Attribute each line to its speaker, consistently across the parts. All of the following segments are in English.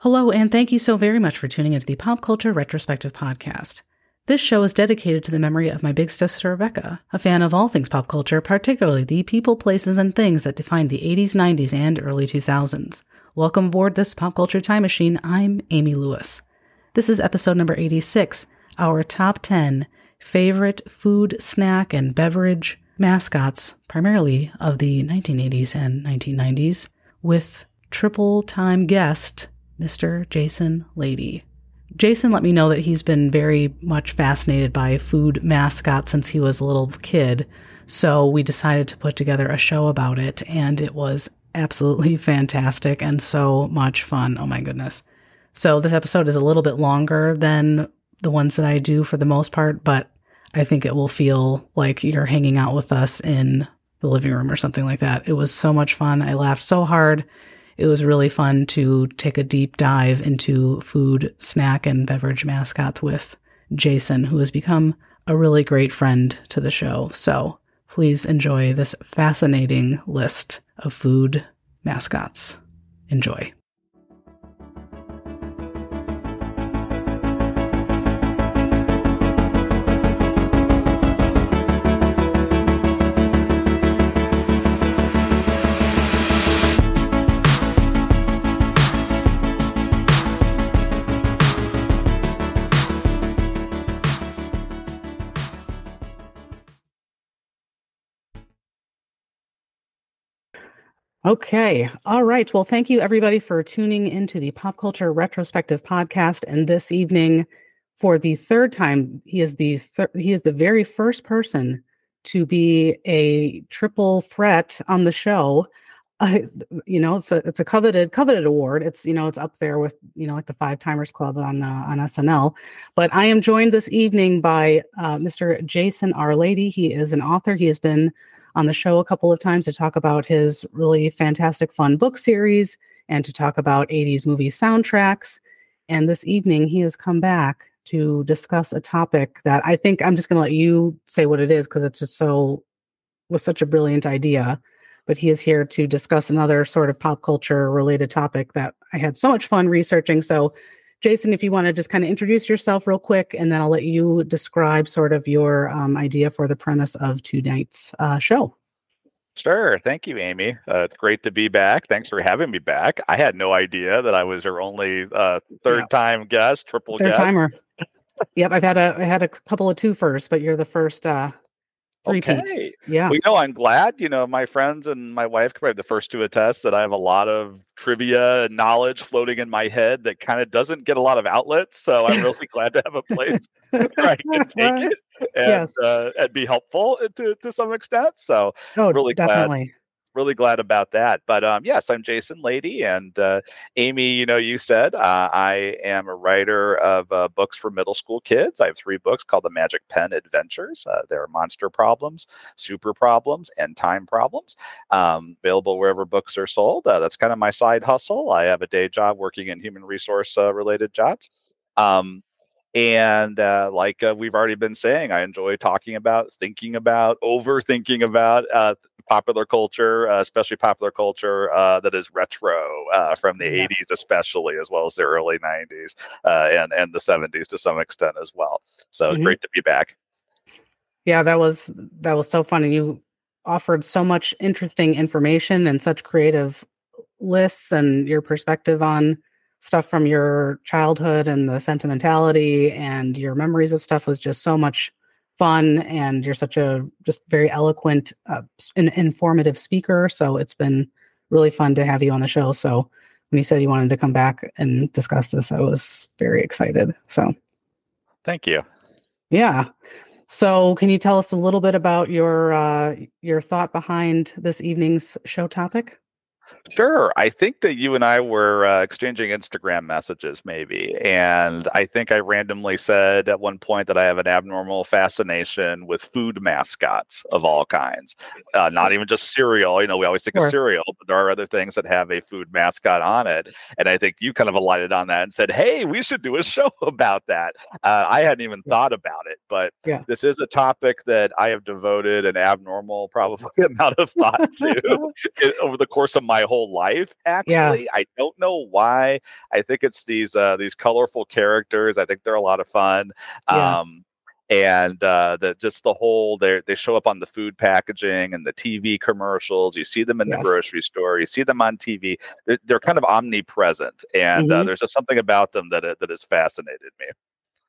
Speaker 1: Hello, and thank you so very much for tuning into the Pop Culture Retrospective Podcast. This show is dedicated to the memory of my big sister Rebecca, a fan of all things pop culture, particularly the people, places, and things that defined the 80s, 90s, and early 2000s. Welcome aboard this pop culture time machine. I'm Amy Lewis. This is episode number 86, our top 10 favorite food, snack, and beverage mascots, primarily of the 1980s and 1990s, with triple time guest Mr. Jason Lady. Jason let me know that he's been very much fascinated by food mascots since he was a little kid. So we decided to put together a show about it, and it was absolutely fantastic and so much fun. Oh my goodness. So this episode is a little bit longer than the ones that I do for the most part, but I think it will feel like you're hanging out with us in the living room or something like that. It was so much fun. I laughed so hard it was really fun to take a deep dive into food, snack, and beverage mascots with Jason, who has become a really great friend to the show. So please enjoy this fascinating list of food mascots. Enjoy. Okay. All right. Well, thank you everybody for tuning into the Pop Culture Retrospective podcast. And this evening, for the third time, he is the thir- he is the very first person to be a triple threat on the show. Uh, you know, it's a it's a coveted coveted award. It's you know it's up there with you know like the Five Timers Club on uh, on SNL. But I am joined this evening by uh, Mr. Jason R. Lady. He is an author. He has been on the show a couple of times to talk about his really fantastic, fun book series and to talk about 80s movie soundtracks. And this evening, he has come back to discuss a topic that I think I'm just going to let you say what it is because it's just so was such a brilliant idea. But he is here to discuss another sort of pop culture related topic that I had so much fun researching. So Jason, if you want to just kind of introduce yourself real quick, and then I'll let you describe sort of your um, idea for the premise of tonight's uh, show.
Speaker 2: Sure. Thank you, Amy. Uh, it's great to be back. Thanks for having me back. I had no idea that I was your only uh, third yeah. time guest, triple
Speaker 1: third
Speaker 2: guest.
Speaker 1: timer. yep, I've had a I had a couple of two first, but you're the first uh,
Speaker 2: Okay. Yeah. Well, you know, I'm glad, you know, my friends and my wife could be the first to attest that I have a lot of trivia and knowledge floating in my head that kind of doesn't get a lot of outlets. So I'm really glad to have a place where I can take it and, yes. uh, and be helpful to, to some extent. So
Speaker 1: oh, really definitely.
Speaker 2: glad really glad about that. But um, yes, I'm Jason Lady, and uh, Amy. You know, you said uh, I am a writer of uh, books for middle school kids. I have three books called The Magic Pen Adventures. Uh, there are monster problems, super problems, and time problems. Um, available wherever books are sold. Uh, that's kind of my side hustle. I have a day job working in human resource uh, related jobs. Um, and uh, like uh, we've already been saying, I enjoy talking about, thinking about, overthinking about uh, popular culture, uh, especially popular culture uh, that is retro uh, from the yes. 80s, especially as well as the early 90s and and the 70s to some extent as well. So mm-hmm. great to be back.
Speaker 1: Yeah, that was that was so fun, and you offered so much interesting information and such creative lists and your perspective on stuff from your childhood and the sentimentality and your memories of stuff was just so much fun and you're such a just very eloquent uh, and informative speaker. So it's been really fun to have you on the show. So when you said you wanted to come back and discuss this i was very excited. So
Speaker 2: thank you.
Speaker 1: Yeah. So can you tell us a little bit about your uh, your thought behind this evening's show topic
Speaker 2: Sure. I think that you and I were uh, exchanging Instagram messages, maybe. And I think I randomly said at one point that I have an abnormal fascination with food mascots of all kinds. Uh, not even just cereal. You know, we always think sure. of cereal, but there are other things that have a food mascot on it. And I think you kind of alighted on that and said, hey, we should do a show about that. Uh, I hadn't even thought about it, but yeah. this is a topic that I have devoted an abnormal, probably amount of thought to over the course of my whole whole life. Actually, yeah. I don't know why. I think it's these uh, these colorful characters. I think they're a lot of fun. Yeah. Um, and uh, the just the whole they they show up on the food packaging and the TV commercials. You see them in yes. the grocery store. You see them on TV. They're, they're kind of omnipresent, and uh, mm-hmm. uh, there's just something about them that that has fascinated me.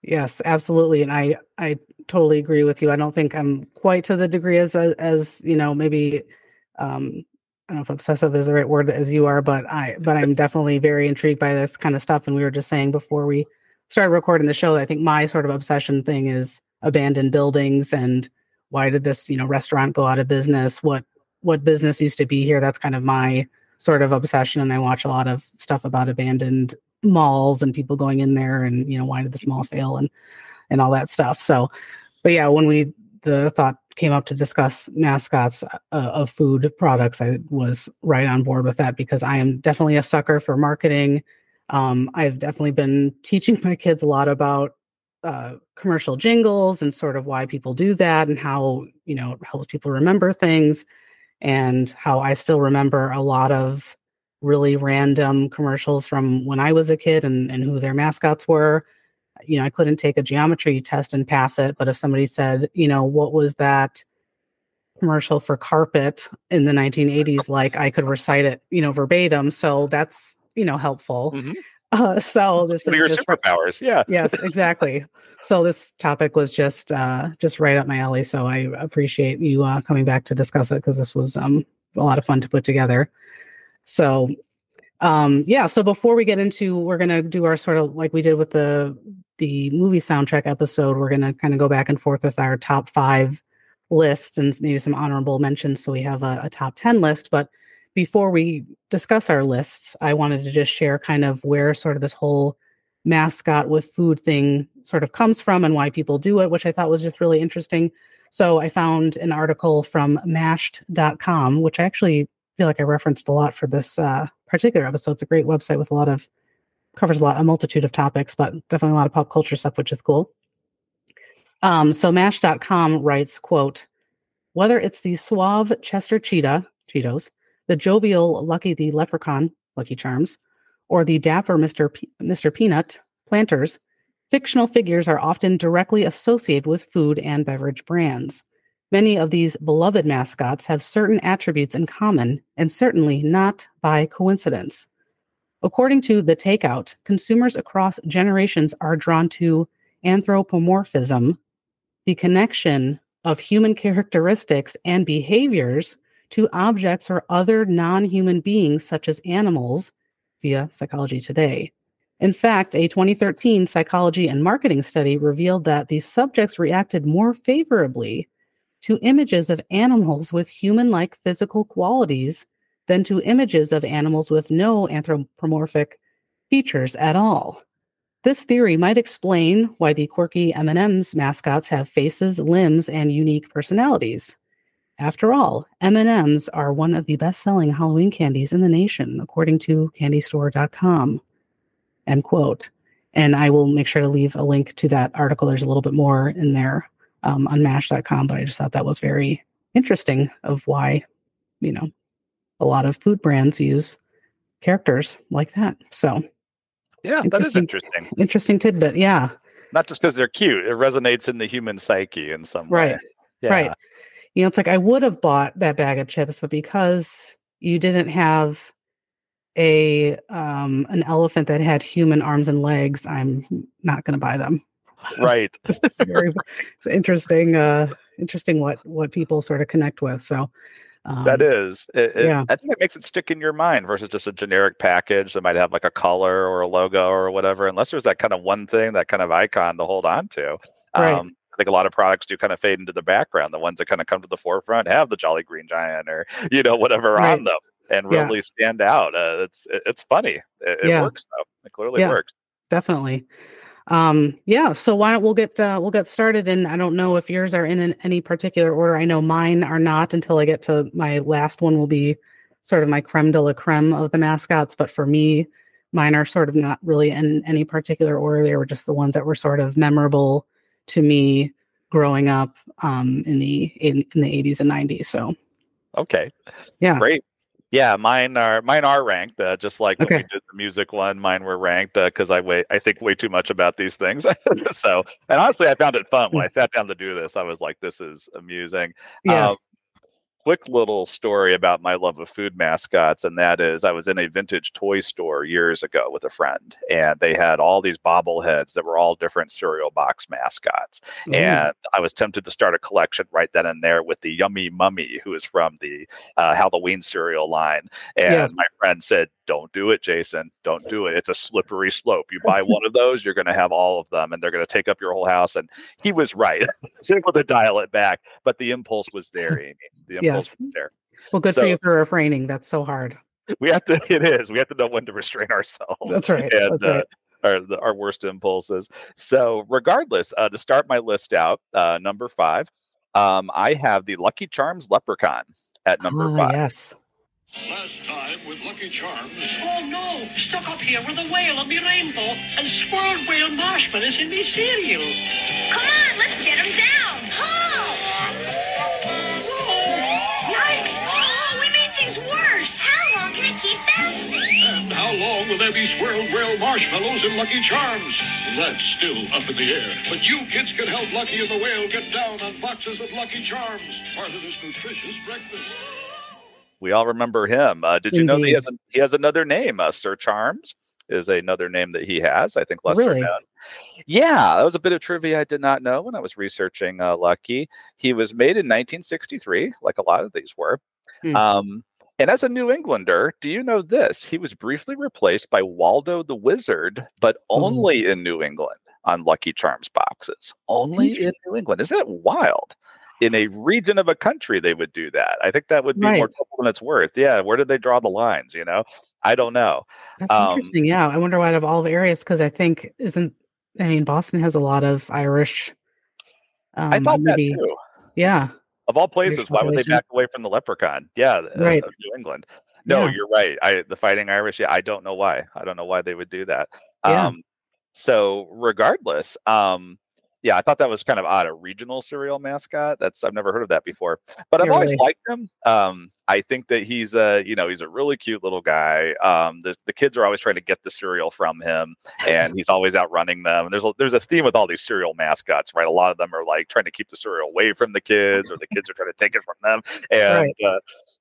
Speaker 1: Yes, absolutely, and I I totally agree with you. I don't think I'm quite to the degree as as you know maybe um, I don't know if obsessive is the right word as you are, but I but I'm definitely very intrigued by this kind of stuff. And we were just saying before we started recording the show, I think my sort of obsession thing is abandoned buildings and why did this you know restaurant go out of business? What what business used to be here? That's kind of my sort of obsession. And i watch a lot of stuff about abandoned malls and people going in there and you know why did this mall fail and and all that stuff. So but yeah when we the thought came up to discuss mascots uh, of food products i was right on board with that because i am definitely a sucker for marketing um, i've definitely been teaching my kids a lot about uh, commercial jingles and sort of why people do that and how you know it helps people remember things and how I still remember a lot of really random commercials from when I was a kid and, and who their mascots were. You know, I couldn't take a geometry test and pass it, but if somebody said, you know, what was that commercial for carpet in the 1980s like, I could recite it, you know, verbatim. So that's, you know, helpful. Mm-hmm. Uh, so this
Speaker 2: is your just, superpowers. Yeah.
Speaker 1: yes, exactly. So this topic was just uh, just right up my alley. So I appreciate you uh, coming back to discuss it because this was um, a lot of fun to put together. So um, yeah. So before we get into, we're gonna do our sort of like we did with the the movie soundtrack episode. We're gonna kind of go back and forth with our top five lists and maybe some honorable mentions. So we have a, a top ten list, but before we discuss our lists, I wanted to just share kind of where sort of this whole mascot with food thing sort of comes from and why people do it, which I thought was just really interesting. So I found an article from mashed.com, which I actually feel like I referenced a lot for this uh, particular episode. It's a great website with a lot of covers a lot a multitude of topics, but definitely a lot of pop culture stuff, which is cool. Um, so mashed.com writes, quote, whether it's the suave Chester Cheetah, Cheetos, the jovial Lucky the Leprechaun, Lucky Charms, or the dapper Mr. P- Mr. Peanut, Planters, fictional figures are often directly associated with food and beverage brands. Many of these beloved mascots have certain attributes in common, and certainly not by coincidence. According to The Takeout, consumers across generations are drawn to anthropomorphism, the connection of human characteristics and behaviors to objects or other non human beings, such as animals, via Psychology Today. In fact, a 2013 psychology and marketing study revealed that these subjects reacted more favorably to images of animals with human like physical qualities than to images of animals with no anthropomorphic features at all. This theory might explain why the quirky M&M's mascots have faces, limbs, and unique personalities. After all, M&Ms are one of the best-selling Halloween candies in the nation, according to candystore.com. End quote. And I will make sure to leave a link to that article. There's a little bit more in there um, on mashed.com, but I just thought that was very interesting of why, you know, a lot of food brands use characters like that. So,
Speaker 2: yeah, that is interesting.
Speaker 1: Interesting tidbit. Yeah.
Speaker 2: Not just because they're cute, it resonates in the human psyche in some
Speaker 1: right. way. Yeah. Right you know, it's like I would have bought that bag of chips, but because you didn't have a um an elephant that had human arms and legs, I'm not going to buy them.
Speaker 2: Right.
Speaker 1: it's very it's interesting uh interesting what what people sort of connect with. So
Speaker 2: um, that is, it, it, yeah. I think it makes it stick in your mind versus just a generic package that might have like a color or a logo or whatever. Unless there's that kind of one thing, that kind of icon to hold on to.
Speaker 1: Right. Um,
Speaker 2: I think a lot of products do kind of fade into the background. The ones that kind of come to the forefront have the Jolly Green Giant or you know whatever right. on them and really yeah. stand out. Uh, it's it's funny. It, it works though. It clearly yeah, works.
Speaker 1: Definitely. Um, yeah. So why don't we'll get uh, we'll get started? And I don't know if yours are in an, any particular order. I know mine are not until I get to my last one. Will be sort of my creme de la creme of the mascots. But for me, mine are sort of not really in any particular order. They were just the ones that were sort of memorable to me growing up um, in the in, in the 80s and 90s. So
Speaker 2: okay,
Speaker 1: yeah,
Speaker 2: great. Yeah, mine are mine are ranked. Uh, just like when we did the music one, mine were ranked because I wait. I think way too much about these things. so, and honestly, I found it fun when I sat down to do this. I was like, "This is amusing."
Speaker 1: Yes.
Speaker 2: Um, quick little story about my love of food mascots, and that is I was in a vintage toy store years ago with a friend, and they had all these bobbleheads that were all different cereal box mascots.
Speaker 1: Ooh.
Speaker 2: And I was tempted to start a collection right then and there with the Yummy Mummy, who is from the uh, Halloween cereal line. And
Speaker 1: Yes.
Speaker 2: my friend said, Don't do it, Jason. Don't do it. It's a slippery slope. You buy one of those, you're going to have all of them, and they're going to take up your whole house. And he was right. I was able to dial it back, but the impulse was there, Amy. The impulse
Speaker 1: Yes.
Speaker 2: there.
Speaker 1: well, good
Speaker 2: so-
Speaker 1: for you for refraining. That's so hard.
Speaker 2: We have to, it is, we have to know when to restrain ourselves.
Speaker 1: That's right.
Speaker 2: and
Speaker 1: That's
Speaker 2: uh,
Speaker 1: right.
Speaker 2: our our worst impulses. So, regardless, uh, to start my list out, uh, number five, um, I have the Lucky Charms Leprechaun at number
Speaker 1: Ah,
Speaker 2: five.
Speaker 1: yes.
Speaker 3: Last time with Lucky Charms.
Speaker 4: Oh no! Stuck up here with a whale on me rainbow and swirled whale marshmallows in me cereal.
Speaker 5: Come on, let's get him down. Keep bouncing?
Speaker 3: And how long will there be swirled whale marshmallows in Lucky Charms? That's still up in the air. But you kids can help Lucky and the Whale get down on boxes of Lucky Charms. Part of this nutritious breakfast.
Speaker 2: We all remember him. Uh, did you know that he has, a, he has another name? Uh, Sir Charms is another name that he has. I think lesser
Speaker 1: Really?
Speaker 2: known. Yeah, that was a bit of trivia I did not know when I was researching uh, Lucky. He was made in 1963, like a lot of these were.
Speaker 1: Hmm.
Speaker 2: Um, and as a New Englander, do you know this? He was briefly replaced by Waldo the Wizard, but only in New England on Lucky Charms boxes. Only in New England. Isn't it wild? In a region of a country, they would do that. I think that would be more trouble than it's worth. Yeah, where did they draw the lines? You know, I don't know.
Speaker 1: That's
Speaker 2: Um,
Speaker 1: interesting. Yeah. I wonder why out of all the areas, because I think isn't I mean Boston has a lot of Irish um
Speaker 2: I thought that too.
Speaker 1: Yeah.
Speaker 2: Of all places, why would they back away from the leprechaun? Yeah, uh,
Speaker 1: Right.
Speaker 2: of New England. No,
Speaker 1: Yeah.
Speaker 2: you're right. I the Fighting Irish. Yeah, I don't know why. I don't know why they would do that.
Speaker 1: Yeah.
Speaker 2: Um, so regardless, um, yeah, I thought that was kind of odd. A regional cereal mascot. That's I've never heard of that before. But I've
Speaker 1: Yeah,
Speaker 2: always liked him. Um, I think that he's a you know he's a really cute little guy. Um, the the kids are always trying to get the cereal from him, and he's always outrunning them. And there's a, there's a theme with all these cereal mascots, right? A lot of them are like trying to keep the cereal away from the kids, or the kids are trying to take it from them, and
Speaker 1: Right.
Speaker 2: uh,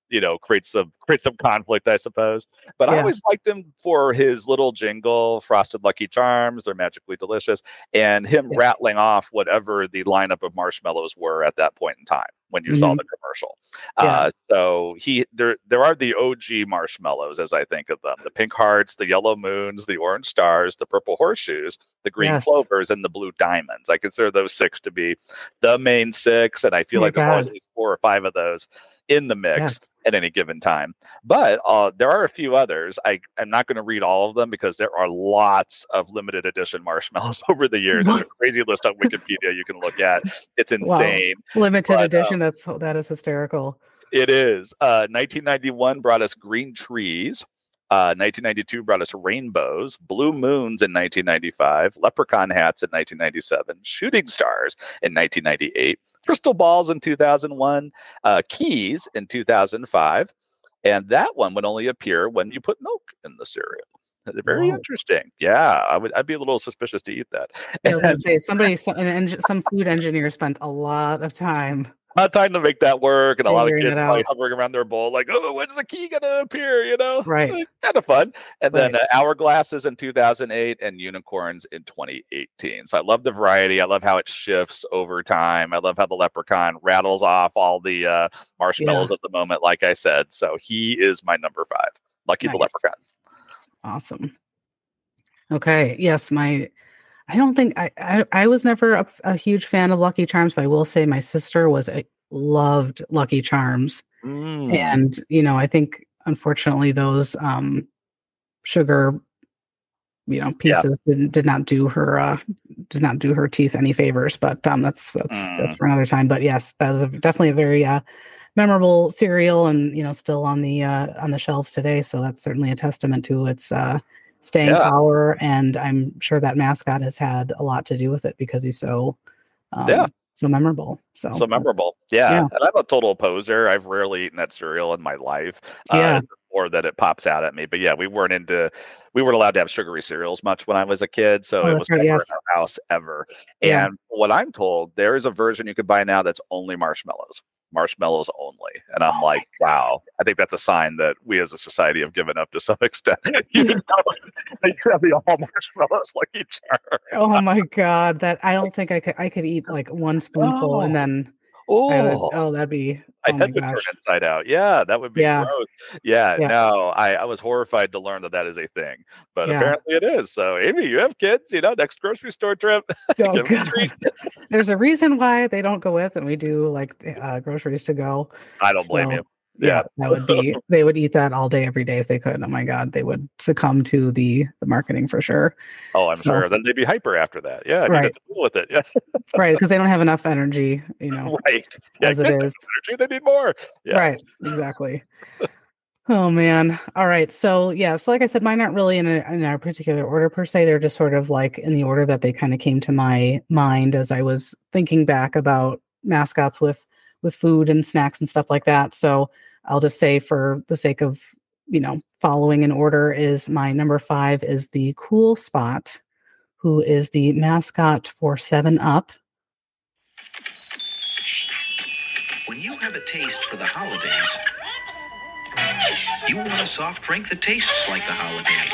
Speaker 2: you know create some create some conflict, I suppose. But I always liked him for his little jingle, "Frosted Lucky Charms." They're magically delicious, and him
Speaker 1: Yes.
Speaker 2: rattling off whatever the lineup of marshmallows were at that point in time when you saw
Speaker 1: Mhm.
Speaker 2: the commercial.
Speaker 1: Yeah.
Speaker 2: Uh, so he there there are the OG marshmallows as I think of them: the pink hearts, the yellow moons, the orange stars, the purple horseshoes, the green
Speaker 1: Yes.
Speaker 2: clovers, and the blue diamonds. I consider those six to be the main six, and I feel
Speaker 1: My
Speaker 2: like there's always at least four or five of those in the mix
Speaker 1: Yes.
Speaker 2: at any given time. But uh, there are a few others. I am not going to read all of them because there are lots of limited edition marshmallows over the years. There's a crazy list on Wikipedia you can look at. It's
Speaker 1: Wow.
Speaker 2: insane.
Speaker 1: Limited
Speaker 2: But, uh,
Speaker 1: edition. That's that is hysterical.
Speaker 2: It is. Uh, 1991 brought us green trees. Uh, 1992 brought us rainbows, blue moons in 1995, leprechaun hats in 1997, shooting stars in 1998, crystal balls in 2001, uh, keys in 2005, and that one would only appear when you put milk in the cereal. Very
Speaker 1: Wow.
Speaker 2: interesting. Yeah, I would. I'd be a little suspicious to eat that.
Speaker 1: I was gonna say somebody, some, an some food engineer spent a lot of time.
Speaker 2: Not time to make that work, and a lot of kids like hovering around their bowl, like, "Oh, when's the key gonna appear?" You know,
Speaker 1: Right.
Speaker 2: kind of fun. And then uh, hourglasses in 2008 and unicorns in 2018. So I love the variety. I love how it shifts over time. I love how the leprechaun rattles off all the uh, marshmallows at the moment, like I said. So he is my number five. Lucky the leprechaun.
Speaker 1: Awesome. Okay. Yes, my. I don't think I. I, I was never a, a huge fan of Lucky Charms, but I will say my sister was a, loved Lucky Charms,
Speaker 2: Mm.
Speaker 1: and you know I think unfortunately those um sugar, you know,
Speaker 2: Yeah.
Speaker 1: pieces didn't did not do her uh did not do her teeth any favors. But um, that's that's
Speaker 2: Mm.
Speaker 1: that's for another time. But yes, that was a, definitely a very uh memorable cereal, and you know still on the uh on the shelves today. So that's certainly a testament to its uh staying
Speaker 2: Yeah.
Speaker 1: power and i'm sure that mascot has had a lot to do with it because he's so um,
Speaker 2: Yeah.
Speaker 1: so memorable. So
Speaker 2: so memorable. Yeah.
Speaker 1: yeah.
Speaker 2: And I'm a total poser. I've rarely eaten that cereal in my life.
Speaker 1: Yeah.
Speaker 2: Uh, or that it pops out at me. But yeah, we weren't into we weren't allowed to have sugary cereals much when I was a kid. So
Speaker 1: Oh,
Speaker 2: it was
Speaker 1: right,
Speaker 2: never
Speaker 1: yes.
Speaker 2: in our house ever.
Speaker 1: Yeah.
Speaker 2: And what I'm told, there is a version you could buy now that's only marshmallows. Marshmallows only. And I'm
Speaker 1: Oh
Speaker 2: like, wow. I think that's a sign that we as a society have given up to some extent. you know, they have the all marshmallows like each other.
Speaker 1: Oh my god, that I don't think I could I could eat like one spoonful and
Speaker 2: Oh.
Speaker 1: then I would,
Speaker 2: Oh,
Speaker 1: oh that'd be
Speaker 2: my
Speaker 1: oh my
Speaker 2: head would turn
Speaker 1: gosh.
Speaker 2: inside out. Yeah, that would be
Speaker 1: Yeah.
Speaker 2: gross. Yeah,
Speaker 1: Yeah.
Speaker 2: no, I, I was horrified to learn that that is a thing, but
Speaker 1: Yeah.
Speaker 2: apparently it is. So, Amy, you have kids, you know, next grocery store trip,
Speaker 1: Oh,
Speaker 2: give 'em a
Speaker 1: There's a reason why they don't go with and we do like uh, groceries to go.
Speaker 2: I don't blame you.
Speaker 1: Yeah, that would be they would eat that all day every day if they could. Oh my god, they would succumb to the the marketing for sure.
Speaker 2: Oh, I'm
Speaker 1: So-
Speaker 2: sure. Then they'd be hyper after that. Yeah, I
Speaker 1: Right.
Speaker 2: deal with it. Yeah,
Speaker 1: Right, because they don't have enough energy, you know,
Speaker 2: right. Yeah,
Speaker 1: as it is.
Speaker 2: energy, they need more. Yeah.
Speaker 1: Right, exactly. oh man. All right. So yeah, so like I said, mine aren't really in a in a particular order per se. They're just sort of like in the order that they kind of came to my mind as I was thinking back about mascots with with food and snacks and stuff like that. So I'll just say for the sake of you know following in order is my number five is the cool spot who is the mascot for seven up
Speaker 6: When you have a taste for the holidays, you want a soft drink that tastes like the holidays.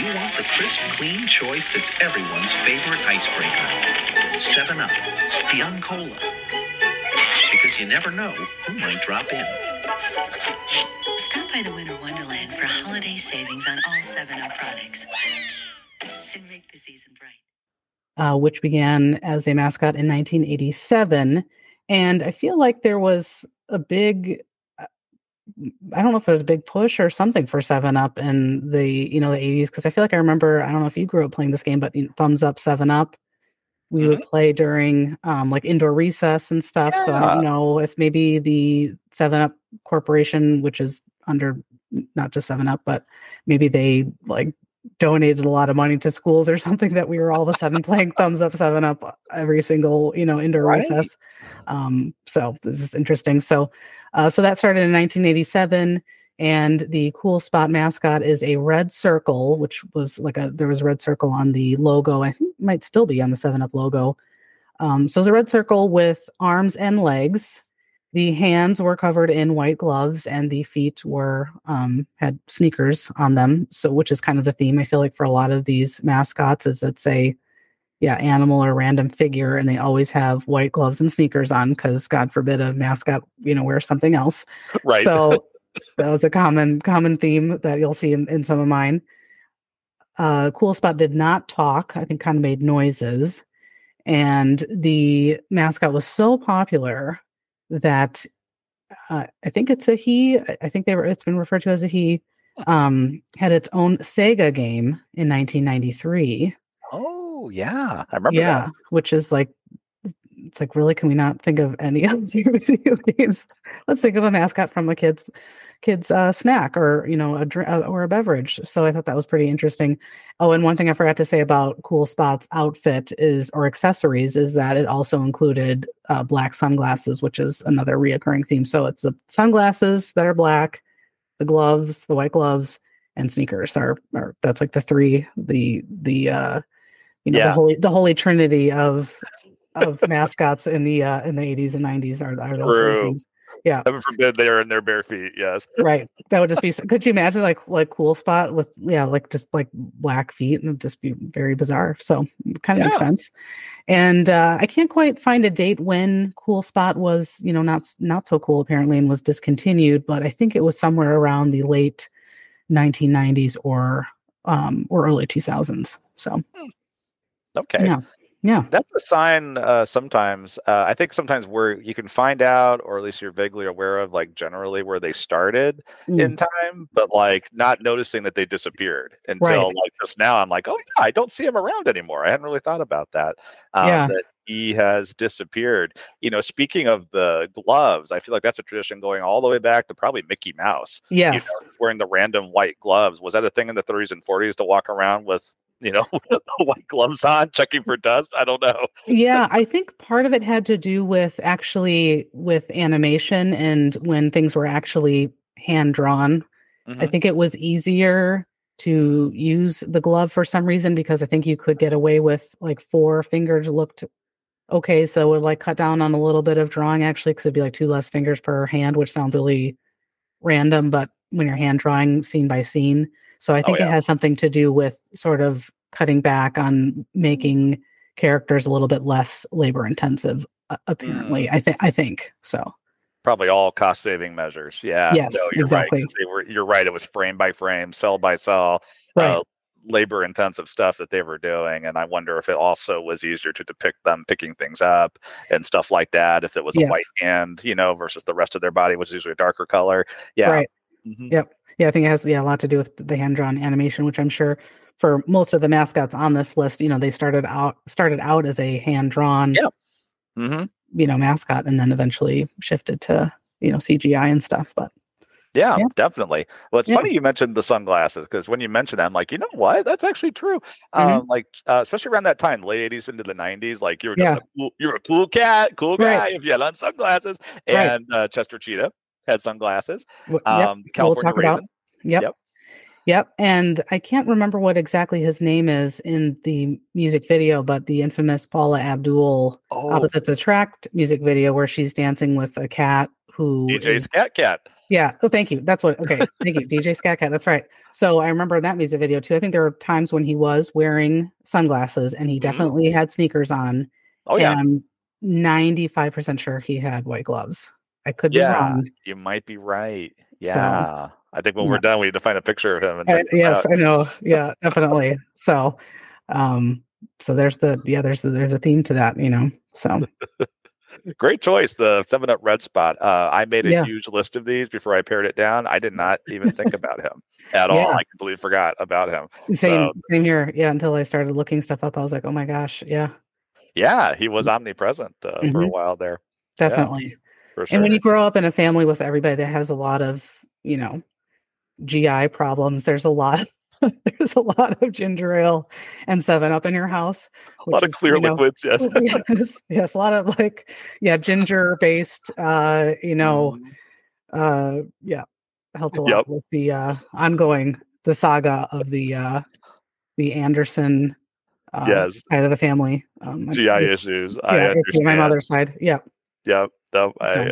Speaker 6: You want the crisp, clean choice that's everyone's favorite icebreaker. 7 Up, Beyond Cola. Because you never know who might drop in.
Speaker 7: Stop by the Winter Wonderland for holiday savings on all 7-Up products. And make the season bright.
Speaker 1: uh, which began as a mascot in 1987. And I feel like there was a big, uh, I don't know if there was a big push or something for Seven Up in the you know the 80s because I feel like I remember I don't know if you grew up playing this game, but you know, Thumbs Up Seven Up. We would play during um, like indoor recess and stuff. So I don't know if maybe the Seven Up Corporation, which is under not just Seven Up, but maybe they like donated a lot of money to schools or something that we were all of a sudden playing thumbs up seven up every single you know indoor
Speaker 2: Right.
Speaker 1: recess um so this is interesting so uh so that started in 1987 and the cool spot mascot is a red circle which was like a there was a red circle on the logo. I think might still be on the seven up logo. Um so it's a red circle with arms and legs. The hands were covered in white gloves and the feet were um, had sneakers on them. So which is kind of the theme i feel like for a lot of these mascots is it's a yeah animal or random figure and they always have white gloves and sneakers on because god forbid a mascot you know wear something else.
Speaker 2: Right.
Speaker 1: so that was a common common theme that you'll see in, in some of mine uh cool spot did not talk i think kind of made noises and the mascot was so popular that uh, I think it's a he. I- think they were. It's been referred to as a he. Um, had its own Sega game in 1993.
Speaker 2: oh, yeah. I remember
Speaker 1: Yeah,
Speaker 2: that.
Speaker 1: which is like, it's like really. Can we not think of any other video games? Let's think of a mascot from a kid's kid's uh, snack or you know a drink or a beverage. So I thought that was pretty interesting. Oh, and one thing I forgot to say about Cool Spot's outfit is or accessories is that it also included uh, black sunglasses, which is another reoccurring theme. So it's the sunglasses that are black, the gloves, the white gloves, and sneakers are, are that's like the three the the uh you know the holy the holy trinity of of mascots in the uh in the 80s and 90s are, are those
Speaker 2: True.
Speaker 1: things. Yeah,
Speaker 2: Heaven forbid they are in their bare feet. Yes.
Speaker 1: right. That would just be. so- Could you imagine like like cool spot with yeah like just like black feet and just be very bizarre. So kind of makes sense. And uh, I can't quite find a date when Cool Spot was you know not not so cool apparently and was discontinued, but I think it was somewhere around the late 1990s or um or early 2000s. So
Speaker 2: Okay.
Speaker 1: yeah, yeah,
Speaker 2: That's a sign uh, sometimes. Uh, I think sometimes where you can find out, or at least you're vaguely aware of, like generally where they started
Speaker 1: Mm.
Speaker 2: in time, but like not noticing that they disappeared until
Speaker 1: Right.
Speaker 2: like just now. I'm like, oh yeah, I don't see him around anymore. I hadn't really thought about that. Um,
Speaker 1: Yeah.
Speaker 2: That he has disappeared. You know, speaking of the gloves, I feel like that's a tradition going all the way back to probably Mickey Mouse. you
Speaker 1: yes,
Speaker 2: know, wearing the random white gloves. Was that a thing in the 30s and 40s to walk around with you know, white gloves on, checking for dust. I don't know.
Speaker 1: yeah, I think part of it had to do with actually with animation and when things were actually hand drawn. I
Speaker 2: Mhm.
Speaker 1: think it was easier to use the glove for some reason because I think you could get away with like four fingers looked okay. So it would like cut down on a little bit of drawing actually because it'd be like two less fingers per hand, which sounds really random, but when you're hand drawing scene by scene. So I think
Speaker 2: Oh, yeah.
Speaker 1: it has something to do with sort of cutting back on making characters a little bit less labor intensive. uh, Apparently,
Speaker 2: Mm.
Speaker 1: I think I think so.
Speaker 2: Probably all cost saving measures. Yeah.
Speaker 1: Yes,
Speaker 2: no, you're
Speaker 1: exactly.
Speaker 2: right. were, you're right. It was frame by frame, cell by cell,
Speaker 1: Right.
Speaker 2: uh, labor intensive stuff that they were doing. And I wonder if it also was easier to depict them picking things up and stuff like that. If it was a white hand, you know, versus the rest of their body, which is usually a darker color. Yeah.
Speaker 1: Right.
Speaker 2: Mhm.
Speaker 1: Yep. Yeah, I think it has yeah a lot to do with the hand drawn animation, which I'm sure for most of the mascots on this list, you know, they started out started out as a hand drawn,
Speaker 2: Yeah. Mhm.
Speaker 1: you know, mascot, and then eventually shifted to you know CGI and stuff. But
Speaker 2: Yeah,
Speaker 1: Yeah.
Speaker 2: definitely. Well, it's
Speaker 1: Yeah.
Speaker 2: funny you mentioned the sunglasses because when you mentioned it, I'm like, you know what? That's actually true.
Speaker 1: Mhm.
Speaker 2: Um, like, uh, especially around that time, late 80s into the 90s, like you were just
Speaker 1: Yeah.
Speaker 2: a cool, you're a cool cat, cool guy
Speaker 1: Right.
Speaker 2: if you had on sunglasses.
Speaker 1: Right.
Speaker 2: And uh, Chester Cheetah had sunglasses.
Speaker 1: yep,
Speaker 2: Um, California
Speaker 1: talk about- Yep.
Speaker 2: Yep.
Speaker 1: Yep. And I can't remember what exactly his name is in the music video, but the infamous Paula Abdul
Speaker 2: Oh,
Speaker 1: Opposites Attract music video where she's dancing with a cat who
Speaker 2: DJ
Speaker 1: is-
Speaker 2: Skat Kat.
Speaker 1: Yeah. Oh, thank you. That's what. Okay. Thank you, DJ Skat Kat. That's right. So I remember that music video too. I think there were times when he was wearing sunglasses and he
Speaker 2: Mhm.
Speaker 1: definitely had sneakers on.
Speaker 2: Oh, yeah.
Speaker 1: And I'm 95% sure he had white gloves. I could be
Speaker 2: Yeah.
Speaker 1: wrong.
Speaker 2: You might be right.
Speaker 1: So-
Speaker 2: Yeah. I think when
Speaker 1: Yeah.
Speaker 2: we're done, we need to find a picture of him.
Speaker 1: I- yes,
Speaker 2: out.
Speaker 1: I know. Yeah, definitely. So, um, so there's the yeah, there's the, there's a theme to that, you know. So
Speaker 2: Great choice. The Seven Up Red Spot. Uh, I made a
Speaker 1: Yeah.
Speaker 2: huge list of these before I pared it down. I did not even think about him at all. I completely forgot about him.
Speaker 1: same same here. Yeah, until I started looking stuff up, I was like, oh my gosh, yeah,
Speaker 2: Yeah, he was omnipresent uh, for a
Speaker 1: Mhm.
Speaker 2: while there,
Speaker 1: definitely.
Speaker 2: For sure.
Speaker 1: And when you grow up in a family with everybody that has a lot of, you know, GI problems, there's a lot there's a lot of ginger ale and seven up in your house.
Speaker 2: a lot of
Speaker 1: is,
Speaker 2: clear
Speaker 1: you know,
Speaker 2: liquids, yes.
Speaker 1: yes, yes, a lot of like, yeah, ginger based uh, you know, uh yeah, helped a lot
Speaker 2: Yep.
Speaker 1: with the uh ongoing the saga of the uh the Anderson uh,
Speaker 2: Yes.
Speaker 1: side of the family. Um I-
Speaker 2: GI
Speaker 1: yeah,
Speaker 2: issues. I
Speaker 1: yeah,
Speaker 2: understand.
Speaker 1: my mother's side. Yeah.
Speaker 2: Yep. No, I, I,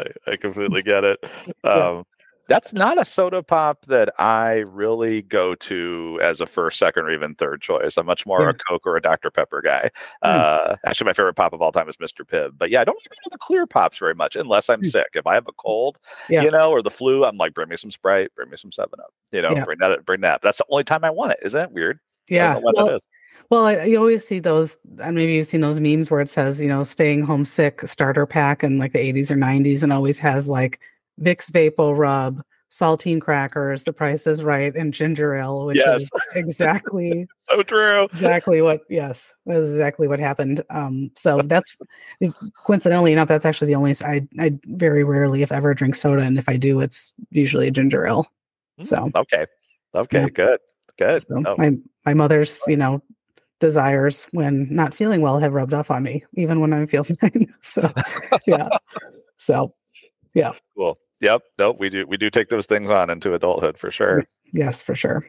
Speaker 2: I, I completely get it.
Speaker 1: Yeah.
Speaker 2: Um, that's not a soda pop that I really go to as a first, second, or even third choice. I'm much more
Speaker 1: Yeah.
Speaker 2: a Coke or a Dr. Pepper guy.
Speaker 1: Hmm.
Speaker 2: Uh, actually, my favorite pop of all time is Mr. Pibb. But yeah, I don't even know the clear pops very much unless I'm
Speaker 1: Hmm.
Speaker 2: sick. If I have a cold,
Speaker 1: Yeah.
Speaker 2: you know, or the flu, I'm like, bring me some Sprite, bring me some Seven Up. You know,
Speaker 1: Yeah.
Speaker 2: bring that, bring that. But that's the only time I want it. Isn't that weird? I
Speaker 1: Yeah.
Speaker 2: don't know what
Speaker 1: Well,
Speaker 2: that is.
Speaker 1: Well, I, you always see those, and maybe you've seen those memes where it says, you know, staying home sick starter pack in like the 80s or 90s and always has like Vicks Vapo Rub, saltine crackers, the price is right, and ginger ale, which
Speaker 2: Yes.
Speaker 1: is exactly,
Speaker 2: So true.
Speaker 1: exactly what, yes, that's exactly what happened. Um, so that's if, coincidentally enough, that's actually the only, I I very rarely, if ever, drink soda. And if I do, it's usually a ginger ale.
Speaker 2: Mm,
Speaker 1: So,
Speaker 2: Okay. Okay.
Speaker 1: Yeah.
Speaker 2: Good. Good.
Speaker 1: so
Speaker 2: Oh,
Speaker 1: my, my mother's, you know, desires when not feeling well have rubbed off on me, even when I feel fine. So, yeah. So, yeah.
Speaker 2: cool. Yep. Nope. We do. We do take those things on into adulthood for sure.
Speaker 1: yes, for sure.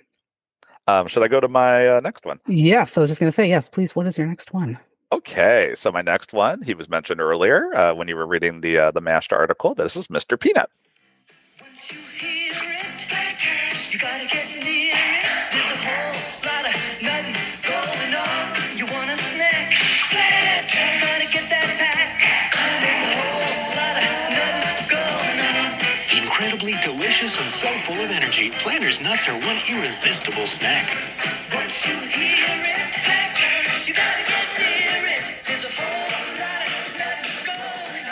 Speaker 2: Um, should I go to my uh, next one?
Speaker 1: Yes. I was just going to say, yes, please. What is your next one?
Speaker 2: Okay. So my next one, he was mentioned earlier uh, when you were reading the uh, the mashed article. This is Mr. Peanut.
Speaker 6: Delicious and so full of energy, Planters nuts are one irresistible snack.
Speaker 4: Once you hear it, you gotta get near it. There's a whole lot of going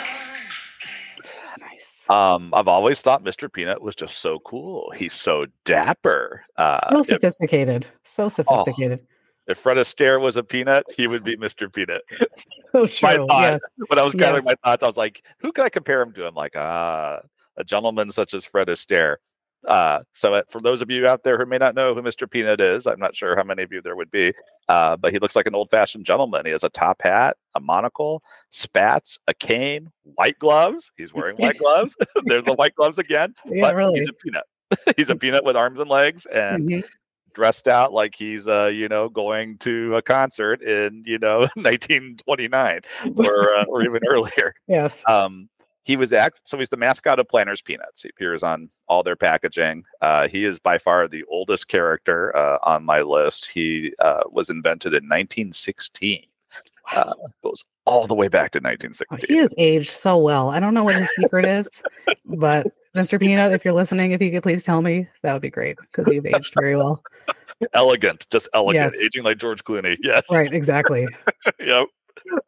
Speaker 4: on.
Speaker 1: Nice.
Speaker 2: Um, I've always thought Mr. Peanut was just so cool. He's so dapper. Uh,
Speaker 1: so
Speaker 2: if,
Speaker 1: sophisticated. So sophisticated.
Speaker 2: if Fred Astaire was a peanut, he would be Mr. Peanut.
Speaker 1: So
Speaker 2: my
Speaker 1: true.
Speaker 2: thought
Speaker 1: Yes.
Speaker 2: when I was gathering
Speaker 1: Yes.
Speaker 2: my thoughts, I was like, who can I compare him to? I'm like, ah, a gentleman such as Fred Astaire. Uh, so uh, for those of you out there who may not know who Mr. Peanut is, I'm not sure how many of you there would be, uh, but he looks like an old-fashioned gentleman. He has a top hat, a monocle, spats, a cane, white gloves. He's wearing white gloves. There's the white gloves again.
Speaker 1: Yeah, really.
Speaker 2: He's a peanut. he's a peanut with arms and legs, and
Speaker 1: Mhm.
Speaker 2: dressed out like he's uh you know going to a concert in you know 1929 or uh, or even earlier
Speaker 1: Yes.
Speaker 2: um he was act so he's the mascot of planters peanuts he appears on all their packaging uh he is by far the oldest character uh, on my list he uh, was invented in 1916 uh, goes all the way back to
Speaker 1: Oh,
Speaker 2: 1916
Speaker 1: he has aged so well. I don't know what his secret is, but Mr. Peanut, if you're listening, if you could please tell me, that would be great because you've aged very well.
Speaker 2: elegant just elegant
Speaker 1: Yes.
Speaker 2: aging like george clooney yes
Speaker 1: Right, exactly.
Speaker 2: yep.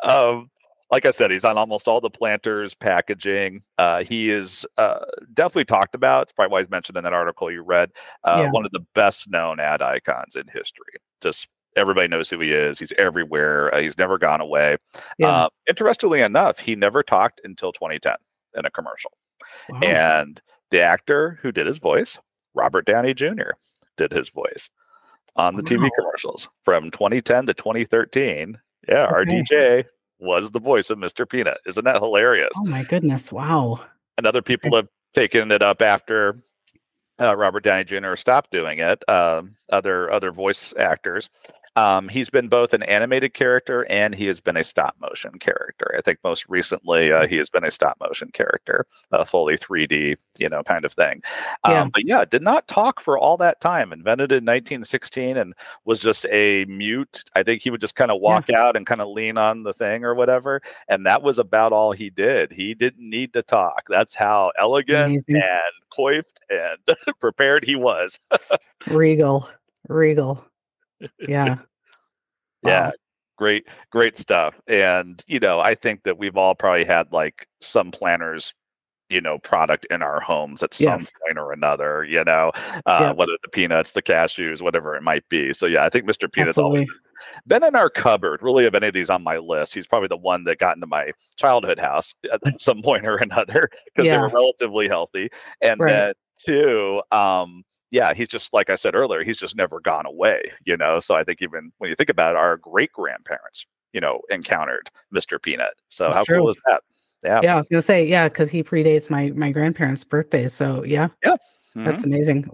Speaker 2: Um, like I said, he's on almost all the planters packaging. Uh, he is uh, definitely talked about. It's probably why he's mentioned in that article you read. Uh,
Speaker 1: Yeah.
Speaker 2: One of the best known ad icons in history. Just everybody knows who he is. He's everywhere. Uh, he's never gone away.
Speaker 1: Yeah.
Speaker 2: Uh, interestingly enough, he never talked until 2010 in a commercial.
Speaker 1: Wow.
Speaker 2: And the actor who did his voice, Robert Downey Jr., did his voice on the TV commercials from 2010 to 2013. Yeah,
Speaker 1: Okay.
Speaker 2: RDJ was the voice of Mr. Peanut. Isn't that hilarious?
Speaker 1: Oh my goodness. Wow.
Speaker 2: And other people have taken it up after uh, Robert Downey Jr. stopped doing it. Um, other other voice actors. Um, he's been both an animated character and he has been a stop motion character. I think most recently uh, he has been a stop motion character, a fully 3D, you know, kind of thing. Um,
Speaker 1: Yeah.
Speaker 2: But yeah, did not talk for all that time. Invented in 1916 and was just a mute. I think he would just kind of walk out and kind of lean on the thing or whatever. And that was about all he did. He didn't need to talk. That's how elegant
Speaker 1: Amazing.
Speaker 2: and coiffed and prepared he was.
Speaker 1: Regal. Regal. Yeah.
Speaker 2: Yeah.
Speaker 1: Wow.
Speaker 2: Great, great stuff. And, you know, I think that we've all probably had like some Planters, you know, product in our homes at some
Speaker 1: Yes.
Speaker 2: point or another, you know, uh,
Speaker 1: Yeah.
Speaker 2: whether the peanuts, the cashews, whatever it might be. So, yeah, I think Mr. Peanut's always been in our cupboard. Really, of any of these on my list, he's probably the one that got into my childhood house at some point or another because they were relatively healthy. And
Speaker 1: Right.
Speaker 2: then two, um, yeah, he's just like I said earlier, he's just never gone away, you know. So I think even when you think about it, our great grandparents, you know, encountered Mr. Peanut. So
Speaker 1: That's
Speaker 2: how
Speaker 1: true.
Speaker 2: cool is that? Yeah.
Speaker 1: Yeah, I was gonna say, yeah, because he predates my my grandparents' birthday. So yeah,
Speaker 2: Mhm.
Speaker 1: that's amazing.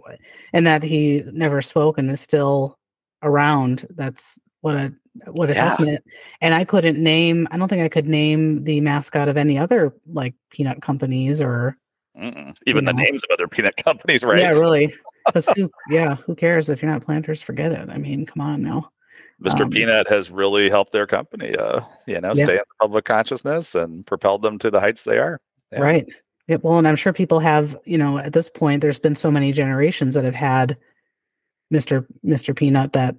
Speaker 1: And that he never spoke and is still around. That's what a what a
Speaker 2: Yeah.
Speaker 1: testament. And I couldn't name. I don't think I could name the mascot of any other like peanut companies or
Speaker 2: Mm-mm. Even the
Speaker 1: know.
Speaker 2: names of other peanut companies, right?
Speaker 1: yeah, really. Because who, yeah, who cares if you're not planters? Forget it. I mean, come on now.
Speaker 2: Mr.
Speaker 1: Um,
Speaker 2: Peanut has really helped their company, uh, you know,
Speaker 1: Yeah.
Speaker 2: stay in the public consciousness and propelled them to the heights they are. Yeah.
Speaker 1: Right. Yeah, well, and I'm sure people have, you know, at this point, there's been so many generations that have had Mr. Mr. Peanut that,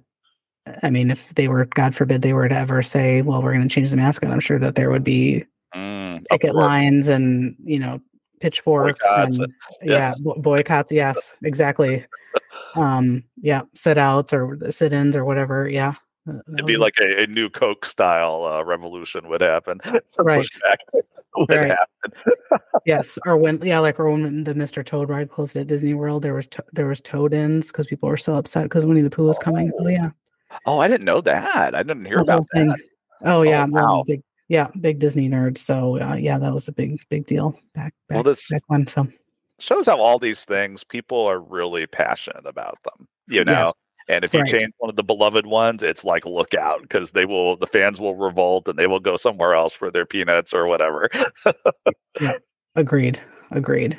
Speaker 1: I mean, if they were, God forbid, they were to ever say, well, we're going to change the mascot, I'm sure that there would be
Speaker 2: Mm,
Speaker 1: picket lines and, you know, pitchforks
Speaker 2: Boycotts
Speaker 1: and,
Speaker 2: and-
Speaker 1: yeah, boycotts. Yes, exactly. um, yeah, sit outs or sit ins or whatever. Yeah. Uh,
Speaker 2: It'd be like a, a new Coke style uh, revolution would happen.
Speaker 1: Right.
Speaker 2: Would
Speaker 1: Right.
Speaker 2: happen.
Speaker 1: Yes, or when yeah, like or when the Mr. Toad ride closed at Disney World, there was to- there was Toad-ins because people were so upset because Winnie the Pooh was coming. Oh yeah,
Speaker 2: Oh, I didn't know that. I didn't hear about that.
Speaker 1: Oh yeah, well,
Speaker 2: wow.
Speaker 1: big yeah, big Disney nerd. So uh, yeah, that was a big big deal back back,
Speaker 2: Well, this
Speaker 1: back when. So
Speaker 2: shows how all these things people are really passionate about them. You know,
Speaker 1: yes,
Speaker 2: and if you
Speaker 1: right.
Speaker 2: change one of the beloved ones, it's like look out because they will the fans will revolt and they will go somewhere else for their peanuts or whatever.
Speaker 1: agreed, agreed.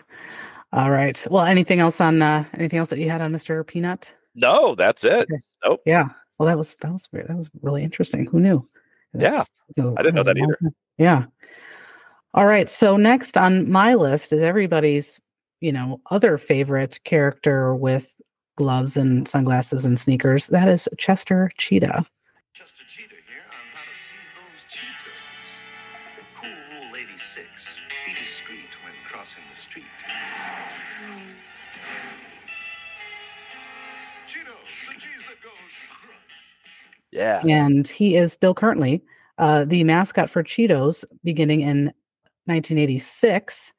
Speaker 1: All right. Well, anything else on uh, anything else that you had on Mr. Peanut?
Speaker 2: no, that's it.
Speaker 1: Okay. Yeah. Well, that was that was weird. That was really interesting. Who knew?
Speaker 2: Yeah,
Speaker 1: That's-
Speaker 2: I didn't know that either.
Speaker 1: Yeah. All right. So next on my list is everybody's, you know, other favorite character with gloves and sunglasses and sneakers. That is Chester Cheetah.
Speaker 2: Yeah.
Speaker 1: And he is still currently uh, the mascot for Cheetos beginning in 1986.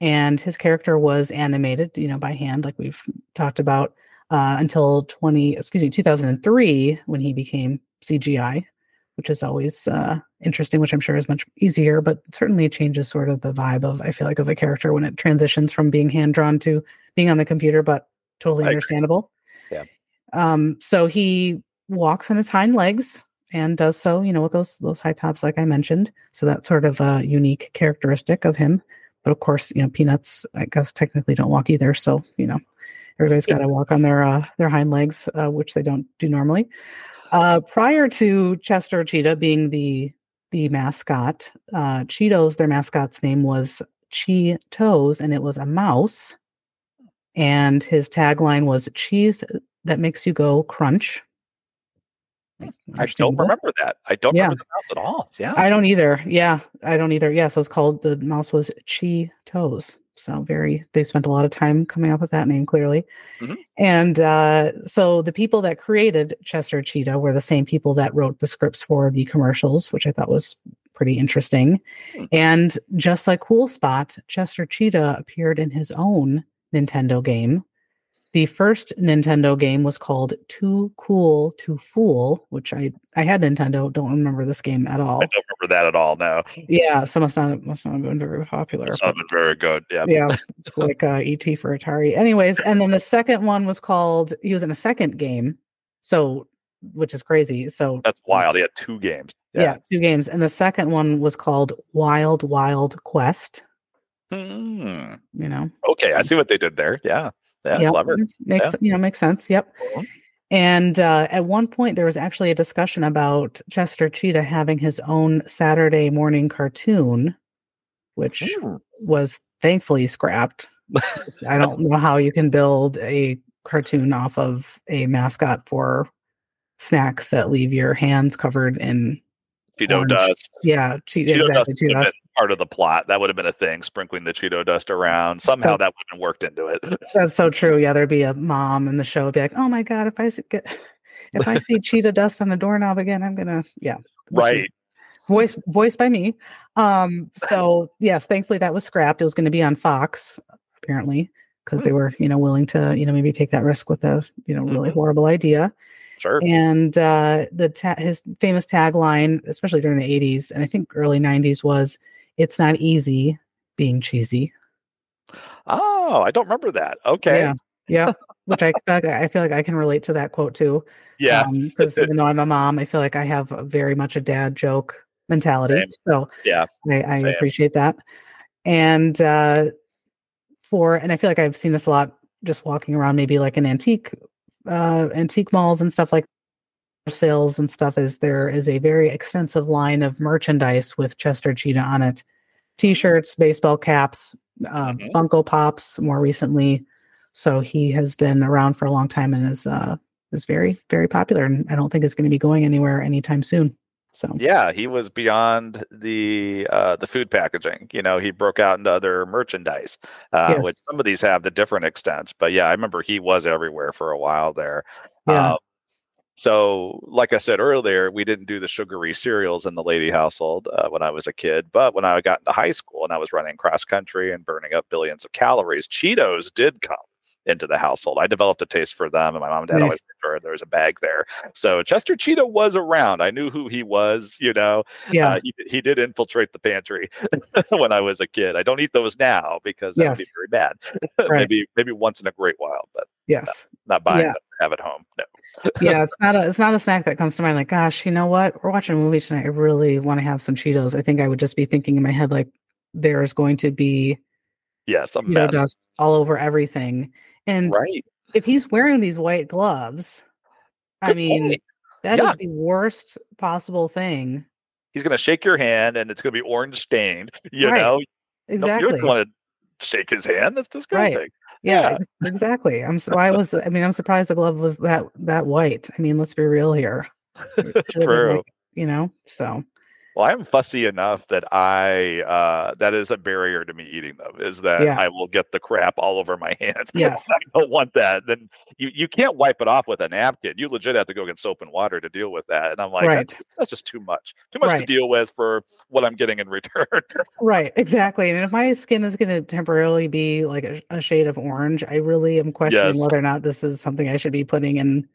Speaker 1: and his character was animated, you know, by hand, like we've talked about, uh, until 20, excuse me, 2003 when he became CGI, which is always uh, interesting, which I'm sure is much easier, but certainly changes sort of the vibe of, I feel like, of a character when it transitions from being hand drawn to being on the computer, but totally understandable.
Speaker 2: Yeah.
Speaker 1: Um, so he walks on his hind legs and does so, you know, with those those high tops, like I mentioned. So that's sort of a unique characteristic of him. But of course, you know, peanuts, I guess, technically don't walk either. So you know, everybody's got to walk on their uh, their hind legs, uh, which they don't do normally. Uh, prior to Chester Cheetah being the the mascot, uh, Cheetos, their mascot's name was Cheetos, and it was a mouse. And his tagline was "Cheese that makes you go crunch."
Speaker 2: I don't remember that. I don't
Speaker 1: Yeah.
Speaker 2: remember the mouse at all. Yeah.
Speaker 1: I don't either. Yeah, I don't either. Yeah, so it's called the mouse was Cheetos. So very they spent a lot of time coming up with that name clearly.
Speaker 2: Mhm.
Speaker 1: And uh, so the people that created Chester Cheetah were the same people that wrote the scripts for the commercials, which I thought was pretty interesting.
Speaker 2: Hmm.
Speaker 1: And just like Cool Spot, Chester Cheetah appeared in his own Nintendo game. The first Nintendo game was called Too Cool to Fool, which I I had Nintendo. Don't remember this game at all.
Speaker 2: I don't remember that at all. No.
Speaker 1: Yeah, so must not must not have been very popular.
Speaker 2: It's not been very good. Yeah.
Speaker 1: yeah, it's like uh, ET for Atari. Anyways, and then the second one was called. He was in a second game, so which is crazy. So
Speaker 2: That's wild. He had two games.
Speaker 1: yeah. two games, and the second one was called Wild Wild Quest.
Speaker 2: Hmm.
Speaker 1: You know,
Speaker 2: Okay. I see what they did there. Yeah. Yeah.
Speaker 1: Yep,
Speaker 2: Clever.
Speaker 1: makes you know makes sense. Yep.
Speaker 2: Mhm.
Speaker 1: And uh, at one point, there was actually a discussion about Chester Cheetah having his own Saturday morning cartoon, which
Speaker 2: Hmm.
Speaker 1: was thankfully scrapped. I don't know how you can build a cartoon off of a mascot for snacks that leave your hands covered in
Speaker 2: Cheeto
Speaker 1: Orange.
Speaker 2: dust.
Speaker 1: yeah, che-
Speaker 2: Cheeto
Speaker 1: exactly
Speaker 2: dust
Speaker 1: Cheetos.
Speaker 2: been part of the plot. That would have been a thing, sprinkling the Cheeto dust around. Somehow that
Speaker 1: That's-
Speaker 2: would have been worked into it.
Speaker 1: That's so true. Yeah, there'd be a mom in the show would be like, "Oh my god, if I get if I see Cheeto dust on the doorknob again, I'm gonna yeah."
Speaker 2: right.
Speaker 1: Voice voiced by me. Um. So yes, thankfully that was scrapped. It was going to be on Fox apparently because they were you know willing to you know maybe take that risk with a you know really
Speaker 2: Mhm.
Speaker 1: horrible idea.
Speaker 2: Sure.
Speaker 1: and uh, the ta- his famous tagline, especially during the '80s and I think early '90s, was "It's not easy being cheesy."
Speaker 2: Oh, I don't remember that. Okay.
Speaker 1: Yeah, yeah. Which I feel like, I feel like I can relate to that quote too.
Speaker 2: Yeah.
Speaker 1: Because even though I'm a mom, I feel like I have very much a dad joke mentality.
Speaker 2: Same.
Speaker 1: So
Speaker 2: Yeah.
Speaker 1: I, I appreciate that. And uh, for and I feel like I've seen this a lot just walking around, maybe like an antique, uh, antique malls and stuff like sales and stuff. Is there is a very extensive line of merchandise with Chester Cheetah on it, t-shirts, baseball caps, uh. Funko Pops. More recently, so he has been around for a long time and is uh, is very very popular. And I don't think it's going to be going anywhere anytime soon. So
Speaker 2: Yeah, he was beyond the uh, the food packaging. You know, he broke out into other merchandise, uh,
Speaker 1: Yes.
Speaker 2: which some of these have the different extents. But yeah, I remember he was everywhere for a while there.
Speaker 1: Yeah.
Speaker 2: Um, so, like I said earlier, we didn't do the sugary cereals in the lady household uh, when I was a kid. But when I got into high school and I was running cross country and burning up billions of calories, Cheetos did come into the household. I developed a taste for them, and my mom and dad always
Speaker 1: Nice.
Speaker 2: made sure there was a bag there. So Chester Cheetah was around. I knew who he was. You know,
Speaker 1: yeah,
Speaker 2: uh, he, he did infiltrate the pantry when I was a kid. I don't eat those now because that would be
Speaker 1: Yes.
Speaker 2: very bad.
Speaker 1: Right.
Speaker 2: maybe maybe once in a great while, but
Speaker 1: yes.
Speaker 2: not buying
Speaker 1: Yeah.
Speaker 2: them have at home. No.
Speaker 1: yeah, it's not a it's not a snack that comes to mind. Like, gosh, you know what? We're watching a movie tonight. I really want to have some Cheetos. I think I would just be thinking in my head like, there's going to be
Speaker 2: Yes, a mess.
Speaker 1: dust all over everything. And
Speaker 2: Right.
Speaker 1: if he's wearing these white gloves, I mean,
Speaker 2: point.
Speaker 1: that is
Speaker 2: Yeah.
Speaker 1: the worst possible thing.
Speaker 2: He's gonna shake your hand and it's gonna be orange stained. You
Speaker 1: Right.
Speaker 2: know, No,
Speaker 1: Exactly.
Speaker 2: you don't want to shake his hand. That's disgusting.
Speaker 1: yeah,
Speaker 2: yeah.
Speaker 1: ex- exactly. I'm so I was. I mean, I'm surprised the glove was that that white. I mean, let's be real here. It should have been
Speaker 2: True.
Speaker 1: like, you know. So,
Speaker 2: Well, I'm fussy enough that I uh, that is a barrier to me eating them. Is that
Speaker 1: Yeah.
Speaker 2: I will get the crap all over my hands.
Speaker 1: Yes.
Speaker 2: I don't want that. Then you you can't wipe it off with a napkin. You legit have to go get soap and water to deal with that. And I'm like,
Speaker 1: Right.
Speaker 2: that's, that's just too much. Too much to deal with for what I'm getting in return.
Speaker 1: Right, exactly. And if my skin is going to temporarily be like a, a shade of orange, I really am questioning
Speaker 2: Yes.
Speaker 1: whether or not this is something I should be putting in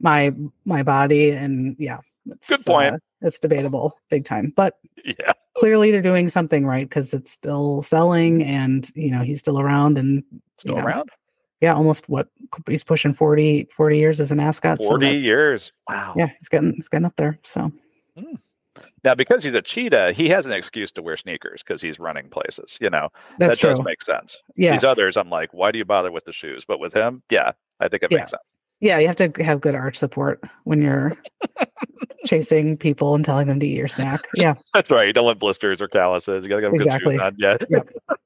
Speaker 1: my my body. And yeah, it's,
Speaker 2: Good point.
Speaker 1: uh, it's debatable, big time. But
Speaker 2: yeah.
Speaker 1: clearly, they're doing something right because it's still selling, and you know he's still around, and
Speaker 2: Still
Speaker 1: Yeah.
Speaker 2: around?
Speaker 1: yeah, almost what he's pushing 40, 40 years as a mascot. so
Speaker 2: 40
Speaker 1: that's-
Speaker 2: years. Wow.
Speaker 1: Yeah, he's getting he's getting up there. So
Speaker 2: Now, because he's a cheetah, he has an excuse to wear sneakers because he's running places. You know,
Speaker 1: that's
Speaker 2: that
Speaker 1: true.
Speaker 2: does make sense.
Speaker 1: yes.
Speaker 2: These others, I'm like, why do you bother with the shoes? But with him, yeah, I think it
Speaker 1: Yeah.
Speaker 2: makes sense.
Speaker 1: Yeah, you have to have good arch support when you're chasing people and telling them to eat your snack. Yeah.
Speaker 2: That's right. You don't want blisters or calluses. You got to get
Speaker 1: Exactly.
Speaker 2: good shoes on. Yeah.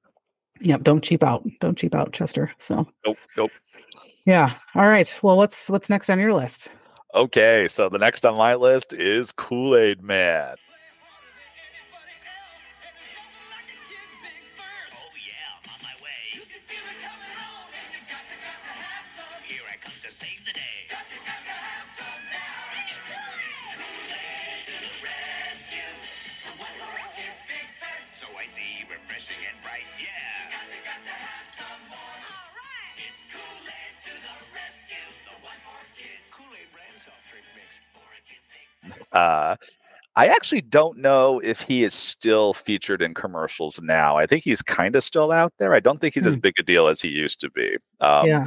Speaker 1: Yep. Don't cheap out. Don't cheap out, Chester. So
Speaker 2: Nope. Nope.
Speaker 1: yeah. All right. Well, what's what's next on your list?
Speaker 2: Okay. So the next on my list is Kool Aid Man. Uh, I actually don't know if he is still featured in commercials now. I think he's kind of still out there. I don't think he's as
Speaker 1: Hmm.
Speaker 2: big a deal as he used to be. Um,
Speaker 1: yeah.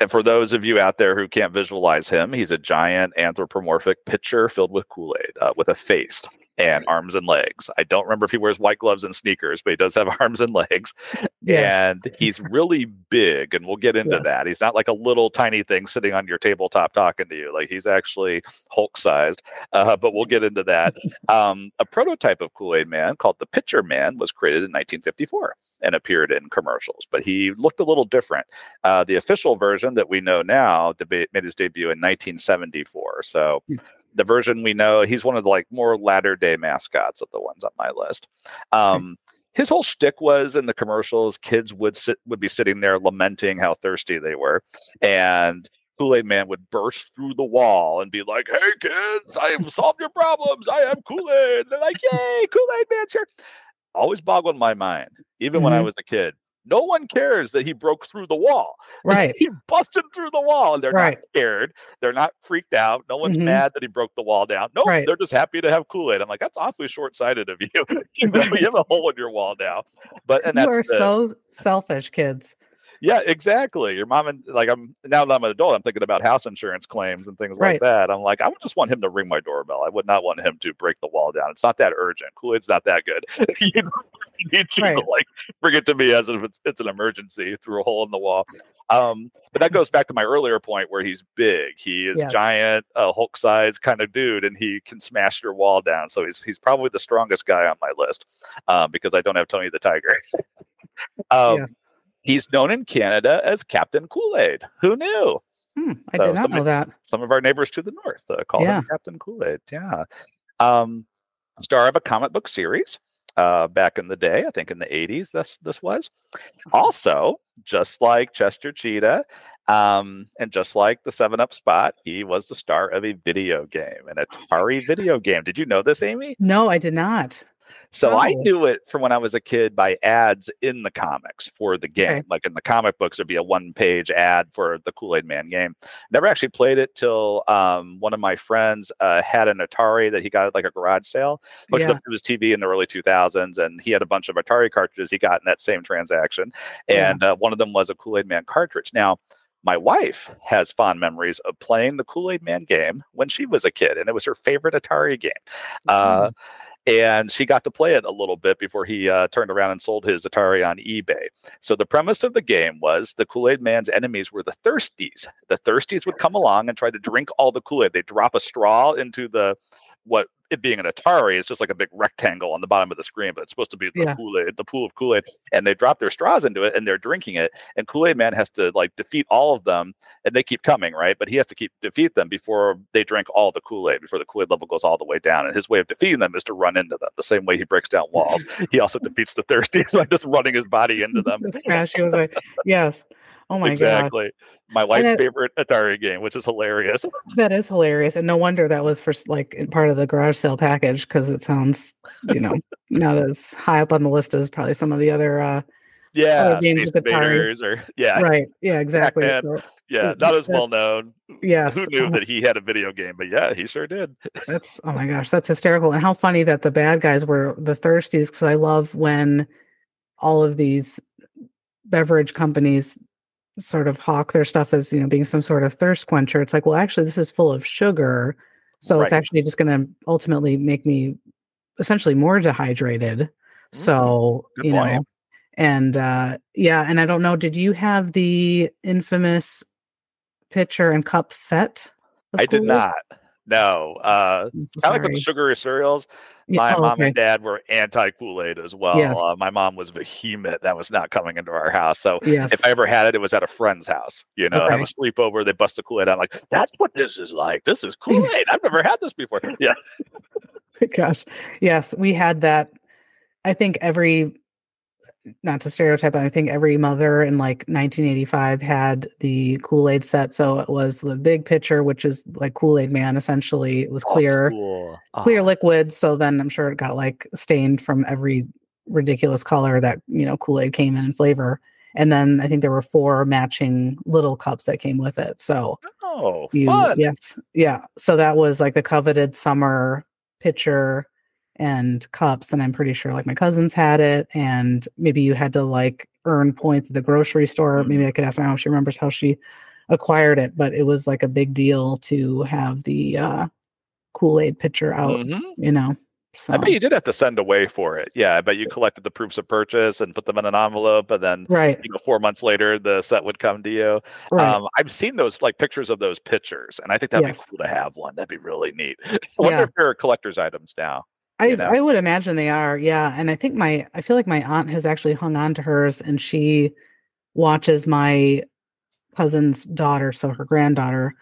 Speaker 2: And for those of you out there who can't visualize him, he's a giant anthropomorphic pitcher filled with Kool Aid uh, with a face and arms and legs. I don't remember if he wears white gloves and sneakers, but he does have arms and legs.
Speaker 1: Yes.
Speaker 2: And he's really big, and we'll get into
Speaker 1: Yes.
Speaker 2: that. He's not like a little tiny thing sitting on your tabletop talking to you. Like he's actually Hulk sized, uh, but we'll get into that. Um, a prototype of Kool Aid Man called the Pitcher Man was created in 1954 and appeared in commercials, but he looked a little different. Uh, the official version that we know now deba- made his debut in 1974. So
Speaker 1: Hmm.
Speaker 2: The version we know, he's one of the like more latter day mascots of the ones on my list. Um, his whole shtick was in the commercials, kids would sit would be sitting there lamenting how thirsty they were, and Kool-Aid Man would burst through the wall and be like, "Hey kids, I have solved your problems. I am Kool-Aid." They're like, "Yay, Kool-Aid Man's here!" Always boggled my mind, even when I
Speaker 1: Mhm.
Speaker 2: was a kid. No one cares that he broke through the wall.
Speaker 1: Right.
Speaker 2: he busted through the wall, and they're
Speaker 1: Right.
Speaker 2: not scared. They're not freaked out. No one's
Speaker 1: Mhm.
Speaker 2: mad that he broke the wall down. No,
Speaker 1: Right.
Speaker 2: they're just happy to have Kool-Aid. I'm like, that's awfully short-sighted of you. you, know, you have a hole in your wall now. But and
Speaker 1: you are
Speaker 2: the-
Speaker 1: so selfish, kids.
Speaker 2: Yeah, exactly. Your mom and like I'm now that I'm an adult, I'm thinking about house insurance claims and things
Speaker 1: Right.
Speaker 2: like that. I'm like, I would just want him to ring my doorbell. I would not want him to break the wall down. It's not that urgent. Kool-Aid's not that good. you need you
Speaker 1: Right.
Speaker 2: to like bring it to me as if it's, it's an emergency through a hole in the wall. Um, but that goes back to my earlier point where he's big. He is
Speaker 1: Yes.
Speaker 2: giant, a Hulk size kind of dude, and he can smash your wall down. So he's he's probably the strongest guy on my list um, because I don't have Tony the Tiger. um,
Speaker 1: Yes.
Speaker 2: He's known in Canada as Captain Kool Aid. Who knew?
Speaker 1: Hmm, I
Speaker 2: So
Speaker 1: did not know that.
Speaker 2: Some of our neighbors to the north uh, call
Speaker 1: Yeah.
Speaker 2: him Captain Kool Aid. Yeah. Um, star of a comic book series uh, back in the day. I think in the 80s, this, this was. Also, just like Chester Cheetah um, and just like the 7 Up spot, he was the star of a video game, an Atari video game. Did you know this, Amy?
Speaker 1: No, I did not.
Speaker 2: So I
Speaker 1: Oh.
Speaker 2: knew it from when I was a kid by ads in the comics for the game.
Speaker 1: Okay.
Speaker 2: Like in the comic books, there'd be a one page ad for the Kool Aid Man game. Never actually played it till um, one of my friends uh, had an Atari that he got at like a garage sale, hooked it
Speaker 1: Yeah.
Speaker 2: up to his TV in the early 2000s, and he had a bunch of Atari cartridges he got in that same transaction.
Speaker 1: Yeah.
Speaker 2: And uh, one of them was a Kool Aid Man cartridge. Now, my wife has fond memories of playing the Kool Aid Man game when she was a kid, and it was her favorite Atari game. Uh, and she got to play it a little bit before he uh, turned around and sold his Atari on eBay. So the premise of the game was the Kool Aid Man's enemies were the Thirsties. The Thirsties would come along and try to drink all the Kool Aid. They drop a straw into the what it being an Atari, is just like a big rectangle on the bottom of the screen, but it's supposed to be the
Speaker 1: Yeah.
Speaker 2: Kool Aid, the pool of Kool Aid, and they drop their straws into it and they're drinking it, and Kool Aid Man has to like defeat all of them, and they keep coming, right? But he has to keep defeat them before they drink all the Kool Aid, before the Kool Aid level goes all the way down, and his way of defeating them is to run into them, the same way he breaks down walls. he also defeats the thirsties by just running his body into them.
Speaker 1: Smash you with a yes. Oh my god.
Speaker 2: exactly. My wife's
Speaker 1: it-
Speaker 2: favorite Atari game, which is hilarious.
Speaker 1: That is hilarious, and no wonder that was for like part of the garage sale package because it sounds, you know, not as high up on the list as probably some of the other. uh
Speaker 2: Yeah,
Speaker 1: games
Speaker 2: Space
Speaker 1: with Atari.
Speaker 2: Invaders, or yeah,
Speaker 1: Right? Yeah, exactly. So,
Speaker 2: yeah,
Speaker 1: it-
Speaker 2: not as well known.
Speaker 1: yes.
Speaker 2: Who knew
Speaker 1: oh,
Speaker 2: that he had a video game? But yeah, he sure did.
Speaker 1: That's oh my gosh, that's hysterical, and how funny that the bad guys were the thirsties because I love when all of these beverage companies sort of hawk their stuff as you know being some sort of thirst quencher. It's like, well, actually, this is full of sugar, so it's actually just going to ultimately make me essentially more dehydrated. So
Speaker 2: good
Speaker 1: you
Speaker 2: point.
Speaker 1: know, and uh yeah, and I don't know. Did you have the infamous pitcher and cup set?
Speaker 2: I did
Speaker 1: Kool-Aid?
Speaker 2: not. No. Uh,
Speaker 1: I'm so
Speaker 2: like with the sugary cereals.
Speaker 1: Yeah,
Speaker 2: My
Speaker 1: oh,
Speaker 2: mom
Speaker 1: okay.
Speaker 2: and dad were anti Kool Aid as well.
Speaker 1: Yes.
Speaker 2: Uh, my mom was vehement. That was not coming into our house. So
Speaker 1: Yes.
Speaker 2: if I ever had it, it was at a friend's house. You know, have
Speaker 1: Okay.
Speaker 2: a sleepover. They bust the Kool Aid. I'm like, that's what this is like. This is Kool Aid. I've never had this before. Yeah.
Speaker 1: Gosh, yes, we had that. I think every, not to stereotype, I think every mother in like 1985 had the Kool Aid set. So it was the big pitcher, which is like Kool Aid Man. Essentially, it was
Speaker 2: Oh,
Speaker 1: clear,
Speaker 2: cool.
Speaker 1: clear
Speaker 2: Oh,
Speaker 1: liquid. So then I'm sure it got like stained from every ridiculous color that you know Kool Aid came in and flavor. And then I think there were four matching little cups that came with it. So
Speaker 2: Oh,
Speaker 1: you yes yeah so that was like the coveted summer pitcher and cups and i'm pretty sure like my cousins had it and maybe you had to like earn points at the grocery store maybe i could ask my mom if she remembers how she acquired it but it was like a big deal to have the uh kool-aid pitcher out
Speaker 2: Mhm.
Speaker 1: you know so
Speaker 2: I bet you did have to send away for it. Yeah, I bet you collected the proofs of purchase and put them in an envelope, and then
Speaker 1: right
Speaker 2: you know four months later the set would come to you.
Speaker 1: right
Speaker 2: Um, I've seen those like pictures of those pictures, and I think that'd
Speaker 1: Yes.
Speaker 2: be cool to have one. That'd be really neat. I wonder
Speaker 1: Yeah.
Speaker 2: if there are collector's items now.
Speaker 1: I,
Speaker 2: know?
Speaker 1: I would imagine they are, yeah. And I think my I feel like my aunt has actually hung on to hers and she watches my cousin's daughter, so her granddaughter.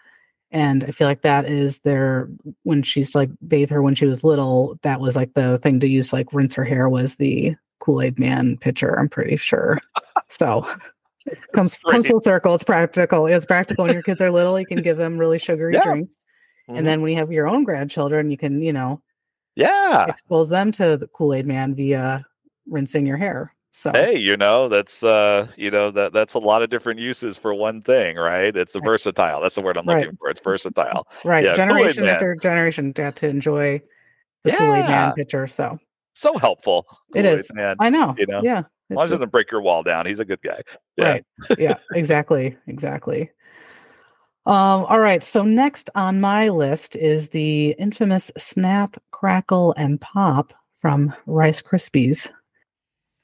Speaker 1: And I feel like that is their when she used to like bathe her when she was little, that was like the thing to use to like rinse her hair was the Kool-Aid man pitcher, I'm pretty sure. So comes comes full circle. It's practical. It's practical when your kids are little. You can give them really sugary
Speaker 2: Yeah.
Speaker 1: drinks.
Speaker 2: Mhm.
Speaker 1: And then when you have your own grandchildren, you can, you know,
Speaker 2: yeah,
Speaker 1: expose them to the Kool Aid Man via rinsing your hair. So
Speaker 2: hey, you know that's uh, you know that that's a lot of different uses for one thing, right? It's a
Speaker 1: Right.
Speaker 2: versatile. That's the word I'm
Speaker 1: Right.
Speaker 2: looking for. It's versatile.
Speaker 1: right,
Speaker 2: yeah, Kool-Aid
Speaker 1: generation
Speaker 2: Man.
Speaker 1: after generation got to enjoy the Kool Aid Man picture. So
Speaker 2: So helpful.
Speaker 1: It
Speaker 2: Kool-Aid
Speaker 1: is.
Speaker 2: man.
Speaker 1: I know,
Speaker 2: You know,
Speaker 1: yeah,
Speaker 2: As long as doesn't break your wall down, he's a good guy. Yeah.
Speaker 1: Right. Yeah, exactly. Exactly. Um, all right. So next on my list is the infamous Snap, Crackle, and Pop from Rice Krispies.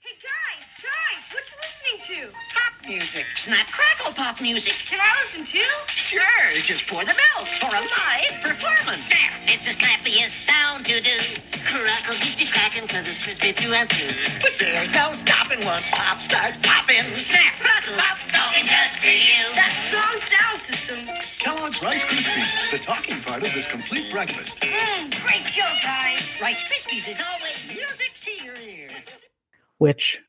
Speaker 5: Hey guys, guys, what you listening to?
Speaker 8: Pop music. Snap crackle pop music.
Speaker 5: Can I listen too?
Speaker 8: Sure, just pour the out for a live performance. Snap, it's the snappiest sound to do. Crackle gets you cracking cause it's crispy through and through. But there's no stopping once pop starts popping. Snap, crackle, pop, talking just to you.
Speaker 5: That song sound system.
Speaker 3: Kellogg's Rice Krispies, the talking part of this complete breakfast.
Speaker 5: Mmm, great show, guys.
Speaker 8: Rice Krispies is always music to your ears.
Speaker 1: which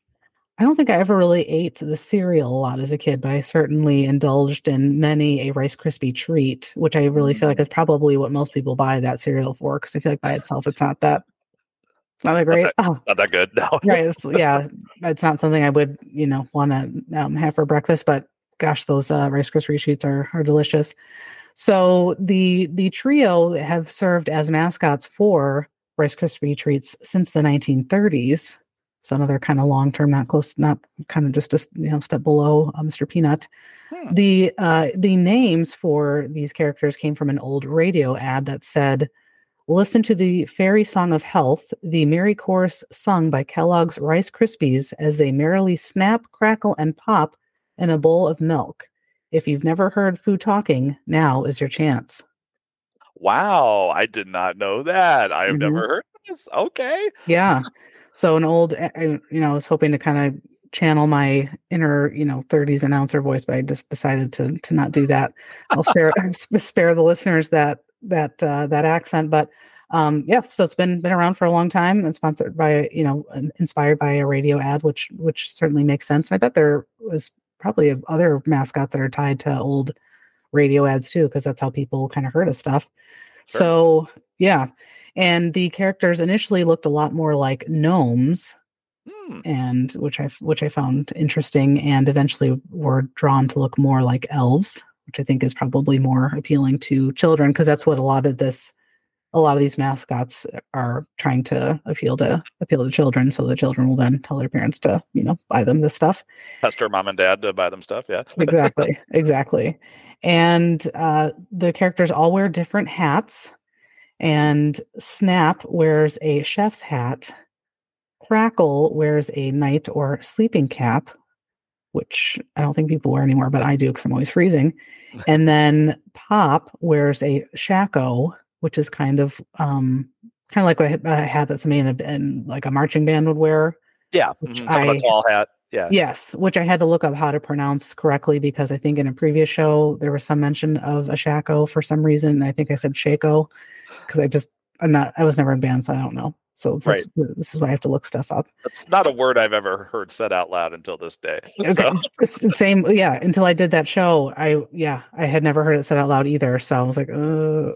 Speaker 1: I don't think I ever really ate the cereal a lot as a kid, but I certainly indulged in many a Rice Krispie treat, which I really feel like is probably what most people buy that cereal for because I feel like by itself it's not that not that great. Oh,
Speaker 2: Not that good. No.
Speaker 1: right. It's, yeah, it's not something I would you know want to um, have for breakfast, but gosh, those uh, Rice Krispie treats are are delicious. So the the trio have served as mascots for Rice Krispie treats since the 1930s. So another kind of long term, not close, not kind of just a you know step below uh, Mr. Peanut.
Speaker 2: Hmm.
Speaker 1: The uh, the names for these characters came from an old radio ad that said, "Listen to the fairy song of health, the merry chorus sung by Kellogg's Rice Krispies as they merrily snap, crackle, and pop in a bowl of milk. If you've never heard food talking, now is your chance."
Speaker 2: Wow, I did not know that. I have
Speaker 1: Mhm.
Speaker 2: never heard this. Okay.
Speaker 1: Yeah. So an old, I- I- you know, I was hoping to kind of channel my inner, you know, 30s announcer voice, but I just decided to to not do that. I'll spare spare the listeners that that uh, that accent. But um, yeah, so it's been been around for a long time and sponsored by, you know, inspired by a radio ad, which which certainly makes sense. And I bet there was probably other mascots that are tied to old radio ads too, because that's how people kind of heard of stuff.
Speaker 2: Sure.
Speaker 1: So yeah, and the characters initially looked a lot more like gnomes
Speaker 2: Hmm.
Speaker 1: and which i which i found interesting and eventually were drawn to look more like elves which i think is probably more appealing to children because that's what a lot of this a lot of these mascots are trying to appeal to appeal to children so the children will then tell their parents to you know buy them this stuff
Speaker 2: Pester mom and dad to buy them stuff. Yeah.
Speaker 1: exactly exactly and uh, the characters all wear different hats and snap wears a chef's hat crackle wears a night or sleeping cap which i don't think people wear anymore but i do because i'm always freezing and then pop wears a shako which is kind of um kind of like a, a hat that's made in, in like a marching band would wear
Speaker 2: Yeah.
Speaker 1: Which
Speaker 2: mhm, kind
Speaker 1: I-
Speaker 2: a tall hat. Yeah.
Speaker 1: Yes, which I had to look up how to pronounce correctly because I think in a previous show there was some mention of a shako for some reason. I think I said shako because I just I'm not I was never in band, so I don't know. So this, is, this is why I have to look stuff up.
Speaker 2: It's not a word I've ever heard said out loud until this day.
Speaker 1: Okay,
Speaker 2: So,
Speaker 1: same. Yeah, until I did that show, I yeah I had never heard it said out loud either. So I was like, uh.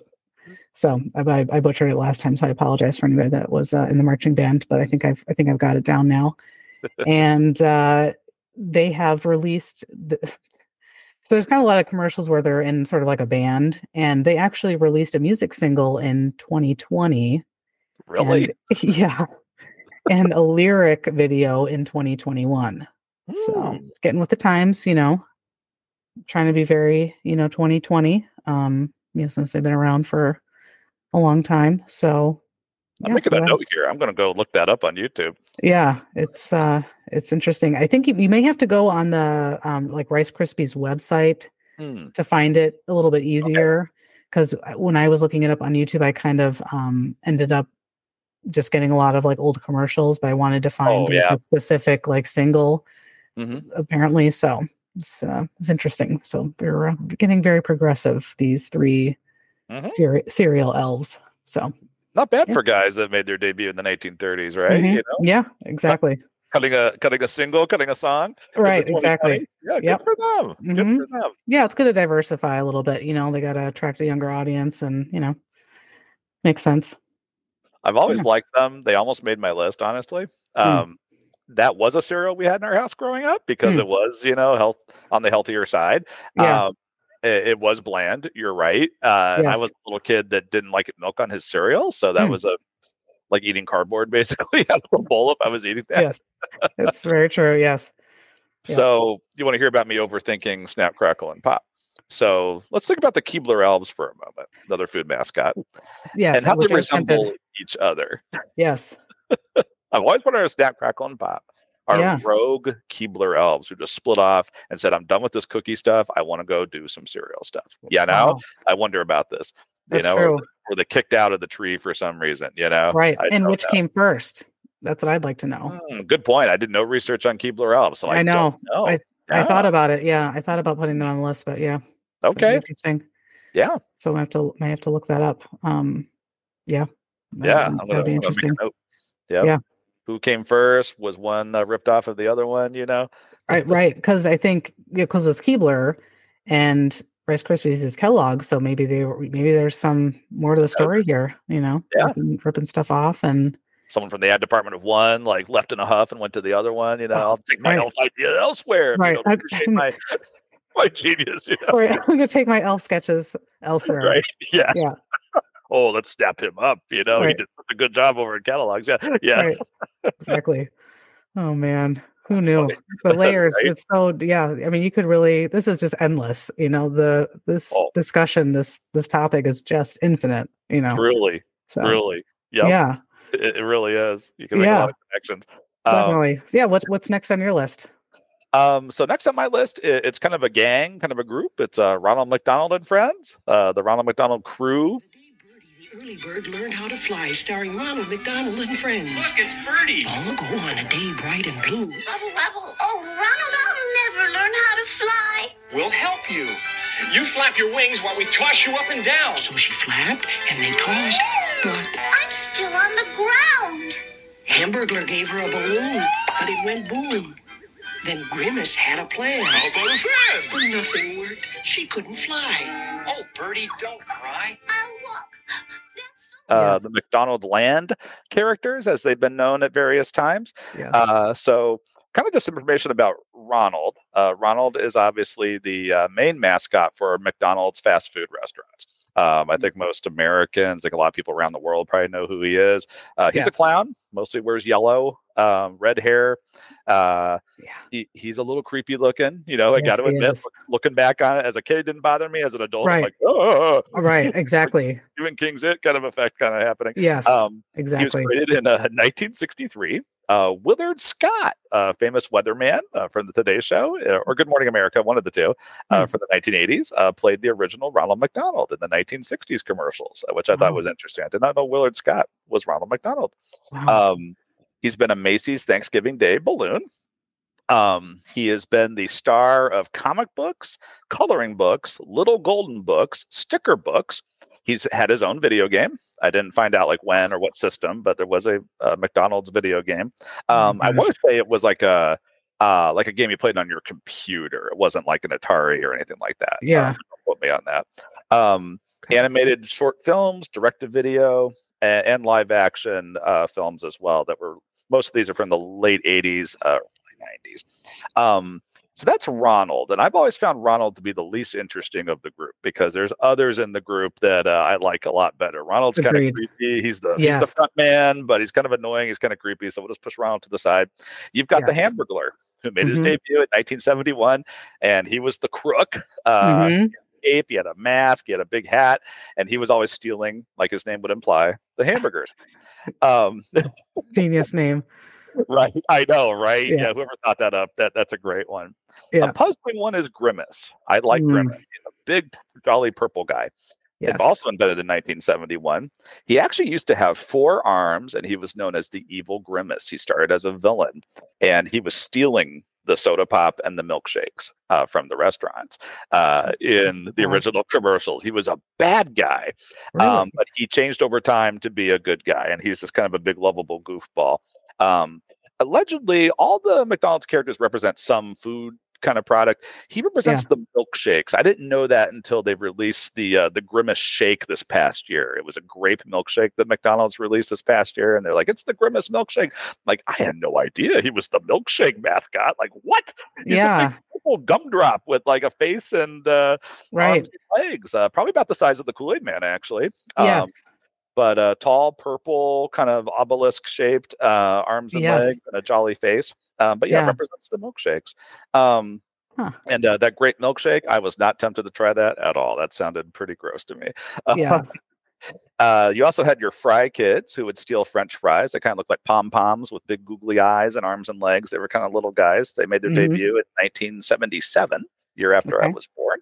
Speaker 1: So I, I I butchered it last time, so I apologize for anybody that was uh, in the marching band, but I think I've I think I've got it down now. and uh, they have released. The, so there's kind of a lot of commercials where they're in sort of like a band, and they actually released a music single in 2020.
Speaker 2: really?
Speaker 1: and- yeah, and a lyric video in 2021. So
Speaker 2: Hmm.
Speaker 1: getting with the times, you know, trying to be very, you know, 2020. Um, you know, since they've been around for a long time. So
Speaker 2: I'm
Speaker 1: yeah,
Speaker 2: making
Speaker 1: so that-
Speaker 2: note here. I'm going to go look that up on YouTube.
Speaker 1: yeah, it's uh it's interesting. I think you, you may have to go on the um like Rice Krispies website
Speaker 2: Hmm.
Speaker 1: to find it a little bit easier because when I was looking it up on YouTube, I kind of um ended up just getting a lot of like old commercials, but I wanted to find
Speaker 2: Oh, yeah.
Speaker 1: a specific like single
Speaker 2: Mhm.
Speaker 1: apparently. So it's uh, it's interesting. So they're uh, getting very progressive. These 3
Speaker 2: Mhm.
Speaker 1: seri- serial elves. So
Speaker 2: Not bad
Speaker 1: Yeah.
Speaker 2: for guys that made their debut in the 1930s, right?
Speaker 1: Mhm.
Speaker 2: You know,
Speaker 1: yeah, exactly.
Speaker 2: cutting a cutting a single, cutting a song.
Speaker 1: Right, exactly.
Speaker 2: 2020s. Yeah, good for them. Good
Speaker 1: Mhm.
Speaker 2: for them.
Speaker 1: yeah, it's good to diversify a little bit. You know, they got to attract a younger audience, and you know, makes sense.
Speaker 2: I've always
Speaker 1: Yeah.
Speaker 2: liked them. They almost made my list, honestly. Um, That was a cereal we had in our house growing up because
Speaker 1: Hmm.
Speaker 2: it was, you know, health on the healthier side.
Speaker 1: Yeah.
Speaker 2: Um, it, it was bland. You're right. Uh, and I was a little kid that didn't like milk on his cereal, so that
Speaker 1: Hmm.
Speaker 2: was a like eating cardboard basically out of a bowl if I was eating that.
Speaker 1: Yes, it's very true. Yes.
Speaker 2: So you want to hear about me overthinking Snap, Crackle, and Pop. So let's think about the Keebler elves for a moment, another food mascot,
Speaker 1: Yes.
Speaker 2: and how
Speaker 1: do they
Speaker 2: resemble each other.
Speaker 1: Yes.
Speaker 2: I've always wanted to Snap, Crackle, and Pop are
Speaker 1: Yeah.
Speaker 2: rogue Keebler elves who just split off and said, "I'm done with this cookie stuff. I want to go do some cereal stuff." Yeah, now
Speaker 1: Wow,
Speaker 2: I wonder about this.
Speaker 1: that's
Speaker 2: you know,
Speaker 1: true.
Speaker 2: Or, or they kicked out of the tree for some reason. You know,
Speaker 1: Right.
Speaker 2: I
Speaker 1: and which
Speaker 2: know.
Speaker 1: came first? That's what I'd like to know.
Speaker 2: Hmm, good point. I did no research on Keebler elves, so I,
Speaker 1: I know.
Speaker 2: Know.
Speaker 1: I- I thought about it. Yeah, I thought about putting them on the list, but yeah,
Speaker 2: okay.
Speaker 1: interesting.
Speaker 2: Yeah.
Speaker 1: So I have to I have to look that up. Um, yeah.
Speaker 2: Yeah,
Speaker 1: that'd be
Speaker 2: I'm gonna make
Speaker 1: interesting.
Speaker 2: a note. Yep.
Speaker 1: Yeah.
Speaker 2: Who came first? Was one uh, ripped off of the other one? You know.
Speaker 1: Right, right. Because I think because it's Keebler and Rice Krispies is Kellogg, so maybe they were- maybe there's some more to the story here. You know,
Speaker 2: Yeah.
Speaker 1: ripping, ripping stuff off and
Speaker 2: Someone from the ad department of one like left in a huff and went to the other one. You know,
Speaker 1: Oh,
Speaker 2: I'll take my
Speaker 1: right.
Speaker 2: elf idea elsewhere. you
Speaker 1: Right. I-
Speaker 2: appreciate my my genius. You know.
Speaker 1: or I'm going to take my elf sketches elsewhere.
Speaker 2: Right. Yeah.
Speaker 1: Yeah.
Speaker 2: Oh, let's snap him up. You know, he did such a good job over at Kellogg's. Yeah. Yeah.
Speaker 1: Right. exactly. Oh man, who knew? The layers.
Speaker 2: Right?
Speaker 1: It's so yeah. I mean, you could really. This is just endless. You know, the this
Speaker 2: Oh.
Speaker 1: discussion, this this topic is just infinite. You know.
Speaker 2: Really.
Speaker 1: So
Speaker 2: Really. Yep.
Speaker 1: yeah,
Speaker 2: It, it really is. You can make a lot of connections. Um,
Speaker 1: definitely. yeah. What what's next on your list?
Speaker 2: Um, so next on my list, i it's kind of a gang, kind of a group. It's uh, Ronald McDonald and Friends, uh, the Ronald McDonald Crew
Speaker 9: Early Bird Learned How to Fly, starring Ronald McDonald and friends.
Speaker 6: Look, it's Birdie.
Speaker 9: Long ago on a day bright and blue.
Speaker 5: Rubble, rubble. Oh, Ronald, I'll never learn how to fly.
Speaker 6: We'll help you. You flap your wings while we toss you up and down.
Speaker 9: So she flapped and they tossed, but
Speaker 5: I'm still on the ground.
Speaker 9: Hamburglar gave her a balloon, but it went boom. Then Grimace had a plan.
Speaker 3: How about a fan?
Speaker 9: But nothing worked. She couldn't fly.
Speaker 6: Oh, Birdie, don't cry.
Speaker 5: I'll walk.
Speaker 2: Uh, The McDonald Land characters, as they've been known at various times.
Speaker 1: Yes.
Speaker 2: Uh, so, kind of just information about Ronald. Uh, Ronald is obviously the uh, main mascot for McDonald's fast food restaurants. Um, I think most Americans, like a lot of people around the world, probably know who he is. Uh, he's a clown, mostly wears yellow, um, red hair. Uh,
Speaker 1: yeah.
Speaker 2: he, he's a little creepy looking, you know. I got to admit, look- looking back on it, as a kid, it didn't bother me. As an adult, I'm
Speaker 1: Right.
Speaker 2: like, oh,
Speaker 1: Right. Exactly.
Speaker 2: Stephen King's It kind of effect kind of happening.
Speaker 1: Yes.
Speaker 2: Um, he was created in uh, 1963. Uh, Willard Scott, uh, famous weatherman uh, from the Today Show uh, or Good Morning America, one of the two, uh,
Speaker 1: Hmm.
Speaker 2: from the 1980s, uh, played the original Ronald McDonald in the 1960s commercials, which I thought was interesting. I did not know Willard Scott was Ronald McDonald.
Speaker 1: Wow.
Speaker 2: Um, he's been a Macy's Thanksgiving Day balloon. Um, he has been the star of comic books, coloring books, little golden books, sticker books. He's had his own video game. I didn't find out like when or what system, but there was a, a McDonald's video game. Um, I
Speaker 1: gosh.
Speaker 2: want to say it was like a uh, like a game you played on your computer. It wasn't like an Atari or anything like that.
Speaker 1: Yeah.
Speaker 2: Um, don't quote me on that. Um. Animated short films, direct to video, and, and live action uh, films as well. That were most of these are from the late 80s, uh, early 90s. Um, so that's Ronald, and I've always found Ronald to be the least interesting of the group because there's others in the group that uh, I like a lot better. Ronald's kind of creepy. He's the he's the front man, but he's kind of annoying. He's kind of creepy. So we'll just push Ronald to the side. You've got the
Speaker 1: Yes.
Speaker 2: Hamburglar who made his
Speaker 1: Mhm.
Speaker 2: debut in 1971, and he was the crook. Uh,
Speaker 1: Mhm.
Speaker 2: Cape, he had a mask, he had a big hat, and he was always stealing, like his name would imply, the hamburgers. um,
Speaker 1: Genius name.
Speaker 2: right, I know, right?
Speaker 1: Yeah.
Speaker 2: Yeah. whoever thought that up, that that's a great one.
Speaker 1: Yeah.
Speaker 2: A puzzling one is Grimace. I like
Speaker 1: Mm.
Speaker 2: Grimace. He's a big, jolly purple guy.
Speaker 1: Yes.
Speaker 2: It's also invented in 1971. He actually used to have four arms, and he was known as the Evil Grimace. He started as a villain, and he was stealing the soda pop and the milkshakes uh, from the restaurants uh, in the original commercials. He was a bad guy,
Speaker 1: Really?
Speaker 2: um, but he changed over time to be a good guy, and he's just kind of a big, lovable goofball. Um, allegedly, all the McDonald's characters represent some food kind of product. He represents the milkshakes. I didn't know that until they released the uh, the Grimace shake this past year. It was a grape milkshake that McDonald's released this past year, and they're like, "It's the Grimace milkshake." Like, I had no idea he was the milkshake mascot. Like, what? He's a
Speaker 1: yeah.
Speaker 2: big purple gumdrop with like a face and uh,
Speaker 1: Right.
Speaker 2: and legs. Uh, probably about the size of the Kool Aid Man, actually. Um,
Speaker 1: yes.
Speaker 2: But uh, tall, purple, kind of obelisk shaped uh, arms and
Speaker 1: Yes.
Speaker 2: legs and a jolly face. Um, but yeah,
Speaker 1: Yeah.
Speaker 2: represents the milkshakes. Um,
Speaker 1: Huh.
Speaker 2: And uh, that great milkshake, I was not tempted to try that at all. That sounded pretty gross to me.
Speaker 1: Yeah.
Speaker 2: Uh, you also had your fry kids who would steal French fries. They kind of looked like pom poms with big googly eyes and arms and legs. They were kind of little guys. They made their
Speaker 1: Mhm.
Speaker 2: debut in 1977, year after I was born.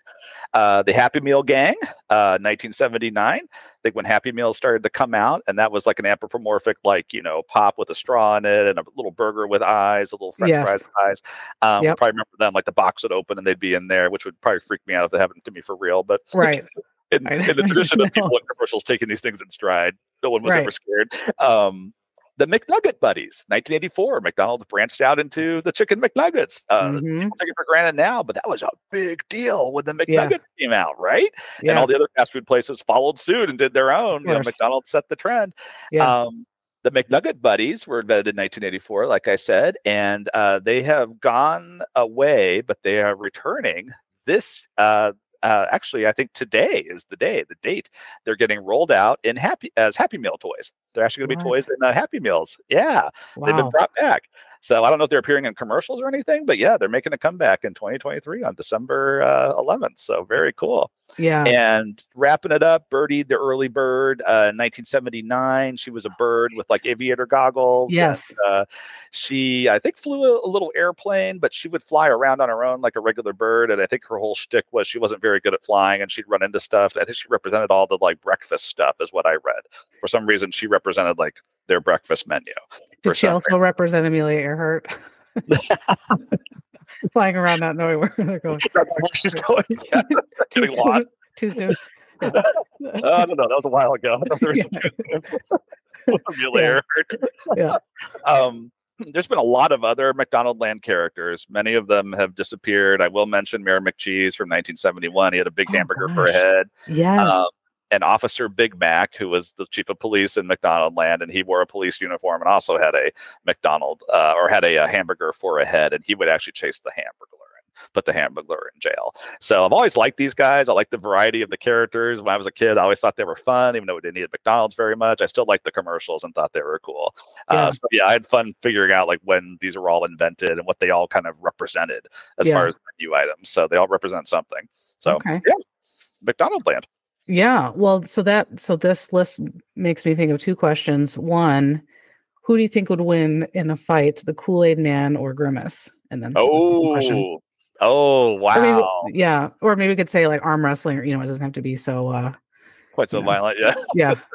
Speaker 2: Uh, the Happy Meal Gang, uh, 1979. I think when Happy Meals started to come out, and that was like an anthropomorphic, like you know, pop with a straw in it and a little burger with eyes, a little French
Speaker 1: Yes.
Speaker 2: fries with eyes. Um,
Speaker 1: Yep.
Speaker 2: Probably remember them, like the box would open and they'd be in there, which would probably freak me out if they happened to me for real. But
Speaker 1: Right.
Speaker 2: in, in the tradition of people in commercials taking these things in stride, no one was ever scared. Um, the McNugget Buddies, 1984. McDonald's branched out into the chicken McNuggets. Uh,
Speaker 1: Mhm.
Speaker 2: People take it for granted now, but that was a big deal when the
Speaker 1: Yeah.
Speaker 2: McNuggets came out, right? And all the other fast food places followed suit and did their own. You know. McDonald's set the trend.
Speaker 1: Yeah.
Speaker 2: Um, the McNugget Buddies were invented in 1984, like I said, and uh, they have gone away, but they are returning this. Uh, uh, actually, I think today is the day, the date. They're getting rolled out in happy as Happy Meal toys. They're actually going to be toys in uh, Happy Meals. Yeah, they've been brought back. So I don't know if they're appearing in commercials or anything, but yeah, they're making a comeback in 2023 on December uh, 11th. So very cool.
Speaker 1: Yeah.
Speaker 2: And wrapping it up, Birdie the early bird, uh, 1979. She was a bird with like aviator goggles.
Speaker 1: Yes.
Speaker 2: And, uh, she, I think, flew a, a little airplane, but she would fly around on her own like a regular bird. And I think her whole shtick was she wasn't very good at flying, and she'd run into stuff. I think she represented all the like breakfast stuff, is what I read. For some reason, she represented like their breakfast menu.
Speaker 1: Did she also represent Amelia Earhart? Flying around not knowing where they're going.
Speaker 2: where she's going. Yeah,
Speaker 1: Too soon. Too soon.
Speaker 2: Oh, I don't know. That was a while ago. There was something Amelia
Speaker 1: Yeah.
Speaker 2: Earhart.
Speaker 1: Yeah.
Speaker 2: Um, there's been a lot of other McDonald Land characters. Many of them have disappeared. I will mention Mayor McCheese from 1971. He had a big
Speaker 1: Oh,
Speaker 2: hamburger for a head.
Speaker 1: Yes.
Speaker 2: Um, and Officer Big Mac, who was the chief of police in McDonald Land, and he wore a police uniform and also had a McDonald uh, or had a, a hamburger for a head, and he would actually chase the hamburger and put the hamburger in jail. So I've always liked these guys. I like the variety of the characters. When I was a kid, I always thought they were fun, even though we didn't eat at McDonald's very much. I still liked the commercials and thought they were cool.
Speaker 1: Yeah.
Speaker 2: Uh, so yeah, I had fun figuring out like when these were all invented and what they all kind of represented as
Speaker 1: Yeah.
Speaker 2: far as menu items. So they all represent something. So
Speaker 1: Okay.
Speaker 2: yeah, McDonald Land.
Speaker 1: Yeah. Well, so that so this list makes me think of two questions. One, who do you think would win in a fight, the Kool-Aid Man or Grimace? And then.
Speaker 2: Oh, oh, wow.
Speaker 1: Maybe, yeah. Or maybe we could say like arm wrestling, or you know, it doesn't have to be so uh
Speaker 2: Quite so
Speaker 1: yeah.
Speaker 2: violent, yeah.
Speaker 1: yeah.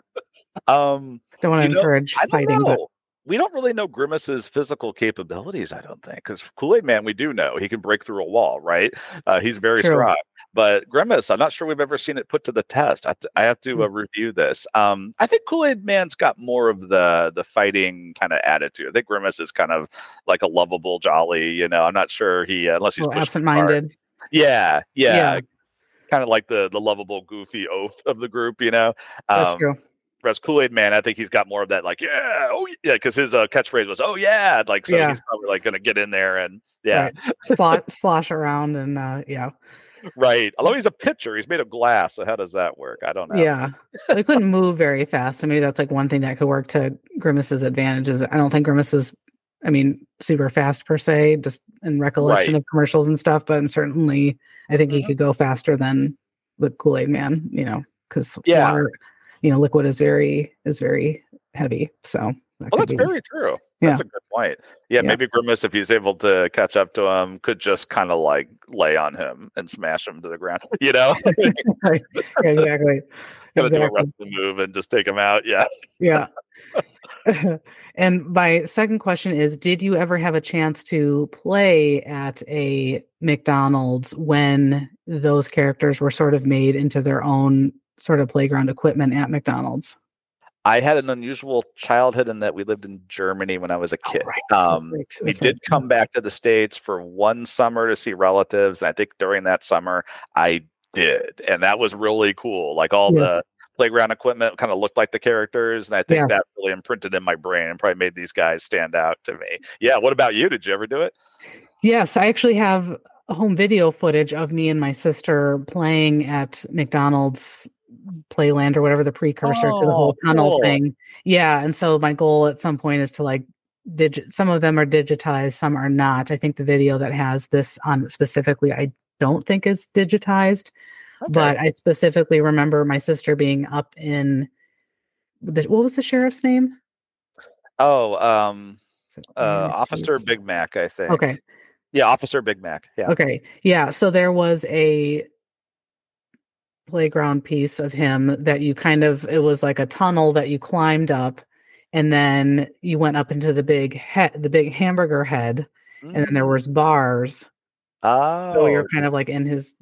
Speaker 2: Um,
Speaker 1: Don't want to
Speaker 2: You know,
Speaker 1: encourage fighting,
Speaker 2: know.
Speaker 1: but
Speaker 2: we don't really know Grimace's physical capabilities. I don't think because Kool Aid Man, we do know he can break through a wall, right? Uh, he's very
Speaker 1: True.
Speaker 2: strong. But Grimace, I'm not sure we've ever seen it put to the test. I have to, I have to uh,
Speaker 1: Hmm.
Speaker 2: review this. Um, I think Kool Aid Man's got more of the the fighting kind of attitude. I think Grimace is kind of like a lovable, jolly. You know, I'm not sure he uh, unless he's
Speaker 1: little
Speaker 2: pushing too hard.
Speaker 1: absent-minded.
Speaker 2: Yeah, yeah,
Speaker 1: Yeah.
Speaker 2: kind of like the the lovable, goofy oaf of the group. You know,
Speaker 1: That's
Speaker 2: Um,
Speaker 1: true.
Speaker 2: Whereas Kool Aid Man, I think he's got more of that, like, yeah, oh yeah, because his uh, catchphrase was, oh yeah, like so
Speaker 1: Yeah.
Speaker 2: he's probably like gonna get in there and yeah,
Speaker 1: Right. Slot slosh around and uh yeah.
Speaker 2: right. Although he's a pitcher, he's made of glass, so how does that work? I don't know.
Speaker 1: Yeah. They couldn't move very fast. So maybe that's like one thing that could work to Grimace's advantages. I don't think Grimace is I mean, super fast per se, just in recollection
Speaker 2: Right.
Speaker 1: of commercials and stuff, but certainly I think he
Speaker 2: Mhm.
Speaker 1: could go faster than the Kool-Aid man, you know, because
Speaker 2: Yeah.
Speaker 1: water, you know, liquid is very is very heavy. So that
Speaker 2: Well, that's
Speaker 1: be-
Speaker 2: very true.
Speaker 1: Yeah.
Speaker 2: That's a good point. Yeah,
Speaker 1: Yeah.
Speaker 2: maybe Grimace, if he's able to catch up to him, could just kind of like lay on him and smash him to the ground. You know,
Speaker 1: right. Yeah, exactly.
Speaker 2: gonna do a wrestling move and just take him out. Yeah.
Speaker 1: Yeah. and my second question is Did you ever have a chance to play at a McDonald's when those characters were sort of made into their own sort of playground equipment at McDonald's?
Speaker 2: I had an unusual childhood in that we lived in Germany when I was a
Speaker 1: Oh,
Speaker 2: kid.
Speaker 1: right,
Speaker 2: Um,
Speaker 1: right,
Speaker 2: we did
Speaker 1: right.
Speaker 2: come back to the states for one summer to see relatives and i think during that summer i did and that was really cool like all
Speaker 1: Yeah.
Speaker 2: the playground equipment kind of looked like the characters and i think
Speaker 1: Yeah.
Speaker 2: that really imprinted in my brain and probably made these guys stand out to me yeah what about you did you ever do it
Speaker 1: Yes, I actually have home video footage of me and my sister playing at McDonald's Playland or whatever the precursor to the whole
Speaker 2: Oh,
Speaker 1: tunnel
Speaker 2: cool.
Speaker 1: thing. Yeah, and so my goal at some point is to like digit some of them are digitized, some are not. I think the video that has this on specifically I don't think is digitized, okay. but I specifically remember my sister being up in the, what was the sheriff's name?
Speaker 2: oh um uh officer big mac i think
Speaker 1: Okay.
Speaker 2: yeah officer big mac yeah
Speaker 1: Okay. Yeah. So there was a playground piece of him that you kind of, it was like a tunnel that you climbed up and then you went up into the big head, the big hamburger head. And then there was mm. bars.
Speaker 2: oh
Speaker 1: So you're kind of like in his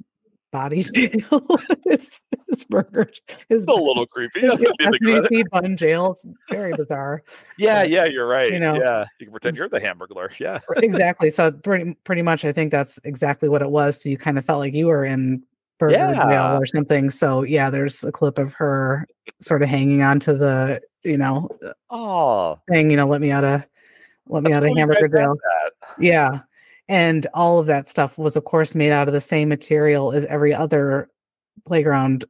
Speaker 1: body jail, his, his burger,
Speaker 2: it's a little creepy I
Speaker 1: his
Speaker 2: give you the
Speaker 1: bun jail. It's very bizarre.
Speaker 2: yeah
Speaker 1: but,
Speaker 2: yeah you're right you
Speaker 1: know,
Speaker 2: yeah you can pretend you're the hamburger yeah
Speaker 1: exactly. So pretty pretty much I think that's exactly what it was. So you kind of felt like you were in burger
Speaker 2: Yeah.
Speaker 1: or something. So yeah, there's a clip of her sort of hanging on to the, you know, uh,
Speaker 2: oh
Speaker 1: thing, you know, let me out of let me
Speaker 2: That's
Speaker 1: out of hamburger
Speaker 2: guys have
Speaker 1: jail.
Speaker 2: that.
Speaker 1: Yeah. And all of that stuff was of course made out of the same material as every other playground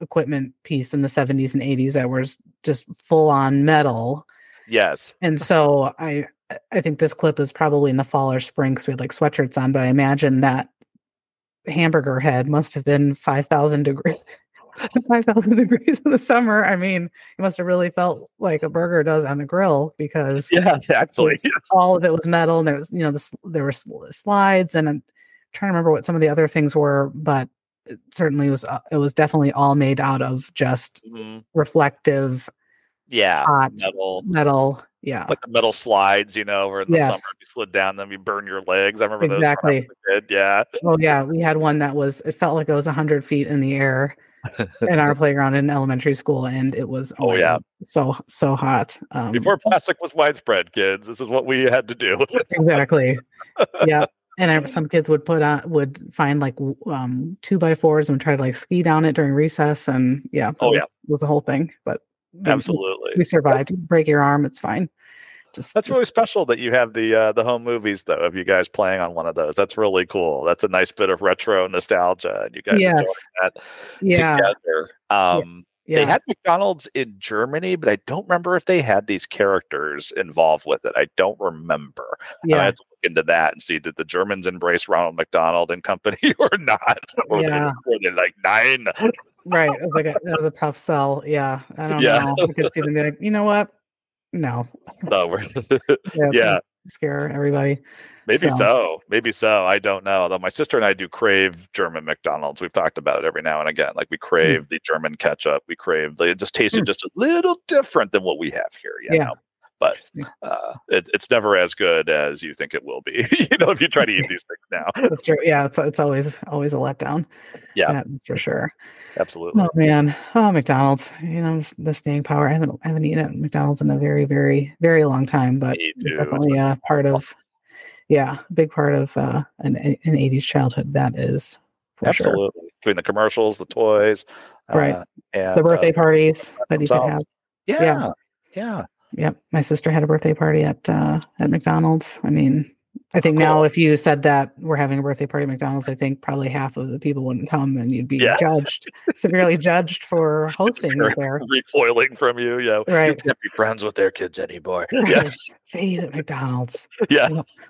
Speaker 1: equipment piece in the 70s and 80s that was just full on metal
Speaker 2: Yes.
Speaker 1: and so i I- I think this clip is probably in the fall or spring because we had like sweatshirts on, but I imagine that hamburger head must have been 5,000 degrees. 5,000 degrees in the summer. I mean, it must have really felt like a burger does on a grill because
Speaker 2: Yeah, actually.
Speaker 1: all of it was metal and there was, you know, this, there were slides and I'm trying to remember what some of the other things were, but it certainly was, uh, it was definitely all made out of just
Speaker 2: Mhm.
Speaker 1: reflective
Speaker 2: Yeah.
Speaker 1: hot
Speaker 2: Metal.
Speaker 1: metal. Yeah.
Speaker 2: Like the metal slides, you know, where in the summer
Speaker 1: Yes.
Speaker 2: if you slid down them, you burn your legs. I remember those.
Speaker 1: Exactly.
Speaker 2: was a Yeah.
Speaker 1: Oh yeah, we had one that was it felt like it was hundred feet in the air in our playground in elementary school, and it was
Speaker 2: Oh,
Speaker 1: my
Speaker 2: yeah.
Speaker 1: God, so so hot. Um,
Speaker 2: Before plastic was widespread, kids, this is what we had to do.
Speaker 1: exactly, yeah. And I, some kids would put on would find like um, two by fours and try to like ski down it during recess, and yeah, it
Speaker 2: Oh,
Speaker 1: was,
Speaker 2: yeah.
Speaker 1: was a whole thing. But
Speaker 2: Absolutely.
Speaker 1: we survived. Break your arm, it's fine. Just
Speaker 2: That's
Speaker 1: just-
Speaker 2: really special that you have the uh, the home movies though of you guys playing on one of those. That's really cool. That's a nice bit of retro nostalgia, and you guys
Speaker 1: yes,
Speaker 2: that
Speaker 1: yeah,
Speaker 2: together. Um, They
Speaker 1: yeah.
Speaker 2: had McDonald's in Germany, but I don't remember if they had these characters involved with it. I don't remember. Yeah. I
Speaker 1: yeah.
Speaker 2: had to look into that and see did the Germans embrace Ronald McDonald and company or not? Or
Speaker 1: Yeah.
Speaker 2: they, were they like nein?
Speaker 1: Right. It was like a, that was a tough sell. Yeah. I don't
Speaker 2: Yeah.
Speaker 1: know. I could see them be like, you know what? No.
Speaker 2: No, we're
Speaker 1: Yeah.
Speaker 2: yeah.
Speaker 1: Scare everybody.
Speaker 2: Maybe
Speaker 1: So-
Speaker 2: so. Maybe so. I don't know. Though my sister and I do crave German McDonald's. We've talked about it every now and again. Like we crave the German ketchup. We crave. It just tasted
Speaker 1: Hmm.
Speaker 2: just a little different than what we have here.
Speaker 1: Yeah.
Speaker 2: know. But uh, it, it's never as good as you think it will be. you know, if you try to eat these things now.
Speaker 1: That's true. Yeah. It's, it's always, always a letdown.
Speaker 2: Yeah,
Speaker 1: That's for sure.
Speaker 2: absolutely.
Speaker 1: Oh man. Oh, McDonald's, you know, the staying power. I haven't, I haven't eaten at McDonald's in a very, very, very long time, but it's definitely a part of, yeah, big part of uh, an, an 80s childhood. That is for sure.
Speaker 2: Absolutely. Between the commercials, the toys,
Speaker 1: Right.
Speaker 2: uh, and
Speaker 1: The birthday
Speaker 2: uh,
Speaker 1: parties that you could have.
Speaker 2: yeah,
Speaker 1: yeah.
Speaker 2: yeah,
Speaker 1: Yep, my sister had a birthday party at uh, at McDonald's. I mean, I think now if you said that we're having a birthday party at McDonald's, I think probably half of the people wouldn't come, and you'd be
Speaker 2: Yeah.
Speaker 1: judged severely judged for hosting
Speaker 2: Sure.
Speaker 1: there.
Speaker 2: Recoiling from you, yeah. You
Speaker 1: Right.
Speaker 2: can't be friends with their kids anymore. Yeah,
Speaker 1: Right. They eat at McDonald's.
Speaker 2: yeah.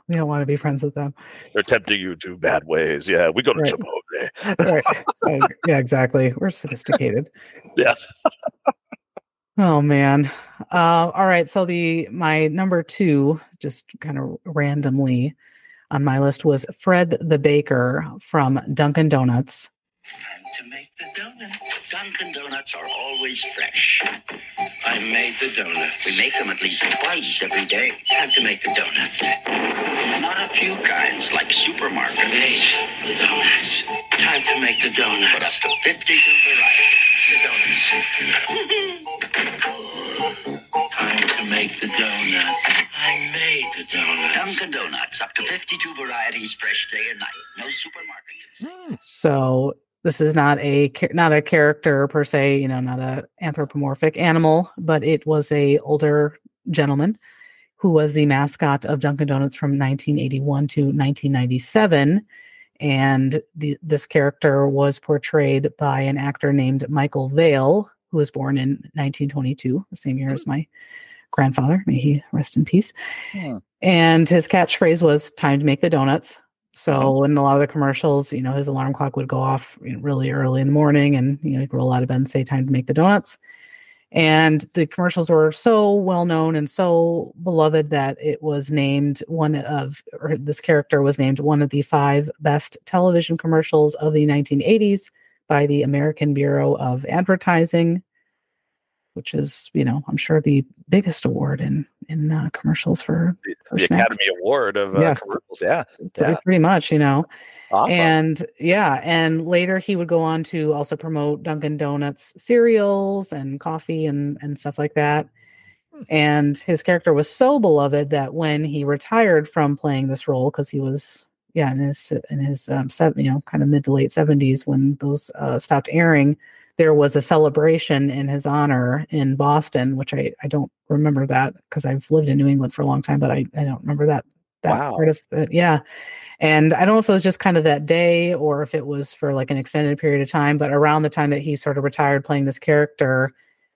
Speaker 1: We don't want to be friends with them.
Speaker 2: They're tempting you to bad ways. Yeah, we go to
Speaker 1: Right.
Speaker 2: Chipotle.
Speaker 1: Right. Yeah, exactly. We're sophisticated.
Speaker 2: Yeah.
Speaker 1: Oh man. Uh, all right. So the my number two, just kind of randomly on my list was Fred the Baker from Dunkin' Donuts.
Speaker 6: Time to make the donuts.
Speaker 8: Dunkin' Donuts are always fresh.
Speaker 6: I made the donuts.
Speaker 8: We make them at least twice every day.
Speaker 6: Time to make the donuts.
Speaker 8: Not a few kinds like supermarket.
Speaker 6: Donuts. Time to make the donuts.
Speaker 8: But up
Speaker 6: donuts.
Speaker 8: to 52 varieties.
Speaker 6: The donuts. Time to make the donuts. I made the donuts.
Speaker 8: Dunkin' Donuts, up to 52 varieties, fresh day and night. No supermarket. Hmm.
Speaker 1: So this is not a not a character per se, you know, not a anthropomorphic animal, but it was a older gentleman who was the mascot of Dunkin' Donuts from 1981 to 1997. And the, this character was portrayed by an actor named Michael Vale, who was born in 1922, the same year as my grandfather. May he rest in peace.
Speaker 2: Hmm.
Speaker 1: And his catchphrase was "Time to make the donuts." So in a lot of the commercials, you know, his alarm clock would go off really early in the morning, and you know, he'd roll out of bed and say, "Time to make the donuts." And the commercials were so well known and so beloved that it was named one of, or this character was named one of the five best television commercials of the 1980s by the American Bureau of Advertising, which is, you know, I'm sure the biggest award in in uh, commercials for, for
Speaker 2: The
Speaker 1: snacks.
Speaker 2: Academy Award of uh,
Speaker 1: Yes.
Speaker 2: commercials. Yeah.
Speaker 1: Pretty,
Speaker 2: Yeah.
Speaker 1: pretty much, you know.
Speaker 2: Awesome.
Speaker 1: And yeah, and later he would go on to also promote Dunkin' Donuts cereals and coffee and and stuff like that.
Speaker 2: Hmm.
Speaker 1: And his character was so beloved that when he retired from playing this role, because he was yeah in his in his um, seven, you know kind of mid to late seventies when those uh, stopped airing, there was a celebration in his honor in Boston, which I I don't remember that because I've lived in New England for a long time, but I I don't remember that that
Speaker 2: Wow.
Speaker 1: part of it. Yeah. And I don't know if it was just kind of that day or if it was for like an extended period of time, but around the time that he sort of retired playing this character,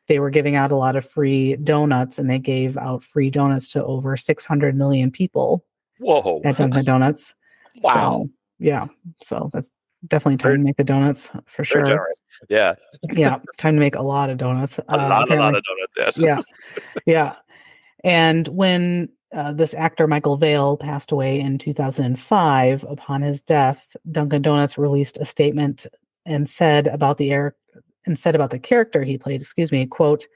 Speaker 1: they were giving out a lot of free donuts, and they gave out free donuts to over 600 million people
Speaker 2: Whoa.
Speaker 1: at Dunkin' Donuts.
Speaker 2: Wow.
Speaker 1: So, yeah. So that's definitely time
Speaker 2: Very-
Speaker 1: to make the donuts for sure.
Speaker 2: generous. Yeah.
Speaker 1: Yeah, time to make a lot of donuts.
Speaker 2: A lot, a lot of donuts. Yes.
Speaker 1: yeah yeah and when uh, this actor michael vale passed away in 2005 upon his death dunkin donuts released a statement and said about the air and said about the character he played excuse me quote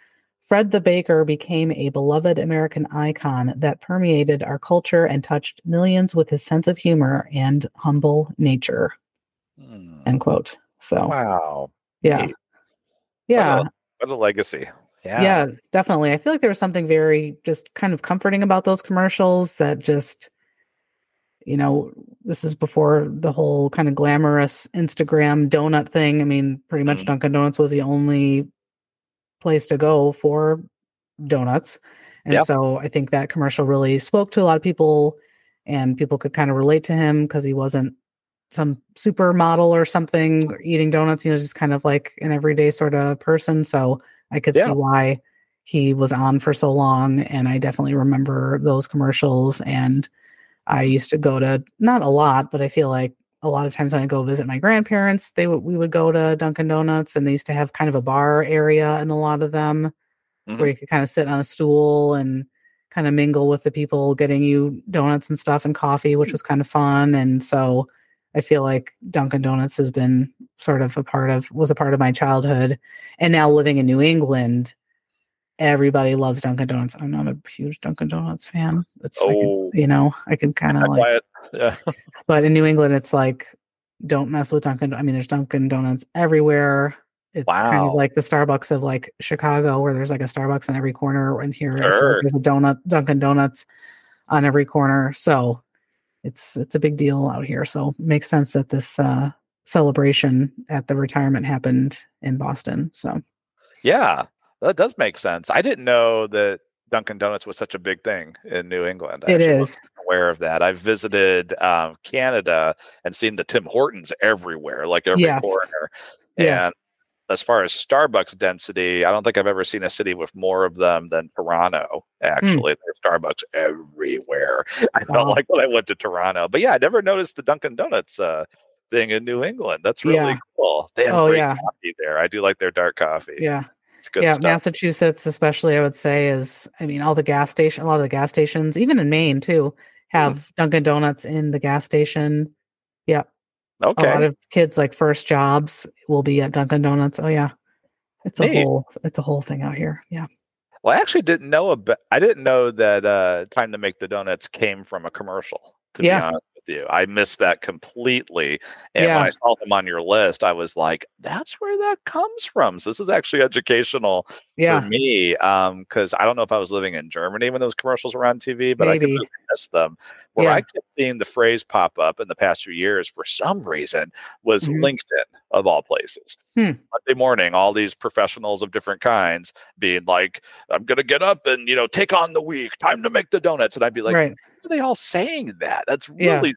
Speaker 1: fred the baker became a beloved american icon that permeated our culture and touched millions with his sense of humor and humble nature
Speaker 2: Hmm.
Speaker 1: end quote so
Speaker 2: Wow.
Speaker 1: Yeah yeah
Speaker 2: What a legacy. Yeah.
Speaker 1: yeah. definitely. I feel like there was something very just kind of comforting about those commercials that just, you know, this is before the whole kind of glamorous Instagram donut thing. I mean, pretty much
Speaker 2: Mhm.
Speaker 1: Dunkin' Donuts was the only place to go for donuts. And
Speaker 2: Yep.
Speaker 1: so I think that commercial really spoke to a lot of people and people could kind of relate to him because he wasn't some supermodel or something eating donuts, you know, just kind of like an everyday sort of person. So I could
Speaker 2: Yeah.
Speaker 1: see why he was on for so long. And I definitely remember those commercials. And I used to go to not a lot, but I feel like a lot of times when I go visit my grandparents, they would we would go to Dunkin' Donuts and they used to have kind of a bar area in a lot of them
Speaker 2: Mhm.
Speaker 1: where you could kind of sit on a stool and kind of mingle with the people getting you donuts and stuff and coffee, which was kind of fun. And so I feel like Dunkin' Donuts has been sort of a part of was a part of my childhood. And now living in New England, everybody loves Dunkin' Donuts. I'm not a huge Dunkin' Donuts fan. It's like,
Speaker 2: Oh.
Speaker 1: you know, I can kind of like.
Speaker 2: Yeah.
Speaker 1: but in New England, it's like don't mess with Dunkin'. I mean, there's Dunkin' Donuts everywhere. It's kind of like the Starbucks of like Chicago, where there's like a Starbucks in every corner. And here, I feel like
Speaker 2: Sure.
Speaker 1: there's a donut Dunkin' Donuts on every corner. So it's it's a big deal out here. So it makes sense that this uh, celebration at the retirement happened in Boston. So
Speaker 2: Yeah. That does make sense. I didn't know that Dunkin' Donuts was such a big thing in New England. I
Speaker 1: it is.
Speaker 2: aware of that. I've visited um, Canada and seen the Tim Hortons everywhere, like every
Speaker 1: Yes.
Speaker 2: corner.
Speaker 1: Yes.
Speaker 2: As far as Starbucks density, I don't think I've ever seen a city with more of them than Toronto. Actually, there's Starbucks everywhere. I felt
Speaker 1: Hmm.
Speaker 2: Like when I went to Toronto, but yeah, I never noticed the Dunkin' Donuts uh, thing in New England. That's really
Speaker 1: Yeah.
Speaker 2: cool. They have
Speaker 1: Oh,
Speaker 2: great
Speaker 1: yeah.
Speaker 2: coffee there. I do like their dark coffee.
Speaker 1: Yeah.
Speaker 2: it's good
Speaker 1: yeah,
Speaker 2: stuff.
Speaker 1: Massachusetts, especially, I would say, is I mean, all the gas station, a lot of the gas stations, even in Maine too,
Speaker 2: Hmm.
Speaker 1: have Dunkin' Donuts in the gas station. Yeah, a lot of kids like first jobs will be at Dunkin' Donuts. Oh yeah, it's a
Speaker 2: Neat.
Speaker 1: whole it's a whole thing out here. Yeah.
Speaker 2: Well, I actually didn't know about. I didn't know that uh, "Time to Make the Donuts" came from a commercial. To
Speaker 1: Yeah.
Speaker 2: be honest with you, I missed that completely. And
Speaker 1: Yeah.
Speaker 2: when I saw them on your list, I was like, "That's where that comes from." So this is actually educational
Speaker 1: Yeah.
Speaker 2: for me, because I don't know if I was living in Germany when those commercials were on TV, but I
Speaker 1: Maybe.
Speaker 2: completely missed them. Where I kept seeing the phrase pop up in the past few years for some reason was
Speaker 1: Mhm.
Speaker 2: LinkedIn of all places.
Speaker 1: Hmm.
Speaker 2: Monday morning, all these professionals of different kinds being like, "I'm gonna get up and you know take on the week. Time to make the donuts." And I'd be like,
Speaker 1: right.
Speaker 2: "Why are they all saying that? That's
Speaker 1: Yeah.
Speaker 2: really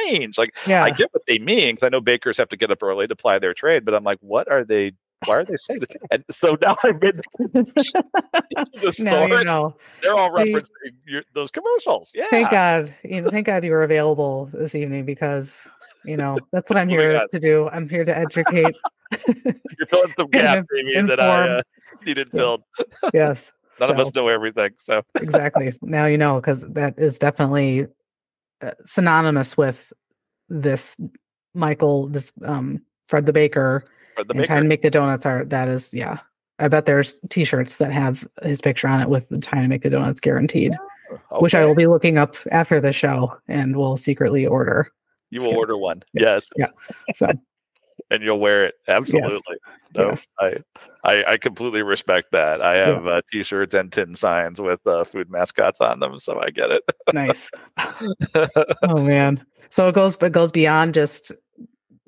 Speaker 2: strange." Like,
Speaker 1: Yeah.
Speaker 2: I get what they mean because I know bakers have to get up early to ply their trade, but I'm like, what are they? Why are they saying this? And so now I've been to the
Speaker 1: now you know.
Speaker 2: They're all referencing your, those commercials. Yeah.
Speaker 1: Thank God. You know, thank God you were available this evening because you know that's what I'm
Speaker 2: Oh
Speaker 1: here to do. I'm here to educate.
Speaker 2: You're filling some gaps, Amy, that I uh, needed filled.
Speaker 1: yes.
Speaker 2: None of us know everything, so
Speaker 1: exactly. Now you know because that is definitely uh, synonymous with this Michael, this um Fred the Baker,
Speaker 2: for the
Speaker 1: and trying to make the donuts are that is yeah. I bet there's T-shirts that have his picture on it with the "Trying to make the donuts" guaranteed, which I will be looking up after the show and will secretly order.
Speaker 2: You will order one,
Speaker 1: Yeah.
Speaker 2: yes,
Speaker 1: Yeah. So
Speaker 2: and you'll wear it absolutely. No,
Speaker 1: Yes.
Speaker 2: I, I I completely respect that. I have uh, t-shirts and tin signs with uh, food mascots on them, so I get it.
Speaker 1: nice. oh man. So it goes it goes beyond just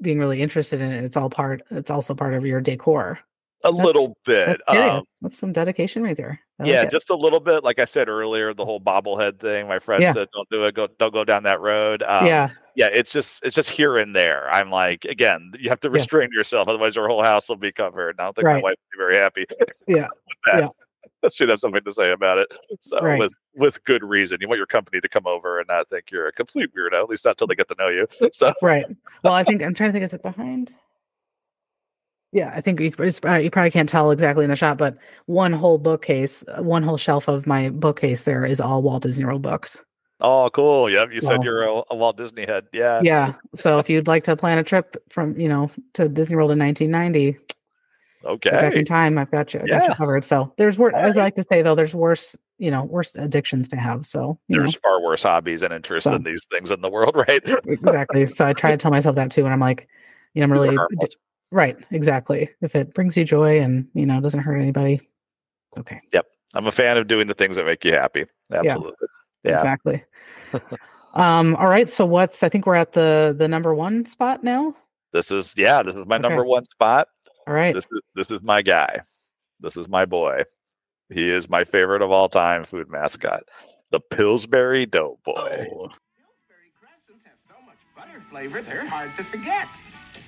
Speaker 1: being really interested in it. It's all part. It's also part of your decor.
Speaker 2: A
Speaker 1: That's-
Speaker 2: little bit.
Speaker 1: That's.
Speaker 2: Um,
Speaker 1: That's some dedication right there. I
Speaker 2: yeah, just a little bit. Like I said earlier, the whole bobblehead thing. My friend
Speaker 1: Yeah.
Speaker 2: said, "Don't do it. Go, don't go down that road." Um,
Speaker 1: yeah.
Speaker 2: yeah. It's just, it's just here and there. I'm like, again, you have to
Speaker 1: Yeah.
Speaker 2: restrain yourself, otherwise your whole house will be covered. And I don't think my wife would be very happy
Speaker 1: Yeah.
Speaker 2: with that. She'd have something to say about it. So
Speaker 1: Right.
Speaker 2: with with good reason. You want your company to come over and not think you're a complete weirdo, at least not till they get to know you. So
Speaker 1: Right. Well, I think I'm trying to think. Is it behind? Yeah, I think you, uh, you probably can't tell exactly in the shot, but one whole bookcase, uh, one whole shelf of my bookcase there is all Walt Disney World books.
Speaker 2: Oh, cool. Yep. You said you're a, a Walt Disney head. Yeah.
Speaker 1: Yeah. So if you'd like to plan a trip from, you know, to Disney World in 1990, okay. back in time, I've got you, I got
Speaker 2: Yeah.
Speaker 1: you covered. So there's worse, as I like to say though, there's worse, you know, worse addictions to have. So you know,
Speaker 2: There's far worse hobbies and interests
Speaker 1: So-
Speaker 2: than these things in the world, right?
Speaker 1: exactly. So I try to tell myself that too, and I'm like, you know, I'm really. Right. Exactly. If it brings you joy and you know doesn't hurt anybody, it's okay.
Speaker 2: Yep, I'm a fan of doing the things that make you happy. Absolutely. Yeah.
Speaker 1: Exactly. um. All right. So what's? I think we're at the the number one spot now.
Speaker 2: This is yeah, this is my
Speaker 1: Okay.
Speaker 2: number one spot.
Speaker 1: All right.
Speaker 2: This is this is my guy. This is my boy. He is my favorite of all time food mascot. The Pillsbury Doughboy.
Speaker 1: Oh,
Speaker 9: Pillsbury crescents have so much butter flavor, they're hard to forget.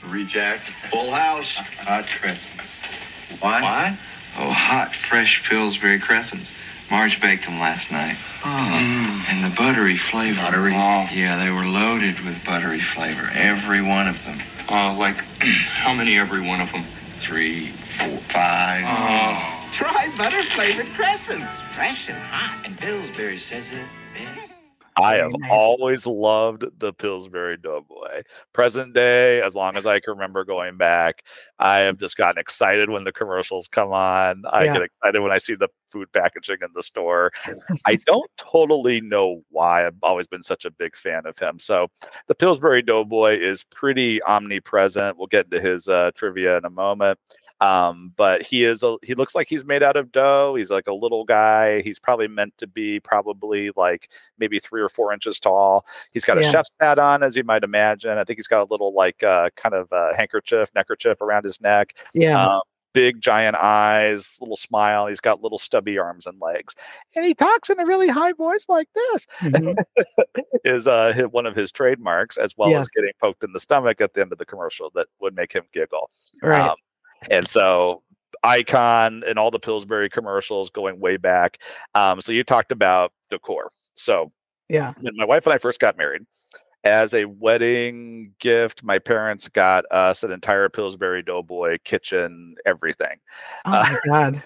Speaker 6: Rejects.
Speaker 3: Full house.
Speaker 6: Hot crescents. Why? Oh, hot, fresh Pillsbury crescents. Marge baked them last night. Oh. And the buttery flavor.
Speaker 3: Buttery?
Speaker 6: Oh. Yeah, they were loaded with buttery flavor. Every one of them.
Speaker 3: Uh, like, how many every one of them?
Speaker 6: Three, four, five.
Speaker 3: Oh.
Speaker 9: Try butter flavored crescents.
Speaker 6: Fresh and hot. And Pillsbury says it best.
Speaker 2: I have
Speaker 1: nice.
Speaker 2: always loved the Pillsbury Doughboy. Present day, as long as I can remember going back, I have just gotten excited when the commercials come on. I
Speaker 1: Yeah.
Speaker 2: get excited when I see the food packaging in the store. I don't totally know why. I've always been such a big fan of him. So the Pillsbury Doughboy is pretty omnipresent. We'll get into his uh, trivia in a moment. Um, but he is a, he looks like he's made out of dough. He's like a little guy. He's probably meant to be probably like maybe three or four inches tall. He's got a chef's hat on, as you might imagine. I think he's got a little like uh, kind of uh, handkerchief, neckerchief around his neck.
Speaker 1: yeah.
Speaker 2: Um, big giant eyes, little smile. He's got little stubby arms and legs, and he talks in a really high voice like this.
Speaker 1: Mhm.
Speaker 2: Is uh, one of his trademarks, as well
Speaker 1: Yes.
Speaker 2: as getting poked in the stomach at the end of the commercial that would make him giggle.
Speaker 1: Right.
Speaker 2: Um, and so icon and all the Pillsbury commercials going way back. Um, so you talked about decor. So
Speaker 1: yeah.
Speaker 2: when my wife and I first got married, as a wedding gift, my parents got us an entire Pillsbury Doughboy kitchen, everything.
Speaker 1: Oh my god.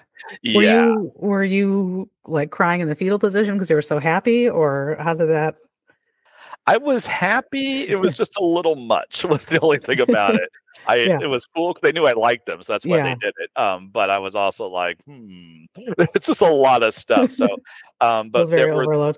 Speaker 1: Were
Speaker 2: yeah.
Speaker 1: you were you like crying in the fetal position because you were so happy, or how did that?
Speaker 2: I was happy. It was just a little much. Was the only thing about it. I
Speaker 1: Yeah.
Speaker 2: it was cool because they knew I liked them, so that's why
Speaker 1: Yeah.
Speaker 2: they did it. Um, but I was also like, hmm, it's just a lot of stuff. So, um, but there were
Speaker 1: overload.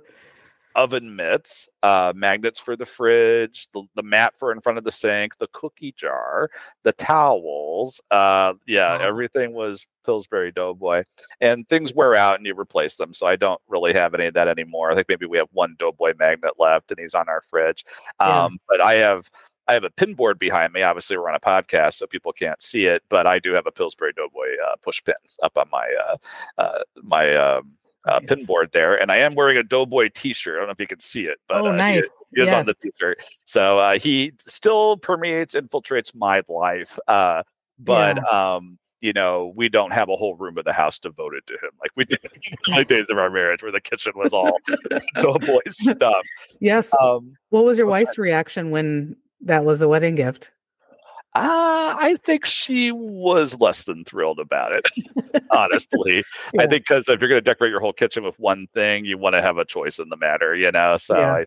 Speaker 2: oven mitts, uh, magnets for the fridge, the, the mat for in front of the sink, the cookie jar, the towels. Uh, yeah,
Speaker 1: Wow.
Speaker 2: everything was Pillsbury Doughboy, and things wear out and you replace them. So I don't really have any of that anymore. I think maybe we have one Doughboy magnet left, and he's on our fridge.
Speaker 1: Yeah.
Speaker 2: Um, but I have. I have a pin board behind me. Obviously, we're on a podcast, so people can't see it. But I do have a Pillsbury Doughboy uh, push pin up on my uh, uh, my um, uh,
Speaker 1: Nice.
Speaker 2: pin board there, and I am wearing a Doughboy T-shirt. I don't know if you can see it, but
Speaker 1: oh,
Speaker 2: uh, he
Speaker 1: nice.
Speaker 2: is- he is on the
Speaker 1: Yes.
Speaker 2: T-shirt. So uh, he still permeates, infiltrates my life. Uh, but um, you know, we don't have a whole room of the house devoted to him like we did in the early days of our marriage, where the kitchen was all Doughboy stuff.
Speaker 1: Yes.
Speaker 2: Um,
Speaker 1: what was your wife's reaction when that was a wedding gift?
Speaker 2: Uh, I think she was less than thrilled about it, honestly.
Speaker 1: Yeah.
Speaker 2: I think because if you're going to decorate your whole kitchen with one thing, you want to have a choice in the matter, you know? So
Speaker 1: Yeah.
Speaker 2: I,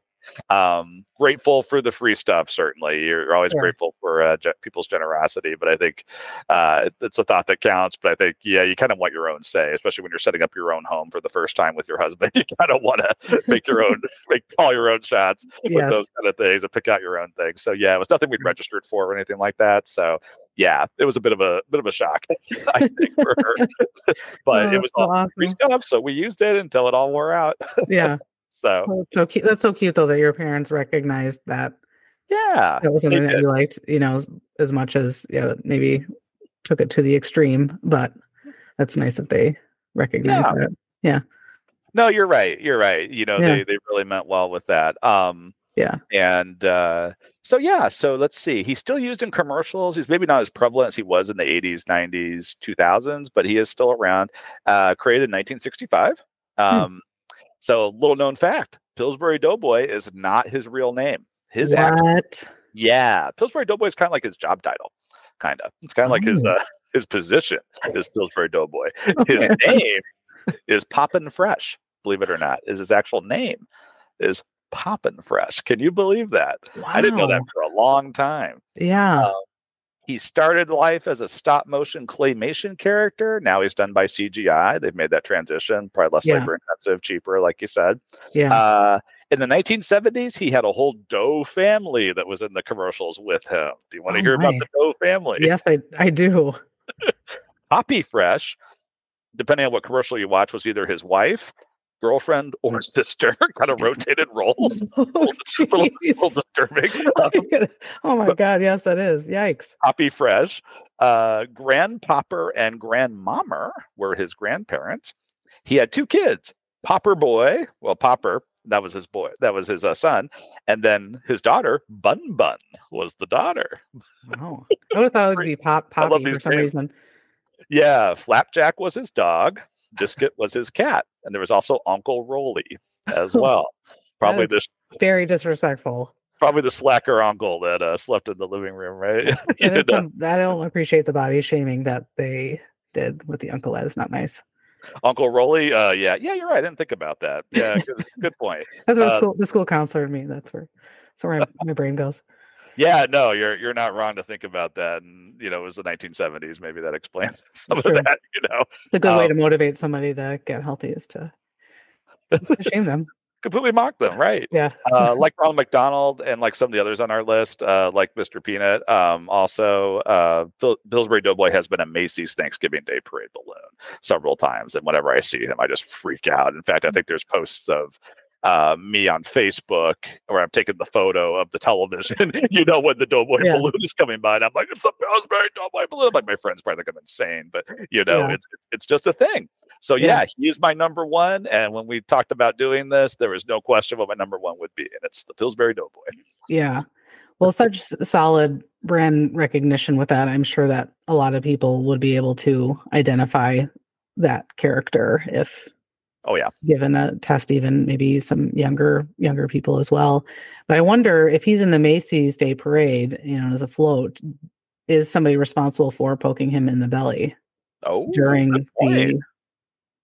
Speaker 2: um, grateful for the free stuff, certainly. You're always
Speaker 1: Sure.
Speaker 2: grateful for uh, ge- people's generosity, but I think uh, it's a thought that counts. But I think, yeah, you kind of want your own say, especially when you're setting up your own home for the first time with your husband. You kind of want to make your own, make all your own shots with
Speaker 1: Yes.
Speaker 2: those kind of things and pick out your own things. So yeah, it was nothing we'd registered for or anything like that. So yeah, it was a bit of a bit of a shock, I think, for her. but
Speaker 1: Oh,
Speaker 2: it was all free stuff, so we used it until it all wore out.
Speaker 1: Yeah.
Speaker 2: So
Speaker 1: that's so cute. That's so cute though that your parents recognized that
Speaker 2: yeah,
Speaker 1: that was something that you liked, you know, as, as much as yeah, maybe took it to the extreme, but that's nice that they recognize
Speaker 2: Yeah.
Speaker 1: that. Yeah.
Speaker 2: No, you're right. You're right. You know,
Speaker 1: Yeah.
Speaker 2: they they really meant well with that. Um,
Speaker 1: Yeah.
Speaker 2: And uh, so, yeah, so let's see. He's still used in commercials. He's maybe not as prevalent as he was in the 80s, 90s, 2000s, but he is still around. Uh, created in 1965. Um, So, little known fact Pillsbury Doughboy is not his real name. His actual
Speaker 1: what?
Speaker 2: yeah, Pillsbury Doughboy is kind of like his job title, kind of. It's kind of like his
Speaker 1: Oh.
Speaker 2: uh, his position is Pillsbury Doughboy. His name is Poppin' Fresh. Believe it or not, is his actual name is Poppin' Fresh. Can you believe that? I didn't know that for a long time.
Speaker 1: Yeah.
Speaker 2: He started life as a stop motion claymation character. Now he's done by CGI. They've made that transition, probably less
Speaker 1: Yeah.
Speaker 2: labor intensive, cheaper, like you said.
Speaker 1: yeah.
Speaker 2: Uh, in the 1970s, he had a whole Dough family that was in the commercials with him. Do you want to
Speaker 1: Oh
Speaker 2: hear about the Dough family?
Speaker 1: yes, I I do.
Speaker 2: Poppy Fresh, depending on what commercial you watch, was either his wife, girlfriend, or sister. kind of rotated roles.
Speaker 1: Oh,
Speaker 2: a little, little disturbing. Um,
Speaker 1: oh my god, yes, that is. Yikes.
Speaker 2: Poppy Fresh, uh, Grandpopper and Grandmommer were his grandparents. He had two kids, Popper Boy, well, Popper, that was his boy, that was his uh, son, and then his daughter, Bun Bun, was the daughter.
Speaker 1: Wow. I would have thought it would be pop poppy for some
Speaker 2: names.
Speaker 1: reason.
Speaker 2: Yeah, Flapjack was his dog, Biscuit was his cat, and there was also Uncle Roly as well. Probably this
Speaker 1: Very disrespectful.
Speaker 2: probably the slacker uncle that uh, slept in the living room, right?
Speaker 1: And
Speaker 2: know?
Speaker 1: I don't appreciate the body shaming that they did with the uncle. That is not nice.
Speaker 2: Uncle Roly, uh, yeah, yeah, you're right. I didn't think about that. Yeah, good, good point.
Speaker 1: That's what the
Speaker 2: Uh,
Speaker 1: school the school counselor and me. That's where that's where my, my brain goes.
Speaker 2: Yeah, no, you're you're not wrong to think about that. And you know, it was the 1970s. Maybe that explains some
Speaker 1: That's
Speaker 2: of
Speaker 1: true.
Speaker 2: that. You know,
Speaker 1: It's a good way
Speaker 2: Um,
Speaker 1: to motivate somebody to get healthy is to, shame them.
Speaker 2: completely mock them, right?
Speaker 1: Yeah.
Speaker 2: uh, like Ronald McDonald and like some of the others on our list, uh, like Mr. Peanut. Um, also, uh, Pil- Pillsbury Doughboy has been a Macy's Thanksgiving Day parade balloon several times, and whenever I see him, I just freak out. In fact, I think there's posts of uh, me on Facebook where I'm taking the photo of the television. you know when the Doughboy
Speaker 1: Yeah.
Speaker 2: balloon is coming by, and I'm like, it's a Pillsbury Doughboy balloon. Like my friends probably think I'm insane, but you know,
Speaker 1: Yeah.
Speaker 2: it's it's just a thing. So
Speaker 1: Yeah.
Speaker 2: yeah, he is my number one. And when we talked about doing this, there was no question what my number one would be, and it's the Pillsbury Doughboy.
Speaker 1: Yeah. Well, such solid brand recognition with that. I'm sure that a lot of people would be able to identify that character if
Speaker 2: Oh yeah,
Speaker 1: given a test, even maybe some younger younger people as well. But I wonder if he's in the Macy's Day Parade, you know, as a float, is somebody responsible for poking him in the belly
Speaker 2: oh
Speaker 1: during the?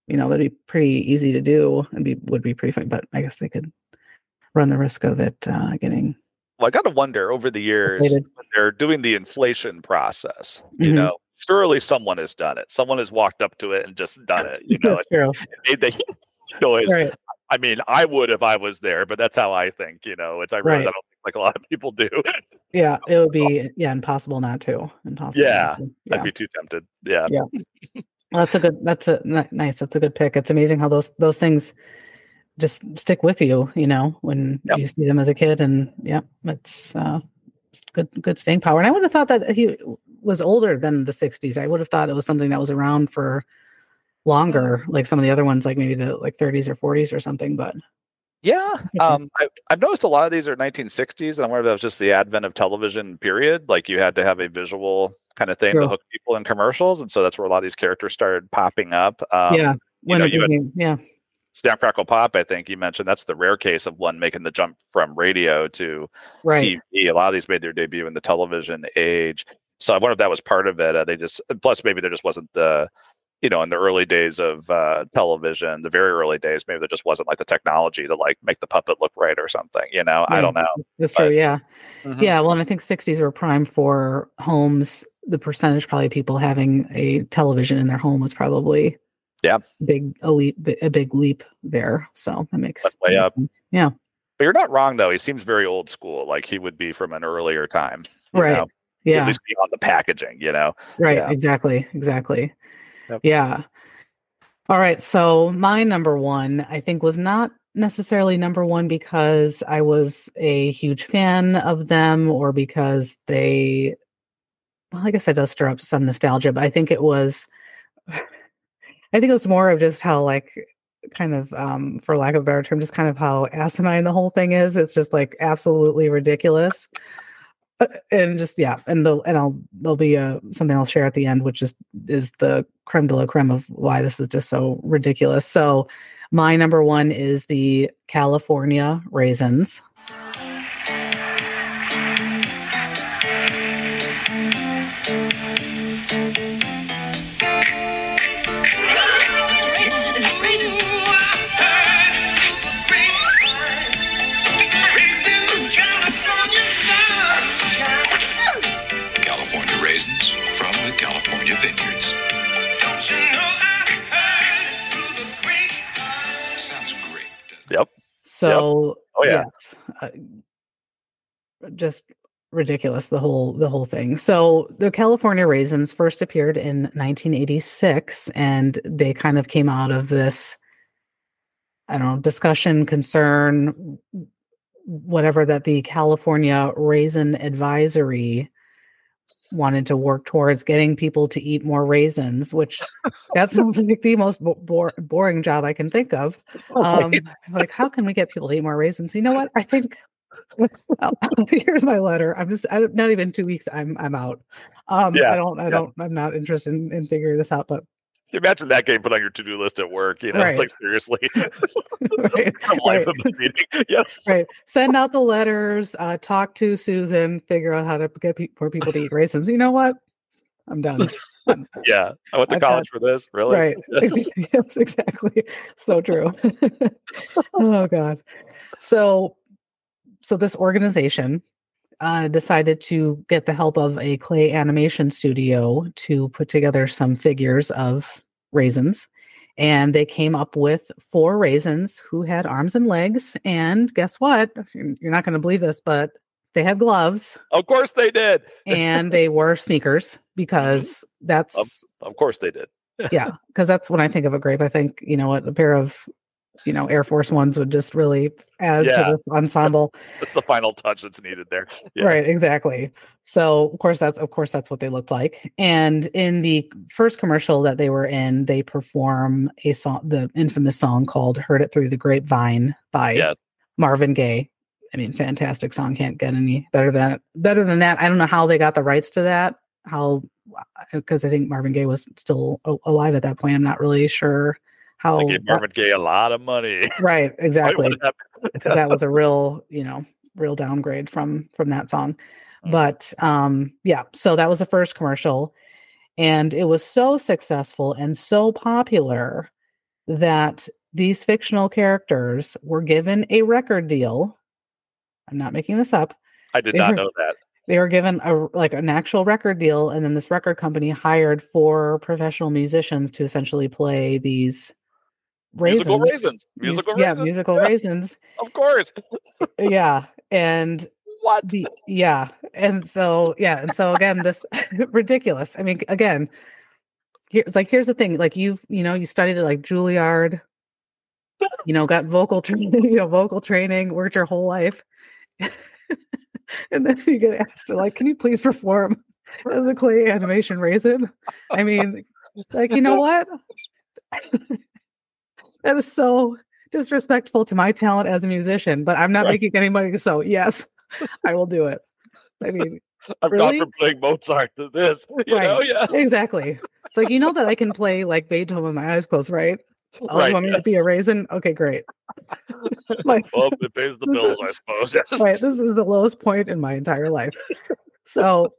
Speaker 1: You know, that'd be pretty easy to do and be would be pretty fun. But I guess they could run the risk of it uh, getting
Speaker 2: Well, I got to wonder over the years when they're doing the inflation process. You
Speaker 1: Mhm.
Speaker 2: know, surely someone has done it. Someone has walked up to it and just done it. You know, made the noise.
Speaker 1: Right.
Speaker 2: I mean, I would if I was there, but that's how I think. You know, it's I realize
Speaker 1: Right.
Speaker 2: I don't think like a lot of people do.
Speaker 1: Yeah, it would be yeah impossible not to. Impossible.
Speaker 2: Yeah,
Speaker 1: to. yeah.
Speaker 2: I'd be too tempted. Yeah.
Speaker 1: Yeah. Well, that's a good. That's a nice. That's a good pick. It's amazing how those those things just stick with you. You know, when
Speaker 2: Yep.
Speaker 1: you see them as a kid, and yeah, it's uh, good good staying power. And I would have thought that he was older than the '60s. I would have thought it was something that was around for longer, like some of the other ones, like maybe the like 30s or 40s or something. But
Speaker 2: Yeah, um, I, I've noticed a lot of these are 1960s, and I wonder if that was just the advent of television. Period. Like you had to have a visual kind of thing to hook people in commercials, and so that's where a lot of these characters started popping up. Um,
Speaker 1: yeah,
Speaker 2: you
Speaker 1: when
Speaker 2: know, you had
Speaker 1: yeah,
Speaker 2: Snap Crackle Pop. I think you mentioned that's the rare case of one making the jump from radio to
Speaker 1: right.
Speaker 2: TV. A lot of these made their debut in the television age. So I wonder if that was part of it. Uh, they just plus maybe there just wasn't the you know in the early days of uh, television, the very early days, maybe there just wasn't like the technology to like make the puppet look right or something. You know, I don't know.
Speaker 1: That's true.
Speaker 2: but-
Speaker 1: Yeah.
Speaker 2: Mhm.
Speaker 1: Yeah, well, and I think 60s were prime for homes. The percentage probably people having a television in their home was probably
Speaker 2: Yeah.
Speaker 1: big a leap a big leap there. So that makes,
Speaker 2: That's way up.
Speaker 1: sense. Yeah,
Speaker 2: But you're not wrong though. He seems very old school. Like he would be from an earlier time.
Speaker 1: Right.
Speaker 2: know, At least beyond the packaging. You know.
Speaker 1: right.
Speaker 2: yeah.
Speaker 1: Exactly, exactly.
Speaker 2: Yep.
Speaker 1: Yeah. All right. So my number one, I think, was not necessarily number one because I was a huge fan of them or because they, well, I guess it does stir up some nostalgia, but I think it was, I think it was more of just how like kind of um for lack of a better term just kind of how asinine the whole thing is. It's just like absolutely ridiculous. Uh, and just yeah and the and i'll there'll be uh something i'll share at the end which is is the creme de la creme of why this is just so ridiculous. So my number one is the california raisins so
Speaker 2: Oh, yeah.
Speaker 1: yes, uh, just ridiculous the whole the whole thing so the california raisins first appeared in 1986 and they kind of came out of this i don't know discussion concern whatever that the california raisin advisory wanted to work towards getting people to eat more raisins which that sounds like the most bo- boring job i can think of. Um like how can we get people to eat more raisins? You know what? I think Oh, here's my letter. I'm just I don't, even two weeks i'm i'm out. Um
Speaker 2: Yeah,
Speaker 1: i don't i
Speaker 2: yeah.
Speaker 1: don't i'm not interested in, in figuring this out but
Speaker 2: imagine that getting put on your to-do list at work. You know, it's like seriously,
Speaker 1: right, right.
Speaker 2: Yeah,
Speaker 1: right send out the letters uh talk to susan figure out how to get pe- more people to eat raisins you know what i'm done I'm-
Speaker 2: yeah. I went to
Speaker 1: I've got-
Speaker 2: college for this. Really?
Speaker 1: Right. yes, exactly. So true. oh God. So so this organization uh, decided to get the help of a clay animation studio to put together some figures of raisins. And they came up with four raisins who had arms and legs. And guess what? You're not going to believe this, but they had gloves
Speaker 2: Of course they did.
Speaker 1: and they wore sneakers because that's
Speaker 2: Of course they did.
Speaker 1: yeah because that's when i think of a grape i think you know what a pair of you know air force ones would just really add
Speaker 2: Yeah.
Speaker 1: to this ensemble
Speaker 2: That's the final touch that's needed there. Yeah.
Speaker 1: right exactly so of course that's of course that's what they looked like and in the first commercial that they were in they perform a song the infamous song called heard it through the grapevine by
Speaker 2: Yes.
Speaker 1: marvin gaye i mean fantastic song can't get any better than better than that i don't know how they got the rights to that how because i think marvin gaye was still alive at that point i'm not really sure how
Speaker 2: They gave Marvin Gaye a lot of money.
Speaker 1: right exactly
Speaker 2: would it happen?
Speaker 1: because that was a real you know real downgrade from from that song
Speaker 2: Mm.
Speaker 1: but um yeah so that was the first commercial and it was so successful and so popular that these fictional characters were given a record deal i'm not making this up
Speaker 2: I did
Speaker 1: They
Speaker 2: not
Speaker 1: were-
Speaker 2: know that.
Speaker 1: they were given a like an actual record deal and then this record company hired four professional musicians to essentially play these raisins,
Speaker 2: Musical raisins.
Speaker 1: Mus-
Speaker 2: Musical
Speaker 1: yeah
Speaker 2: raisins.
Speaker 1: musical raisins
Speaker 2: Of course.
Speaker 1: yeah and
Speaker 2: What?
Speaker 1: the yeah and so yeah and so again this ridiculous i mean again here's like here's the thing like you've you know you studied at like juilliard you know got vocal training you know vocal training worked your whole life and then you get asked to like can you please perform as a clay animation raisin i mean like you know what that was so disrespectful to my talent as a musician but i'm not
Speaker 2: Right.
Speaker 1: making any money so yes i will do it i mean
Speaker 2: I've
Speaker 1: Really?
Speaker 2: gone from playing Mozart to this. You
Speaker 1: Right.
Speaker 2: know, yeah.
Speaker 1: exactly it's like you know that i can play like beethoven with my eyes closed right oh
Speaker 2: Right,
Speaker 1: you want me
Speaker 2: yeah.
Speaker 1: to be a raisin okay great like
Speaker 2: Well, it pays the
Speaker 1: This is-
Speaker 2: bills, I suppose.
Speaker 1: right this is the lowest point in my entire life so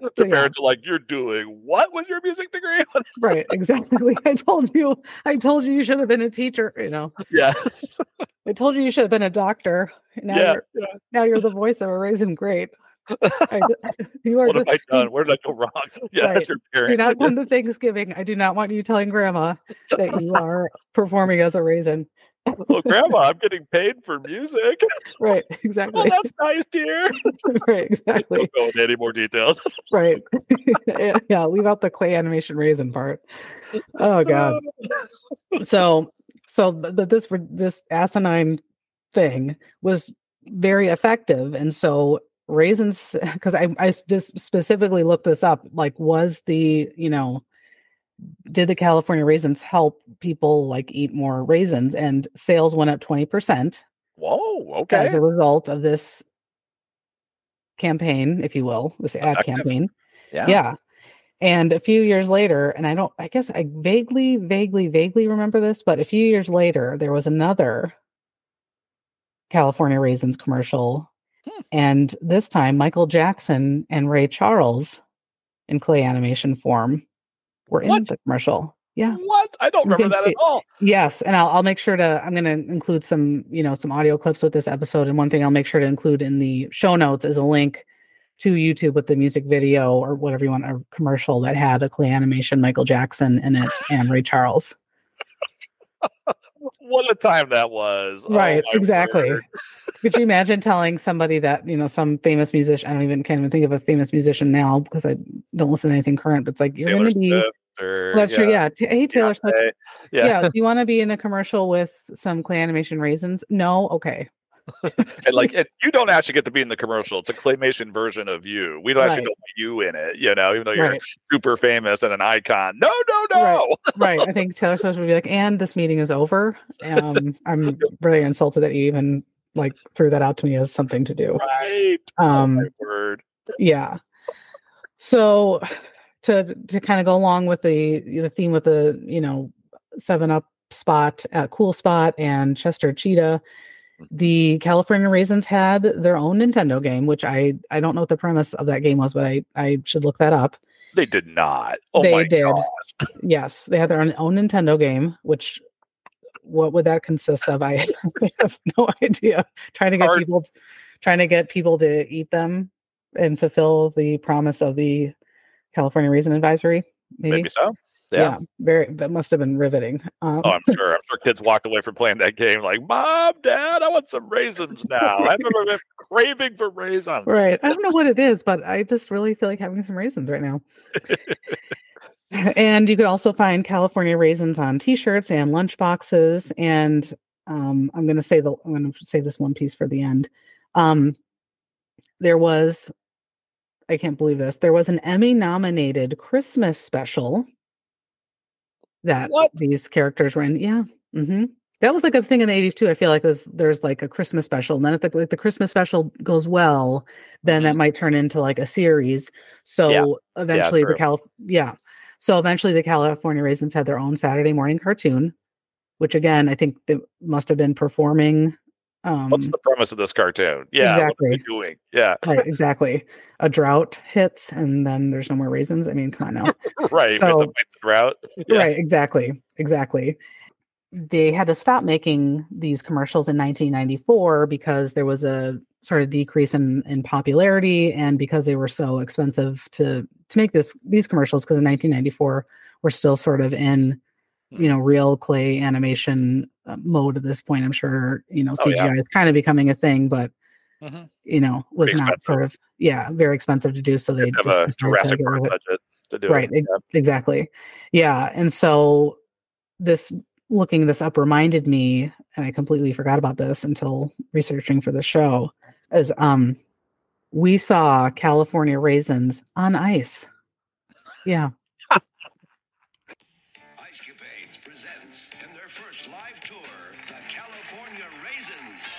Speaker 2: the
Speaker 1: yeah.
Speaker 2: parents are like, "You're doing what with your music degree?"
Speaker 1: right exactly i told you i told you you should have been a teacher you know
Speaker 2: yeah,
Speaker 1: i told you you should have been a doctor now
Speaker 2: yeah.
Speaker 1: you're
Speaker 2: yeah.
Speaker 1: now you're the voice of a raisin great I, you are
Speaker 2: What have I done? Where did I go wrong? Yeah,
Speaker 1: Right.
Speaker 2: your
Speaker 1: do not come to Thanksgiving. I do not want you telling grandma that you are performing as a raisin.
Speaker 2: oh, Grandma, I'm getting paid for music.
Speaker 1: Right,
Speaker 2: Oh,
Speaker 1: exactly.
Speaker 2: that's nice, dear.
Speaker 1: right, exactly.
Speaker 2: Don't go into any more details.
Speaker 1: Right. yeah, leave out the clay animation raisin part. Oh god. So so th- th- this this asinine thing was very effective and so raisins because I I just specifically looked this up like was the you know did the California raisins help people like eat more raisins? And sales went up 20%
Speaker 2: Whoa. Okay.
Speaker 1: as a result of this campaign, if you will, this ad campaign.
Speaker 2: Yeah.
Speaker 1: Yeah. And a few years later, and I don't, I guess I vaguely, vaguely, vaguely remember this, but a few years later, there was another California Raisins commercial.
Speaker 2: Hmm.
Speaker 1: And this time, Michael Jackson and Ray Charles in clay animation form were in the commercial. Yeah.
Speaker 2: What? I don't remember that at all.
Speaker 1: Yes, and I'll I'll make sure to I'm going to include some, you know, some audio clips with this episode and one thing I'll make sure to include in the show notes is a link to YouTube with the music video or whatever you want a commercial that had a clay animation Michael Jackson in it and Ray Charles.
Speaker 2: What a time that was. Oh,
Speaker 1: right,
Speaker 2: my
Speaker 1: exactly. Could you imagine telling somebody that, you know, some famous musician I don't even can't even think of a famous musician now because I don't listen to anything current, but it's like you're
Speaker 2: Taylor
Speaker 1: going to be
Speaker 2: or,
Speaker 1: that's true. Yeah. Hey Taylor Swift. Yeah.
Speaker 2: Yeah.
Speaker 1: Do you want to be in a commercial with some clay animation raisins? No. Okay.
Speaker 2: and like and you don't actually get to be in the commercial. It's a claymation version of you. We don't actually
Speaker 1: Right.
Speaker 2: know you in it, you know, even though you're
Speaker 1: Right.
Speaker 2: super famous and an icon. No, no, no.
Speaker 1: right. I think Taylor Swift would be like, and this meeting is over. Um, I'm really insulted that you even like threw that out to me as something to do.
Speaker 2: Right.
Speaker 1: Um,
Speaker 2: oh word.
Speaker 1: yeah. So to to kind of go along with the the theme with the you know Seven Up spot, uh, Cool Spot, and Chester Cheetah. The California Raisins had their own Nintendo game, which I I don't know what the premise of that game was, but I I should look that up.
Speaker 2: They did not. Oh
Speaker 1: they
Speaker 2: my
Speaker 1: did.
Speaker 2: god.
Speaker 1: Yes, they had their own, own Nintendo game, which what would that consist of? I have no idea. Trying to get
Speaker 2: Hard-
Speaker 1: people trying to get people to eat them and fulfill the promise of the California Raisin Advisory. Maybe.
Speaker 2: Maybe so. Yeah.
Speaker 1: very that must have been riveting. Um,
Speaker 2: Oh, I'm sure. I'm sure kids walked away from playing that game like, Mom, Dad, I want some raisins now. I've never been craving for raisins.
Speaker 1: right. I don't know what it is, but I just really feel like having some raisins right now. and you could also find California raisins on t-shirts and lunch boxes. And um, I'm going to say the I'm going to say this one piece for the end. Um, there was, I can't believe this. There was an Emmy nominated Christmas special that
Speaker 2: What?
Speaker 1: these characters were in. Yeah. hmm That was like a thing in the 80s too. I feel like it was there's like a Christmas special. And then if the, like the Christmas special goes well, then that might turn into like a series. So eventually the
Speaker 2: true.
Speaker 1: Calif yeah. So eventually the California Raisins had their own Saturday morning cartoon, which again, I think they must have been performing. Um,
Speaker 2: What's the premise of this cartoon? Yeah. What are
Speaker 1: Exactly.
Speaker 2: doing? Yeah.
Speaker 1: right, exactly. A drought hits and then there's no more raisins. I mean, come on now.
Speaker 2: right.
Speaker 1: So-
Speaker 2: with the, with the drought. Yeah.
Speaker 1: Right, exactly. Exactly. They had to stop making these commercials in 1994 because there was a sort of decrease in in popularity and because they were so expensive to to make this these commercials because in 1994 we're still sort of in you know real clay animation uh, mode at this point i'm sure you know
Speaker 2: Oh,
Speaker 1: cgi
Speaker 2: yeah.
Speaker 1: is kind of becoming a thing but
Speaker 2: Mhm.
Speaker 1: you know was not
Speaker 2: expensive.
Speaker 1: sort of yeah very expensive to do so they
Speaker 2: Have
Speaker 1: just
Speaker 2: a Jurassic Park budget to do
Speaker 1: right
Speaker 2: it.
Speaker 1: ex- exactly yeah and so this looking this up reminded me and i completely forgot about this until researching for the show is um we saw california raisins on ice yeah
Speaker 3: presents in their first live tour the California Raisins.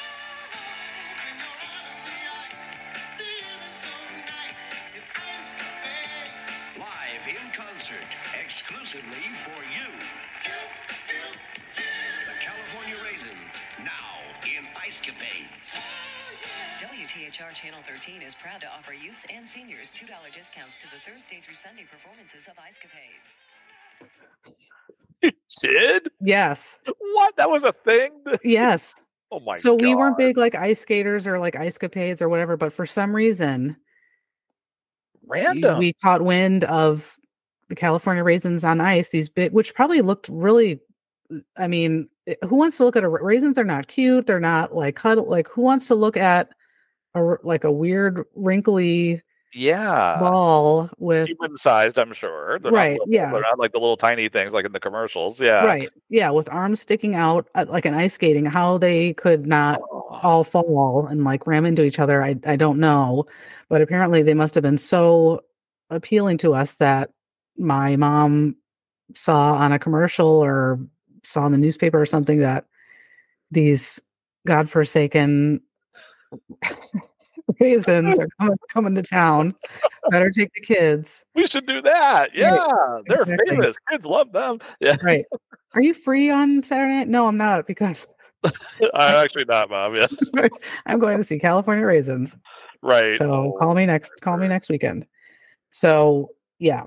Speaker 3: Live in concert, exclusively for you. The California Raisins, now in Ice Capades.
Speaker 7: WTHR Channel 13 is proud to offer youths and seniors $2 discounts to the Thursday through Sunday performances of Ice Capades.
Speaker 2: Did?
Speaker 1: yes
Speaker 2: What? That was a thing?
Speaker 1: yes
Speaker 2: Oh my
Speaker 1: so
Speaker 2: god.
Speaker 1: we weren't big like ice skaters or like ice capades or whatever but for some reason
Speaker 2: random.
Speaker 1: we caught wind of the California raisins on ice, these big, which probably looked really. I mean, eh, who wants to look at a ra- raisins? Are not cute. They're not like cuddle. Like who wants to look at a like a weird wrinkly
Speaker 2: yeah.
Speaker 1: ball with
Speaker 2: Human sized, I'm sure. They're
Speaker 1: Right,
Speaker 2: Not little,
Speaker 1: yeah.
Speaker 2: They're not like the little tiny things like in the commercials. Yeah.
Speaker 1: right? Yeah, with arms sticking out like an ice skating. How they could not
Speaker 2: Oh,
Speaker 1: all fall and like ram into each other, I I don't know, but apparently they must have been so appealing to us that my mom saw on a commercial or saw in the newspaper or something that these godforsaken raisins are coming, coming to town. Better take the kids.
Speaker 2: We should do that. Yeah, they're
Speaker 1: exactly.
Speaker 2: famous. Kids love them. Yeah,
Speaker 1: Right. Are you free on Saturday night? No, I'm not because
Speaker 2: I'm actually not, mom. Yeah,
Speaker 1: I'm going to see California raisins.
Speaker 2: right.
Speaker 1: So
Speaker 2: Oh,
Speaker 1: call me next call me next weekend. So yeah,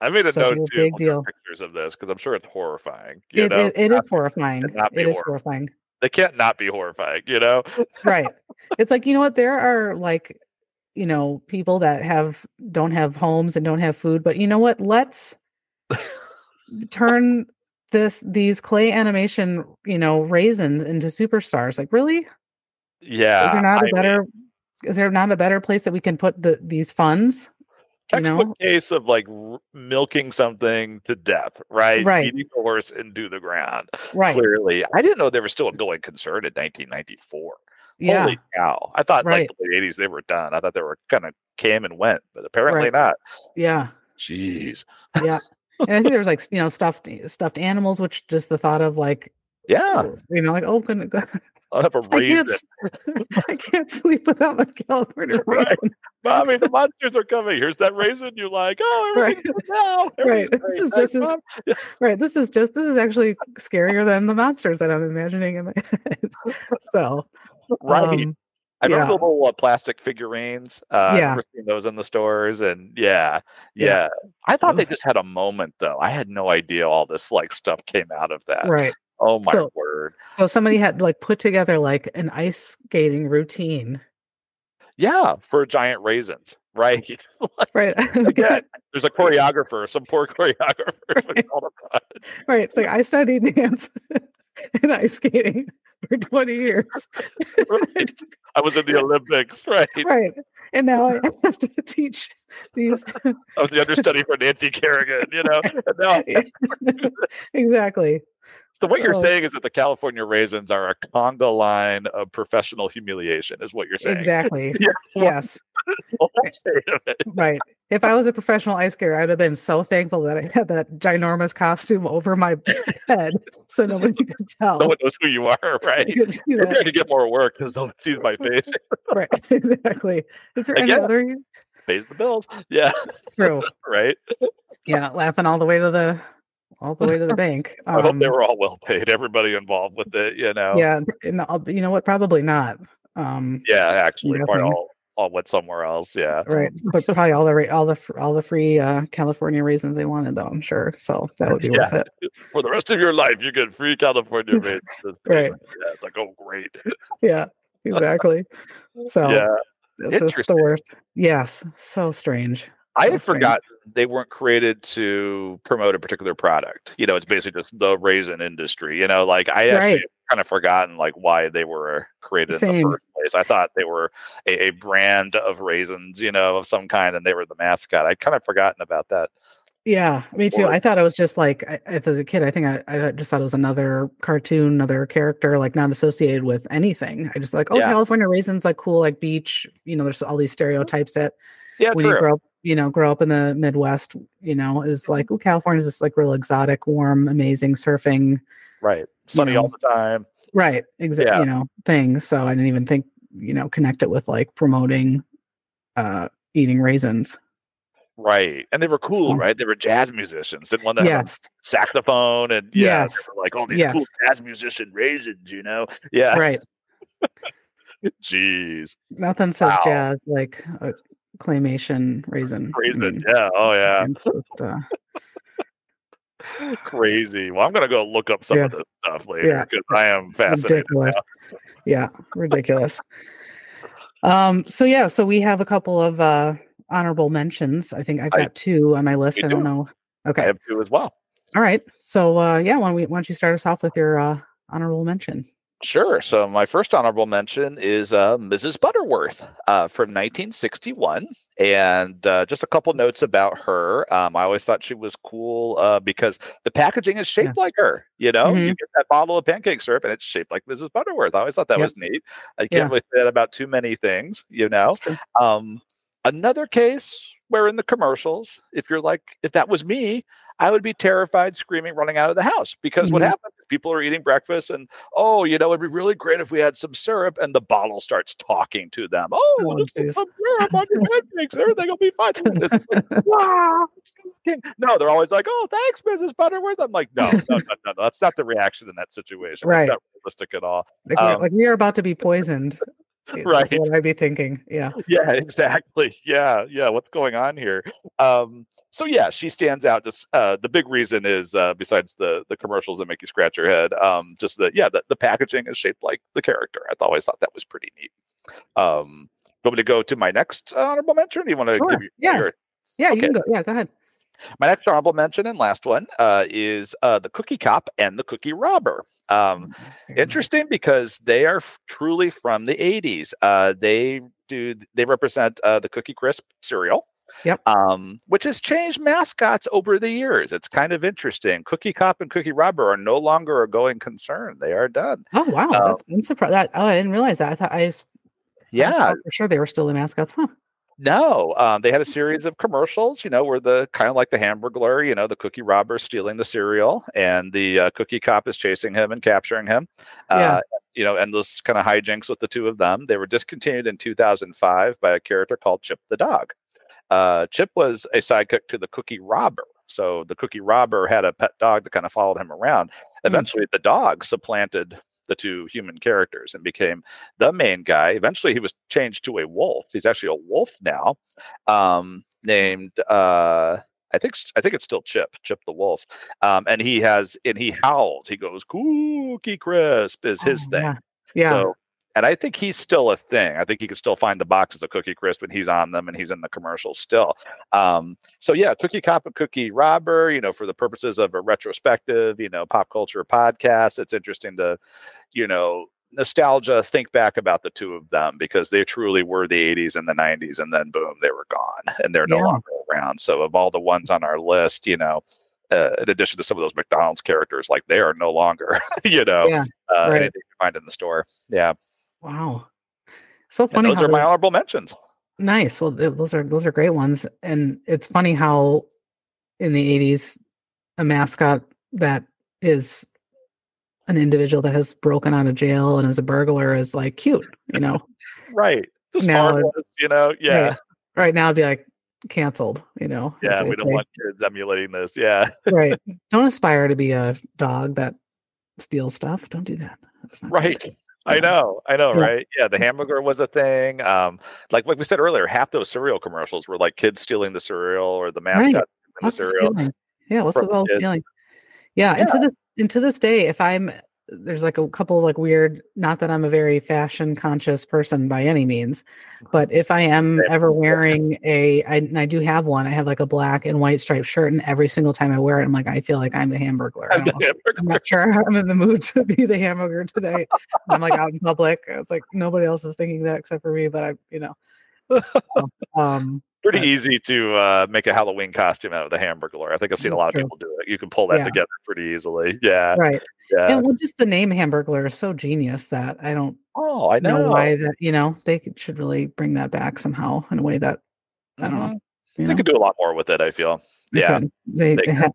Speaker 2: I made a
Speaker 1: so
Speaker 2: note
Speaker 1: big
Speaker 2: too. At
Speaker 1: deal.
Speaker 2: Pictures of this because I'm sure it's horrifying. You
Speaker 1: it,
Speaker 2: know,
Speaker 1: it, it is horrifying. It is horrifying.
Speaker 2: They can't not be horrifying. You know,
Speaker 1: right. It's like you know what? There are like you know people that have don't have homes and don't have food but you know what? Let's turn this these clay animation you know raisins into superstars. Like really?
Speaker 2: Yeah.
Speaker 1: is there not
Speaker 2: I
Speaker 1: a
Speaker 2: mean,
Speaker 1: better is there not a better place that we can put the these funds you
Speaker 2: textbook
Speaker 1: know
Speaker 2: case of like r- milking something to death, right?
Speaker 1: Right.
Speaker 2: Feeding the horse into the ground.
Speaker 1: right
Speaker 2: Clearly, I didn't know they were still a going concern in 1994.
Speaker 1: yeah
Speaker 2: Holy cow! I thought
Speaker 1: Right.
Speaker 2: like the late 80s they were done. I thought they were kind of came and went, but apparently
Speaker 1: Right.
Speaker 2: not.
Speaker 1: yeah
Speaker 2: Jeez.
Speaker 1: yeah and i think there's like you know stuffed eh, stuffed animals which just the thought of like
Speaker 2: Yeah, oh,
Speaker 1: you know like oh goodness,
Speaker 2: I'll have a
Speaker 1: I
Speaker 2: raisin.
Speaker 1: can't, I can't sleep without my California
Speaker 2: Right. Mommy, the monsters are coming. Here's that raisin you like. Oh,
Speaker 1: Right.
Speaker 2: everything's now.
Speaker 1: Right. This
Speaker 2: great.
Speaker 1: is just as- Right. This is just this is actually scarier than the monsters that I'm imagining in my head. So
Speaker 2: right.
Speaker 1: um,
Speaker 2: I remember
Speaker 1: yeah.
Speaker 2: the little uh, plastic figurines. Uh,
Speaker 1: Yeah.
Speaker 2: remember seeing those in the stores, and yeah, yeah.
Speaker 1: Yeah.
Speaker 2: I thought they just had a moment, though. I had no idea all this like stuff came out of that.
Speaker 1: right.
Speaker 2: Oh my
Speaker 1: So-
Speaker 2: word!
Speaker 1: So somebody had like put together like an ice skating routine.
Speaker 2: Yeah, for giant raisins, right?
Speaker 1: Right.
Speaker 2: Again, there's a choreographer, some poor choreographer.
Speaker 1: Right. right. It's like I studied dance and ice skating for 20 years.
Speaker 2: Right. I was in the Olympics, right?
Speaker 1: right. And now I have to teach these
Speaker 2: I was the understudy for Nancy Kerrigan, you know. Now,
Speaker 1: exactly.
Speaker 2: So what you're
Speaker 1: Oh.
Speaker 2: saying is that the California raisins are a conga line of professional humiliation, is what you're saying.
Speaker 1: Exactly.
Speaker 2: Yeah.
Speaker 1: Yes.
Speaker 2: Well, that's it.
Speaker 1: Right. If I was a professional ice skater, I'd have been so thankful that I had that ginormous costume over my head so nobody could tell.
Speaker 2: No one knows who you are, right?
Speaker 1: You could see
Speaker 2: Maybe I could get more work because no one sees my face.
Speaker 1: Right. Exactly. Is there any other
Speaker 2: Pays the bills. Yeah.
Speaker 1: true?
Speaker 2: Right.
Speaker 1: Yeah, laughing all the way to the all the way to the bank.
Speaker 2: I hope they
Speaker 1: Um,
Speaker 2: were all well paid. Everybody involved with it, you know.
Speaker 1: Yeah, you know what? Probably not. Um,
Speaker 2: Yeah, actually, probably all, all went somewhere else. Yeah.
Speaker 1: right, but probably all the all the all the free uh, California raisins they wanted, though. I'm sure. So that would be worth it.
Speaker 2: For the rest of your life, you get free California raisins.
Speaker 1: Right.
Speaker 2: Yeah, it's like, oh, great.
Speaker 1: Yeah, exactly. So
Speaker 2: yeah.
Speaker 1: it's just the worst. Yes, so strange.
Speaker 2: I had forgotten they weren't created to promote a particular product. You know, it's basically just the raisin industry. You know, like I actually kind of forgotten like why they were created in the first place. I thought they were a, a brand of raisins, you know, of some kind, and they were the mascot. I'd kind of forgotten about that.
Speaker 1: Yeah, me too.
Speaker 2: Or-
Speaker 1: I thought it was just like I, as a kid. I think I, I just thought it was another cartoon, another character, like not associated with anything. I just like, oh,
Speaker 2: Yeah.
Speaker 1: California raisins, like cool, like beach. You know, there's all these stereotypes that
Speaker 2: Yeah,
Speaker 1: when
Speaker 2: true.
Speaker 1: you grow up, you know, grow up in the Midwest, you know, is like, oh, California's this like real exotic, warm, amazing surfing,
Speaker 2: right. Sunny all
Speaker 1: know.
Speaker 2: the time.
Speaker 1: right? Exactly,
Speaker 2: Yeah.
Speaker 1: you know, thing. So I didn't even think, you know, connect it with like promoting uh eating raisins.
Speaker 2: Right. And they were cool,
Speaker 1: So-
Speaker 2: right? They were jazz musicians. Didn't to have
Speaker 1: Yes,
Speaker 2: saxophone and yeah,
Speaker 1: Yes.
Speaker 2: like all these
Speaker 1: Yes.
Speaker 2: cool jazz musician raisins, you know? Yeah.
Speaker 1: right.
Speaker 2: Jeez.
Speaker 1: Nothing says
Speaker 2: Wow.
Speaker 1: jazz like a claymation raisin. I
Speaker 2: Raisin.
Speaker 1: mean,
Speaker 2: Yeah. Oh yeah.
Speaker 1: just, uh,
Speaker 2: Crazy. Well, I'm gonna go look up some
Speaker 1: Yeah.
Speaker 2: of this stuff later
Speaker 1: Yeah.
Speaker 2: because I am fascinated.
Speaker 1: ridiculous. Yeah, ridiculous. Um, so yeah, so we have a couple of uh honorable mentions. I think I've
Speaker 2: I-
Speaker 1: got two on my list. I don't
Speaker 2: do.
Speaker 1: know. Okay.
Speaker 2: I have two as well.
Speaker 1: All right. So uh yeah, why don't, we, why don't you start us off with your uh honorable mention?
Speaker 2: Sure. So my first honorable mention is uh, Mrs. Butterworth uh, from 1961, and uh, just a couple notes about her. Um, I always thought she was cool uh, because the packaging is shaped like her. You know, you
Speaker 1: Mhm.
Speaker 2: get that bottle of pancake syrup, and it's shaped like Mrs. Butterworth. I always thought that
Speaker 1: Yep.
Speaker 2: was neat. I can't
Speaker 1: Yeah.
Speaker 2: really say that about too many things. You know, um, another case where in the commercials, if you're like, if that was me, I would be terrified, screaming, running out of the house because what
Speaker 1: Mhm.
Speaker 2: happens? is People are eating breakfast, and oh, you know, it'd be really great if we had some syrup, and the bottle starts talking to them. Oh,
Speaker 1: Oh,
Speaker 2: just put some syrup on your pancakes, everything will be fine. Like, "Wow. No, they're always like, "Oh, thanks, Mrs. Butterworth." I'm like, no, no, no, no, no, that's not the reaction in that situation.
Speaker 1: Right.
Speaker 2: It's not realistic at all.
Speaker 1: Like,
Speaker 2: Um,
Speaker 1: like we are about to be poisoned.
Speaker 2: Right.
Speaker 1: what I'd be thinking. Yeah.
Speaker 2: yeah exactly yeah yeah what's going on here um so yeah she stands out just uh the big reason is uh besides the the commercials that make you scratch your head um just the yeah the, the packaging is shaped like the character i always thought that was pretty neat um want me to go to my next honorable mention do you want to
Speaker 1: Sure,
Speaker 2: give you
Speaker 1: yeah.
Speaker 2: your-
Speaker 1: Yeah, you can go. Yeah, go ahead.
Speaker 2: My next honorable mention and last one uh is uh the cookie cop and the cookie robber um
Speaker 1: Very
Speaker 2: interesting because they are f- truly from the 80s uh they do they represent uh the cookie crisp cereal
Speaker 1: Yep.
Speaker 2: um which has changed mascots over the years it's kind of interesting cookie cop and cookie robber are no longer a going concern they are done.
Speaker 1: Oh wow, that's, I'm surprised. That oh, I didn't realize that. I thought I was.
Speaker 2: yeah
Speaker 1: thought for sure they were still the mascots, huh?
Speaker 2: No, um, they had a series of commercials, you know, where the kind of like the Hamburglar, you know, the cookie robber stealing the cereal, and the uh, cookie cop is chasing him and capturing him.
Speaker 1: Yeah.
Speaker 2: Uh, you know, endless kind of hijinks with the two of them. They were discontinued in 2005 by a character called Chip the dog. Uh, Chip was a sidekick to the cookie robber. So the cookie robber had a pet dog that kind of followed him around. Eventually, the dog supplanted the two human characters and became the main guy. Eventually, he was changed to a wolf. He's actually a wolf now, um, named uh, I think I think it's still Chip, Chip the wolf. Um, and he has and he howls. He goes, "Cookie crisp" is his
Speaker 1: Oh,
Speaker 2: thing.
Speaker 1: Yeah. Yeah.
Speaker 2: So, and I think he's still a thing. I think you can still find the boxes of Cookie Crisp and he's on them and he's in the commercials still. Um, so yeah, Cookie Cop and Cookie Robber, you know, for the purposes of a retrospective, you know, pop culture podcast, it's interesting to, you know, nostalgia, think back about the two of them because they truly were the 80s and the 90s and then boom, they were gone and they're no
Speaker 1: Yeah.
Speaker 2: longer around. So of all the ones on our list, you know, uh, in addition to some of those McDonald's characters, like they are no longer, you know,
Speaker 1: Yeah,
Speaker 2: uh,
Speaker 1: right.
Speaker 2: anything you find in the store. Yeah.
Speaker 1: Wow. So
Speaker 2: And
Speaker 1: funny
Speaker 2: those
Speaker 1: how
Speaker 2: are my honorable mentions.
Speaker 1: nice. Well, th- those are those are great ones, and it's funny how in the '80s a mascot that is an individual that has broken out of jail and is a burglar is like cute, you know.
Speaker 2: Right. The
Speaker 1: Now
Speaker 2: smart ones, you know. Yeah.
Speaker 1: Right. Right now, it'd be like canceled, you know.
Speaker 2: Yeah. We don't
Speaker 1: say.
Speaker 2: want kids emulating this. Yeah.
Speaker 1: right. Don't aspire to be a dog that steals stuff. Don't do that. That's not good.
Speaker 2: I know, I know,
Speaker 1: Yeah.
Speaker 2: right? Yeah, the Hamburglar was a thing. Um, like like we said earlier, half those cereal commercials were like kids stealing the cereal or the mascot
Speaker 1: Right.
Speaker 2: stealing the cereal.
Speaker 1: stealing? Yeah, what's the stealing? Yeah, and to this and to this day, if I'm there's like a couple like weird, not that I'm a very fashion conscious person by any means, but if I am ever wearing a, I, and I do have one, I have like a black and white striped shirt, and every single time I wear it, I'm like, I feel like I'm the Hamburglar. I
Speaker 2: I'm the Hamburglar.
Speaker 1: I'm not sure I'm in the mood to be the Hamburglar today. I'm like out in public. It's like nobody else is thinking that except for me, but I, you know, um,
Speaker 2: Pretty
Speaker 1: but-
Speaker 2: easy to uh, make a Halloween costume out of the Hamburglar. I think I've seen a lot of people do it. You can pull that
Speaker 1: Yeah.
Speaker 2: together pretty easily. Yeah.
Speaker 1: right.
Speaker 2: Yeah.
Speaker 1: And well, just the name Hamburglar is so genius that I don't
Speaker 2: oh, I know.
Speaker 1: know why that you know they could, should really bring that back somehow in a way that I don't know.
Speaker 2: Mhm.
Speaker 1: You
Speaker 2: They
Speaker 1: know,
Speaker 2: could do a lot more with it, I feel.
Speaker 1: they
Speaker 2: Yeah.
Speaker 1: could. they,
Speaker 2: they
Speaker 1: they.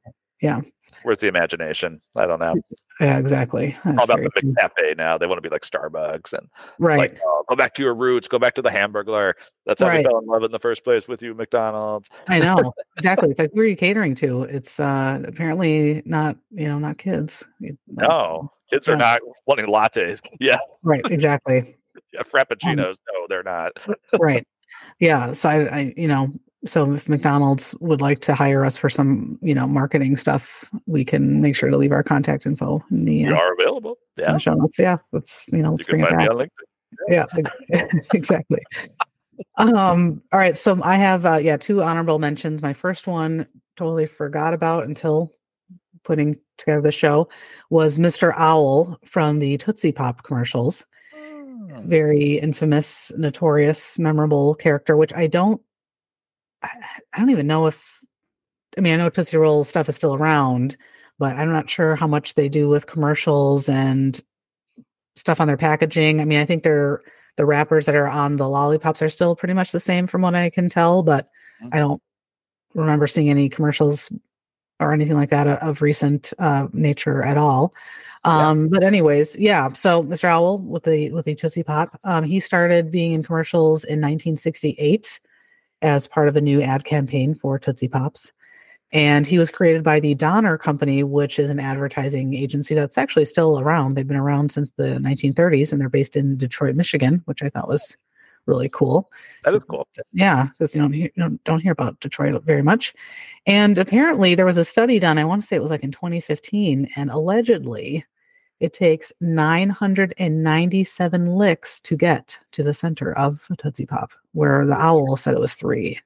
Speaker 1: Ha-
Speaker 2: Where's the imagination? I don't know.
Speaker 1: yeah, exactly.
Speaker 2: all about
Speaker 1: very
Speaker 2: the
Speaker 1: true.
Speaker 2: McCafe now. They want to be like Starbucks and
Speaker 1: right.
Speaker 2: like, oh, go back to your roots, go back to the hamburger. That's how we fell in love in the first place with you, McDonald's.
Speaker 1: I know exactly. It's like who are you catering to? It's uh apparently not you know not kids.
Speaker 2: No, kids are not wanting lattes. Yeah,
Speaker 1: right. Exactly.
Speaker 2: yeah frappuccinos. no, they're not.
Speaker 1: right. Yeah. So I, I you know so if McDonald's would like to hire us for some you know marketing stuff, we can make sure to leave our contact info in the,
Speaker 2: We
Speaker 1: uh,
Speaker 2: are available. Yeah,
Speaker 1: show notes. Yeah. Let's you know let's
Speaker 2: can
Speaker 1: bring it back. yeah exactly um all right so i have uh yeah two honorable mentions my first one totally forgot about until putting together the show was mr owl from the tootsie pop commercials very infamous notorious memorable character which i don't i, I don't even know if i mean i know tootsie roll stuff is still around but i'm not sure how much they do with commercials and stuff on their packaging i mean i think they're the wrappers that are on the lollipops are still pretty much the same from what I can tell, but
Speaker 2: Mhm.
Speaker 1: I don't remember seeing any commercials or anything like that uh, of recent uh, nature at all. Um, But anyways, yeah. So Mr. Owl with the with the Tootsie Pop, um, he started being in commercials in 1968 as part of the new ad campaign for Tootsie Pops. And he was created by the Doner Company, which is an advertising agency that's actually still around. They've been around since the 1930s, and they're based in Detroit, Michigan, which I thought was really cool.
Speaker 2: That is cool.
Speaker 1: Yeah, because you don't hear, you don't, don't hear about Detroit very much. And apparently, there was a study done. I want to say it was like in 2015, and allegedly, it takes 997 licks to get to the center of a Tootsie Pop, where the owl said it was three.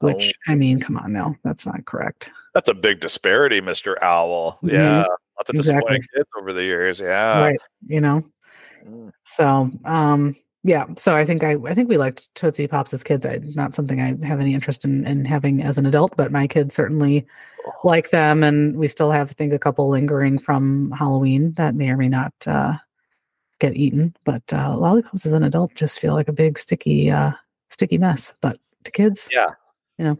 Speaker 1: Which I mean, come on now, that's not correct.
Speaker 2: That's a big disparity, Mr. Owl.
Speaker 1: Mhm.
Speaker 2: Yeah. Lots of
Speaker 1: Exactly.
Speaker 2: disappointing kids over the years. Yeah.
Speaker 1: right you know
Speaker 2: Mm.
Speaker 1: so um yeah so i think i i think we liked tootsie pops as kids I, not something i have any interest in in having as an adult but my kids certainly like them and we still have i think a couple lingering from halloween that may or may not uh get eaten but uh lollipops as an adult just feel like a big sticky uh sticky mess but to kids
Speaker 2: Yeah.
Speaker 1: you know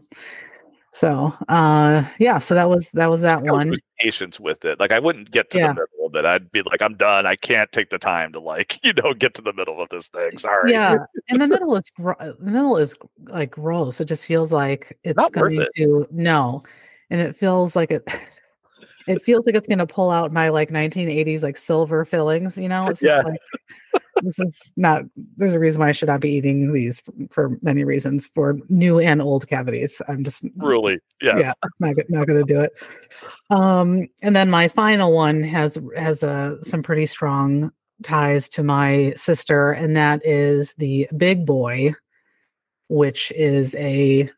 Speaker 1: so uh yeah so that was that was that
Speaker 2: I
Speaker 1: one
Speaker 2: patience with it. Like I wouldn't get to
Speaker 1: Yeah.
Speaker 2: the middle it. I'd be like, I'm done. I can't take the time to like, you know, get to the middle of this thing. Sorry.
Speaker 1: Yeah, and the middle is gro- uh, the middle is like gross. It just feels like it's
Speaker 2: Not
Speaker 1: going
Speaker 2: it.
Speaker 1: to no, and it feels like it. It feels like it's going to pull out my like 1980s like silver fillings. You know, it's
Speaker 2: Yeah.
Speaker 1: like this is not. There's a reason why I should not be eating these f- for many reasons for new and old cavities. I'm just
Speaker 2: Really. Yeah.
Speaker 1: yeah not, not going to do it um and then my final one has has uh, some pretty strong ties to my sister and that is the big boy which is a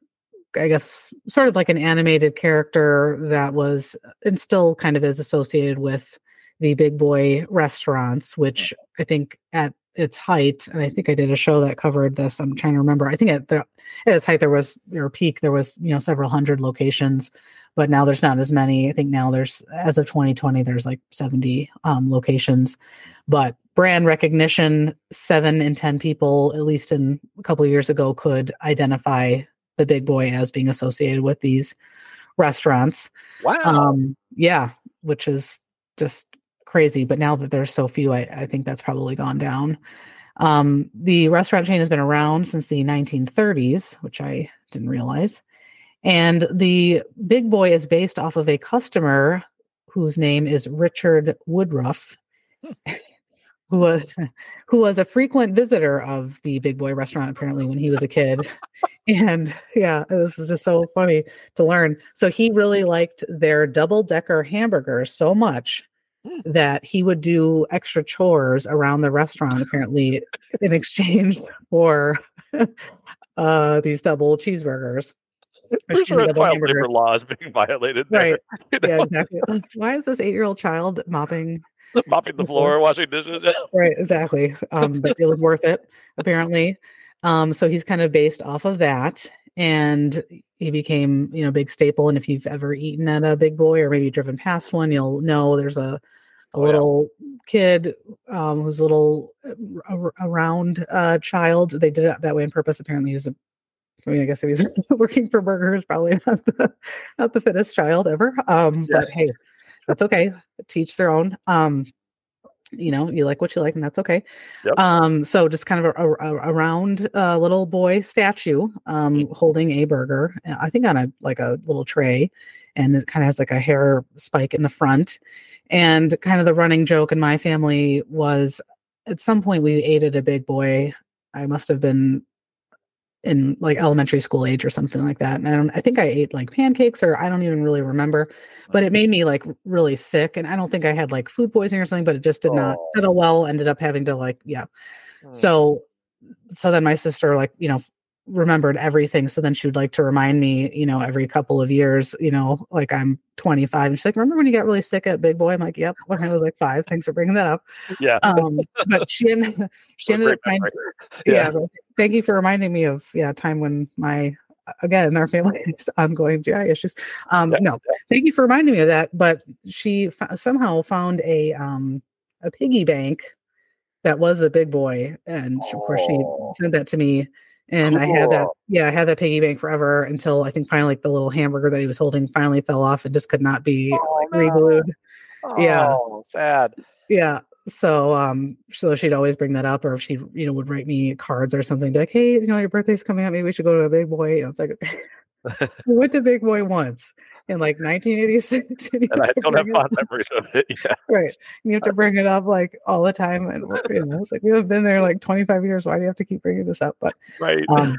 Speaker 1: i guess sort of like an animated character that was and still kind of is associated with the big boy restaurants which i think at its height and i think i did a show that covered this i'm trying to remember i think at the at its height there was or peak there was you know several hundred locations but now there's not as many i think now there's as of 2020 there's like 70 um, locations but brand recognition seven in ten people at least in a couple of years ago could identify the big boy as being associated with these restaurants.
Speaker 2: Wow.
Speaker 1: um yeah which is just crazy but now that there's so few i, I think that's probably gone down. Um the restaurant chain has been around since the 1930s which i didn't realize and the big boy is based off of a customer whose name is richard woodruff who was who was a frequent visitor of the big boy restaurant apparently when he was a kid. And yeah this is just so funny to learn. So he really liked their double decker hamburgers so much that he would do extra chores around the restaurant apparently in exchange for uh these double cheeseburgers. Or
Speaker 2: Pretty sure that's
Speaker 1: double
Speaker 2: labor being violated there.
Speaker 1: right.
Speaker 2: You
Speaker 1: yeah exactly. Why is this eight-year-old child mopping
Speaker 2: Mopping the floor, washing dishes.
Speaker 1: Right exactly um but it was worth it apparently um so he's kind of based off of that and he became you know a big staple and if you've ever eaten at a big boy or maybe driven past one you'll know there's a a
Speaker 2: Oh, yeah.
Speaker 1: little kid um who's a little uh, ar- around uh child they did it that way on purpose apparently he was a I mean, I guess if he's working for burgers, probably not the, not the fittest child ever. Um,
Speaker 2: Yeah.
Speaker 1: but hey, that's okay. Teach their own. Um, you know, you like what you like, and that's okay.
Speaker 2: Yep.
Speaker 1: Um, so just kind of a, a, a round uh, little boy statue, um, holding a burger. uh, I think on a like a little tray, and it kind of has like a hair spike in the front. And kind of the running joke in my family was, at some point we ate at a big boy. I must have been in like elementary school age or something like that. And I, don't, I think I ate like pancakes or I don't even really remember, but it made me like really sick. And I don't think I had like food poisoning or something, but it just did not
Speaker 2: Oh.
Speaker 1: settle well. Ended up having to like, yeah.
Speaker 2: Hmm.
Speaker 1: So, so then my sister like, you know, remembered everything. So then she would like to remind me, you know, every couple of years, you know, like I'm 25 and she's like, remember when you got really sick at Big Boy? I'm like, yep, when I was like five. Thanks for bringing that up.
Speaker 2: Yeah.
Speaker 1: Um, but she ended, she ended up finding, yeah. but thank you for reminding me of yeah time when my again in our family has ongoing GI issues. Um,
Speaker 2: Yeah,
Speaker 1: no, thank you for reminding me of that. But she f- somehow found a um a piggy bank that was a big boy, and of course she
Speaker 2: Oh.
Speaker 1: sent that to me And I had that, yeah, I had that piggy bank forever until I think finally like the little hamburger that he was holding finally fell off and just could not be
Speaker 2: Oh,
Speaker 1: like
Speaker 2: no.
Speaker 1: re-glued. Yeah.
Speaker 2: Oh, sad.
Speaker 1: Yeah. So um so she'd always bring that up or if she, you know, would write me cards or something, like, hey, you know, your birthday's coming up, maybe we should go to a big boy. And it's like we went to Big Boy once in like 1986. And,
Speaker 2: And I don't have fond memories of it. Yeah.
Speaker 1: right. And you have to bring it up like all the time. And you know, it's like we have been there like 25 years. Why do you have to keep bringing this up? But
Speaker 2: Right.
Speaker 1: um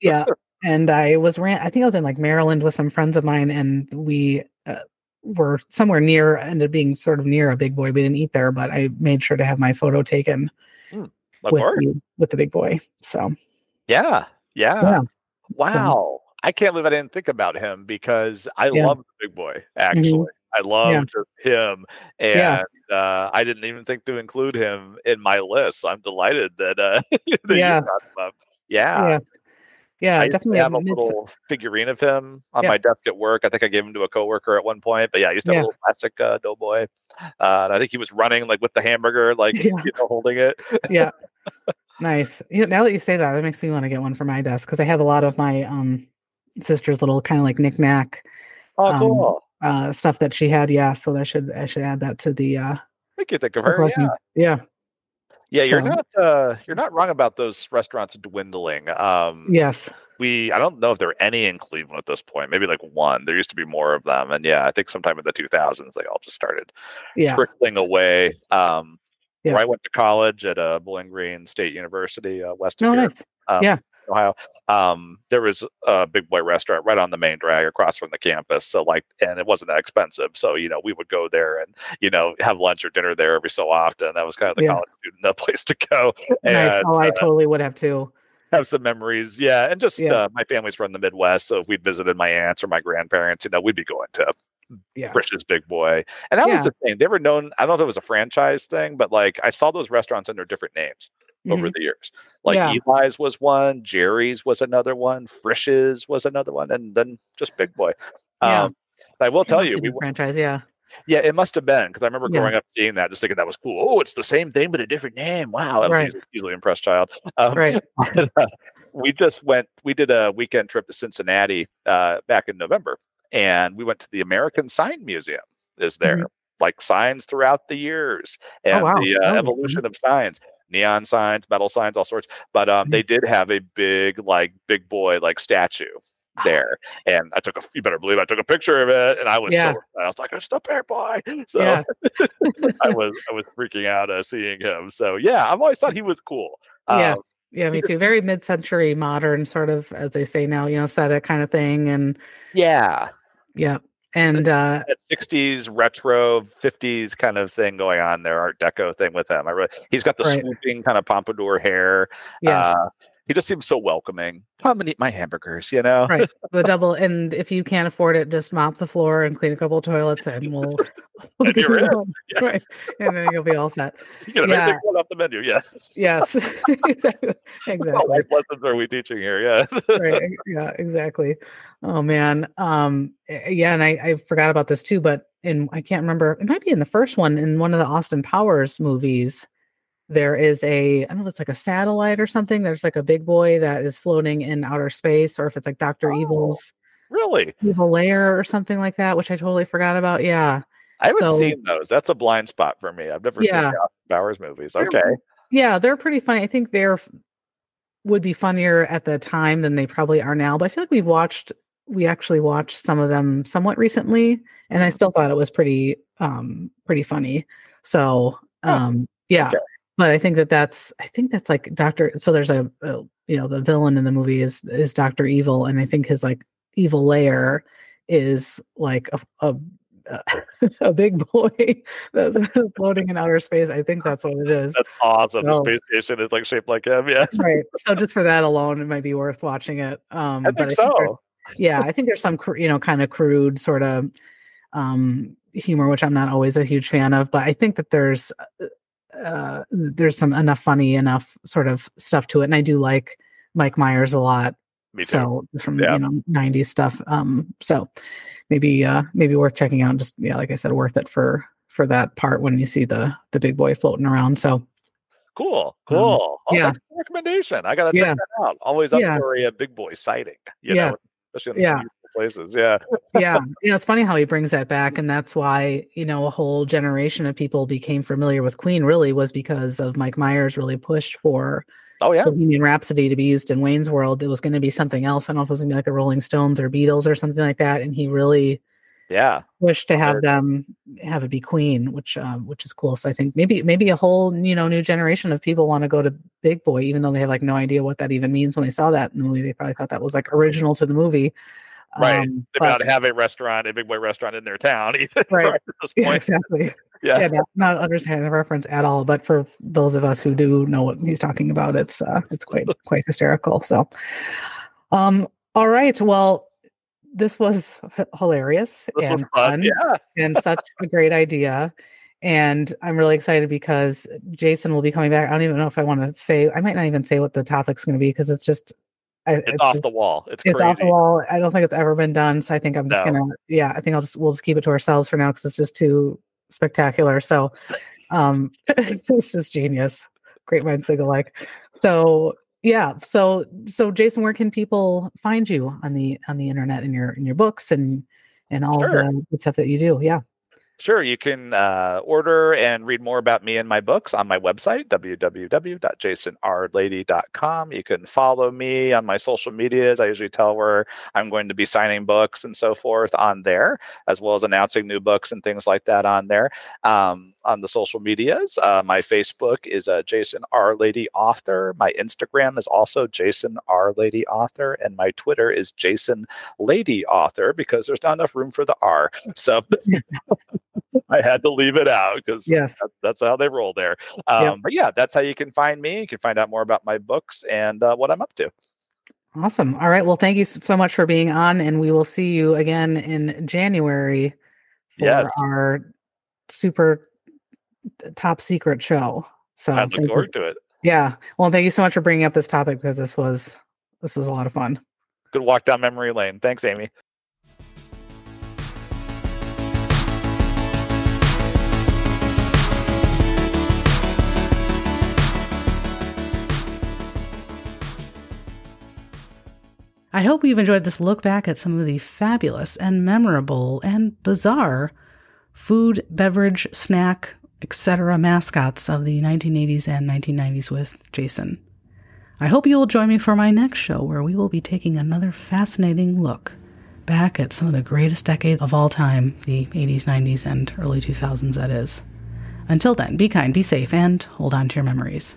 Speaker 1: yeah and i was ran i think i was in like maryland with some friends of mine and we uh, were somewhere near ended up being sort of near a big boy we didn't eat there but i made sure to have my photo taken
Speaker 2: of
Speaker 1: with the, with the big boy so
Speaker 2: Yeah. Yeah.
Speaker 1: yeah
Speaker 2: Wow. I can't believe I didn't think about him because I
Speaker 1: Yeah. Mm-hmm.
Speaker 2: love the big boy, actually. I love just him. And
Speaker 1: Yeah.
Speaker 2: uh, I didn't even think to include him in my list. So I'm delighted that, uh, that
Speaker 1: Yeah.
Speaker 2: you brought him up. Yeah.
Speaker 1: Yeah yeah
Speaker 2: I
Speaker 1: definitely
Speaker 2: have a little figurine of him on
Speaker 1: Yeah.
Speaker 2: my desk at work. I think I gave him to a coworker at one point. But yeah, I used to have
Speaker 1: Yeah.
Speaker 2: a little plastic uh, doughboy. Uh, and I think he was running like with the hamburger, like
Speaker 1: Yeah.
Speaker 2: you know, holding it.
Speaker 1: yeah nice you know, now that you say that it makes me want to get one for my desk because i have a lot of my um sister's little kind of like knick-knack
Speaker 2: Oh,
Speaker 1: Um,
Speaker 2: cool.
Speaker 1: uh stuff that she had yeah so I should i should add that to the uh
Speaker 2: you. Think of her.
Speaker 1: collection.
Speaker 2: Yeah.
Speaker 1: Yeah
Speaker 2: Yeah, you're not uh you're not wrong about those restaurants dwindling. Um
Speaker 1: yes
Speaker 2: we I don't know if there are any in Cleveland at this point. Maybe like one. There used to be more of them. And yeah, I think sometime in the 2000s they all just started
Speaker 1: yeah
Speaker 2: trickling away. Um
Speaker 1: Yeah.
Speaker 2: where I went to college at uh, Bowling Green State University, uh, west of
Speaker 1: oh
Speaker 2: here,
Speaker 1: nice
Speaker 2: um,
Speaker 1: yeah.
Speaker 2: Ohio. Um, there was a big boy restaurant right on the main drag across from the campus. So like, and it wasn't that expensive. So you know, we would go there and you know have lunch or dinner there every so often. That was kind of the
Speaker 1: Yeah.
Speaker 2: college student place to go.
Speaker 1: nice
Speaker 2: And,
Speaker 1: oh i
Speaker 2: uh,
Speaker 1: totally would have too
Speaker 2: have some memories. Yeah, and just
Speaker 1: Yeah.
Speaker 2: uh, my family's from the Midwest, so if we'd visited my aunts or my grandparents, you know, we'd be going to
Speaker 1: yeah
Speaker 2: Frisch's Big Boy, and that was the thing. They were known. I don't know if it was a franchise thing, but like I saw those restaurants under different names over
Speaker 1: Mhm.
Speaker 2: the years. Like
Speaker 1: Yeah.
Speaker 2: Eli's was one, Jerry's was another one, Frisch's was another one, and then just Big Boy.
Speaker 1: Yeah.
Speaker 2: Um, I will
Speaker 1: It
Speaker 2: tell you, we
Speaker 1: franchise yeah
Speaker 2: yeah, it must have been because I remember
Speaker 1: Yeah.
Speaker 2: growing up seeing that, just thinking that was cool. Oh, it's the same thing but a different name. Wow, I was
Speaker 1: Right.
Speaker 2: easily, easily impressed child. Um,
Speaker 1: right
Speaker 2: but, uh, we just went we did a weekend trip to cincinnati uh, back in november and we went to the american sign museum is there like signs throughout the years and
Speaker 1: Mm-hmm. wow.
Speaker 2: the uh,
Speaker 1: Oh,
Speaker 2: evolution of signs neon signs metal signs all sorts but um,
Speaker 1: Mm-hmm.
Speaker 2: they did have a big like big boy like statue
Speaker 1: Ah.
Speaker 2: there and i took a you better believe i took a picture of it and i was
Speaker 1: Yeah.
Speaker 2: so i was like it's the bear boy! So
Speaker 1: yes
Speaker 2: i was i was freaking out uh, seeing him. So yeah i've always thought he was cool Um,
Speaker 1: yeah me too. Very mid-century modern sort of as they say now you know aesthetic kind of thing and
Speaker 2: yeah.
Speaker 1: Yeah and uh
Speaker 2: that 60s retro 50s kind of thing going on there art deco thing with him i really he's got the
Speaker 1: Right.
Speaker 2: swooping kind of pompadour hair
Speaker 1: yes
Speaker 2: uh, he just seems so welcoming. Come and eat my hamburgers you know?
Speaker 1: Right. The double and if you can't afford it just mop the floor and clean a couple toilets and we'll, we'll
Speaker 2: And you're in. Yes.
Speaker 1: right. And then you'll be all set.
Speaker 2: You
Speaker 1: Yeah.
Speaker 2: off the menu yes.
Speaker 1: Yes. Exactly.
Speaker 2: What
Speaker 1: exactly.
Speaker 2: life lessons are we teaching here? Yeah.
Speaker 1: Right. Yeah exactly. Oh man. Um eh, yeah and I, I forgot about this too but in i can't remember it might be in the first one in one of the austin powers movies there is a i don't know it's like a satellite or something there's like a big boy that is floating in outer space or if it's like dr
Speaker 2: Oh.
Speaker 1: evil's
Speaker 2: really
Speaker 1: evil lair or something like that which i totally forgot about yeah
Speaker 2: i haven't
Speaker 1: So-
Speaker 2: seen those that's a blind spot for me i've never
Speaker 1: Yeah.
Speaker 2: seen powers movies
Speaker 1: They're-
Speaker 2: okay
Speaker 1: yeah they're pretty funny i think they're would be funnier at the time than they probably are now but i feel like we've watched we actually watched some of them somewhat recently and i still thought it was pretty um pretty funny so um yeah
Speaker 2: okay.
Speaker 1: But i think that that's i think that's like dr so there's a, a you know the villain in the movie is is dr evil and i think his like evil lair is like a, a a big boy that's floating in outer space. I think that's what it is.
Speaker 2: that's awesome
Speaker 1: So-
Speaker 2: the space station is like shaped like him yeah
Speaker 1: right. So just for that alone, it might be worth watching it. Um,
Speaker 2: i
Speaker 1: but
Speaker 2: think
Speaker 1: there's-
Speaker 2: so
Speaker 1: yeah, I think there's some you know kind of crude sort of um, humor, which I'm not always a huge fan of. But I think that there's uh, uh, there's some enough funny enough sort of stuff to it, and I do like Mike Myers a lot.
Speaker 2: me too
Speaker 1: So from
Speaker 2: Yeah.
Speaker 1: you know 90s stuff. Um, so maybe uh maybe worth checking out. Just yeah, like I said, worth it for for that part when you see the the big boy floating around. So
Speaker 2: Cool, cool. oh,
Speaker 1: yeah.
Speaker 2: recommendation. I got to
Speaker 1: Yeah.
Speaker 2: check that out. Always up
Speaker 1: Yeah.
Speaker 2: for a, big boy sighting. You
Speaker 1: Yeah.
Speaker 2: know, especially
Speaker 1: Yeah.
Speaker 2: Places. Yeah.
Speaker 1: yeah, you know, it's funny how he brings that back, and that's why you know a whole generation of people became familiar with Queen. Really, was because of Mike Myers really pushed for
Speaker 2: Oh yeah.
Speaker 1: Bohemian Rhapsody to be used in Wayne's World. It was going to be something else. I don't know if it was going to be like the Rolling Stones or Beatles or something like that, and he really
Speaker 2: Yeah.
Speaker 1: pushed to have them have it be Queen, which um, which is cool. So I think maybe maybe a whole you know new generation of people want to go to Big Boy, even though they have like no idea what that even means when they saw that in the movie. They probably thought that was like original to the movie.
Speaker 2: Right.
Speaker 1: Um,
Speaker 2: They may
Speaker 1: but-
Speaker 2: not have a restaurant, a big boy restaurant in their town, even
Speaker 1: Right. yeah, exactly.
Speaker 2: Yeah.
Speaker 1: yeah, not, not understanding the reference at all. But for those of us who do know what he's talking about, it's uh, it's quite quite hysterical. So, um, all right. Well, this was h- hilarious
Speaker 2: This
Speaker 1: and
Speaker 2: was fun. Yeah.
Speaker 1: and such a great idea. And I'm really excited because Jason will be coming back. I don't even know if I want to say. I might not even say what the topic's going to be because it's just. I,
Speaker 2: It's, off the wall. It's,
Speaker 1: it's
Speaker 2: crazy.
Speaker 1: off the wall. I don't think it's ever been done. So I think I'm just
Speaker 2: No.
Speaker 1: gonna, yeah, I think I'll just we'll just keep it to ourselves for now because it's just too spectacular. So, um, it's just genius. Great minds think alike. So yeah, so so Jason, where can people find you on the on the internet in your in your books and and all
Speaker 2: Sure.
Speaker 1: the stuff that you do? Yeah.
Speaker 2: Sure, you can uh, order and read more about me and my books on my website, www.jasonrlady.com. You can follow me on my social medias. I usually tell where I'm going to be signing books and so forth on there, as well as announcing new books and things like that on there. Um, on the social medias, uh, my Facebook is uh, Jason R. Lady Author. My Instagram is also Jason R. Lady Author. And my Twitter is Jason Lady Author because there's not enough room for the R. So I had to leave it out because
Speaker 1: Yes.
Speaker 2: that, that's how they roll there. Um,
Speaker 1: Yep.
Speaker 2: But yeah, that's how you can find me. You can find out more about my books and uh, what I'm up to.
Speaker 1: Awesome. All right. Well, thank you so much for being on, and we will see you again in January for
Speaker 2: Yes.
Speaker 1: our super top secret show. So
Speaker 2: I look
Speaker 1: you
Speaker 2: forward to it.
Speaker 1: Yeah. Well, thank you so much for bringing up this topic because this was this was a lot of fun.
Speaker 2: Good walk down memory lane. Thanks, Amy.
Speaker 1: I hope you've enjoyed this look back at some of the fabulous and memorable and bizarre food, beverage, snack, etc. mascots of the 1980s and 1990s with Jason. I hope you will join me for my next show where we will be taking another fascinating look back at some of the greatest decades of all time, the 80s, 90s, and early 2000s, that is. Until then, be kind, be safe, and hold on to your memories.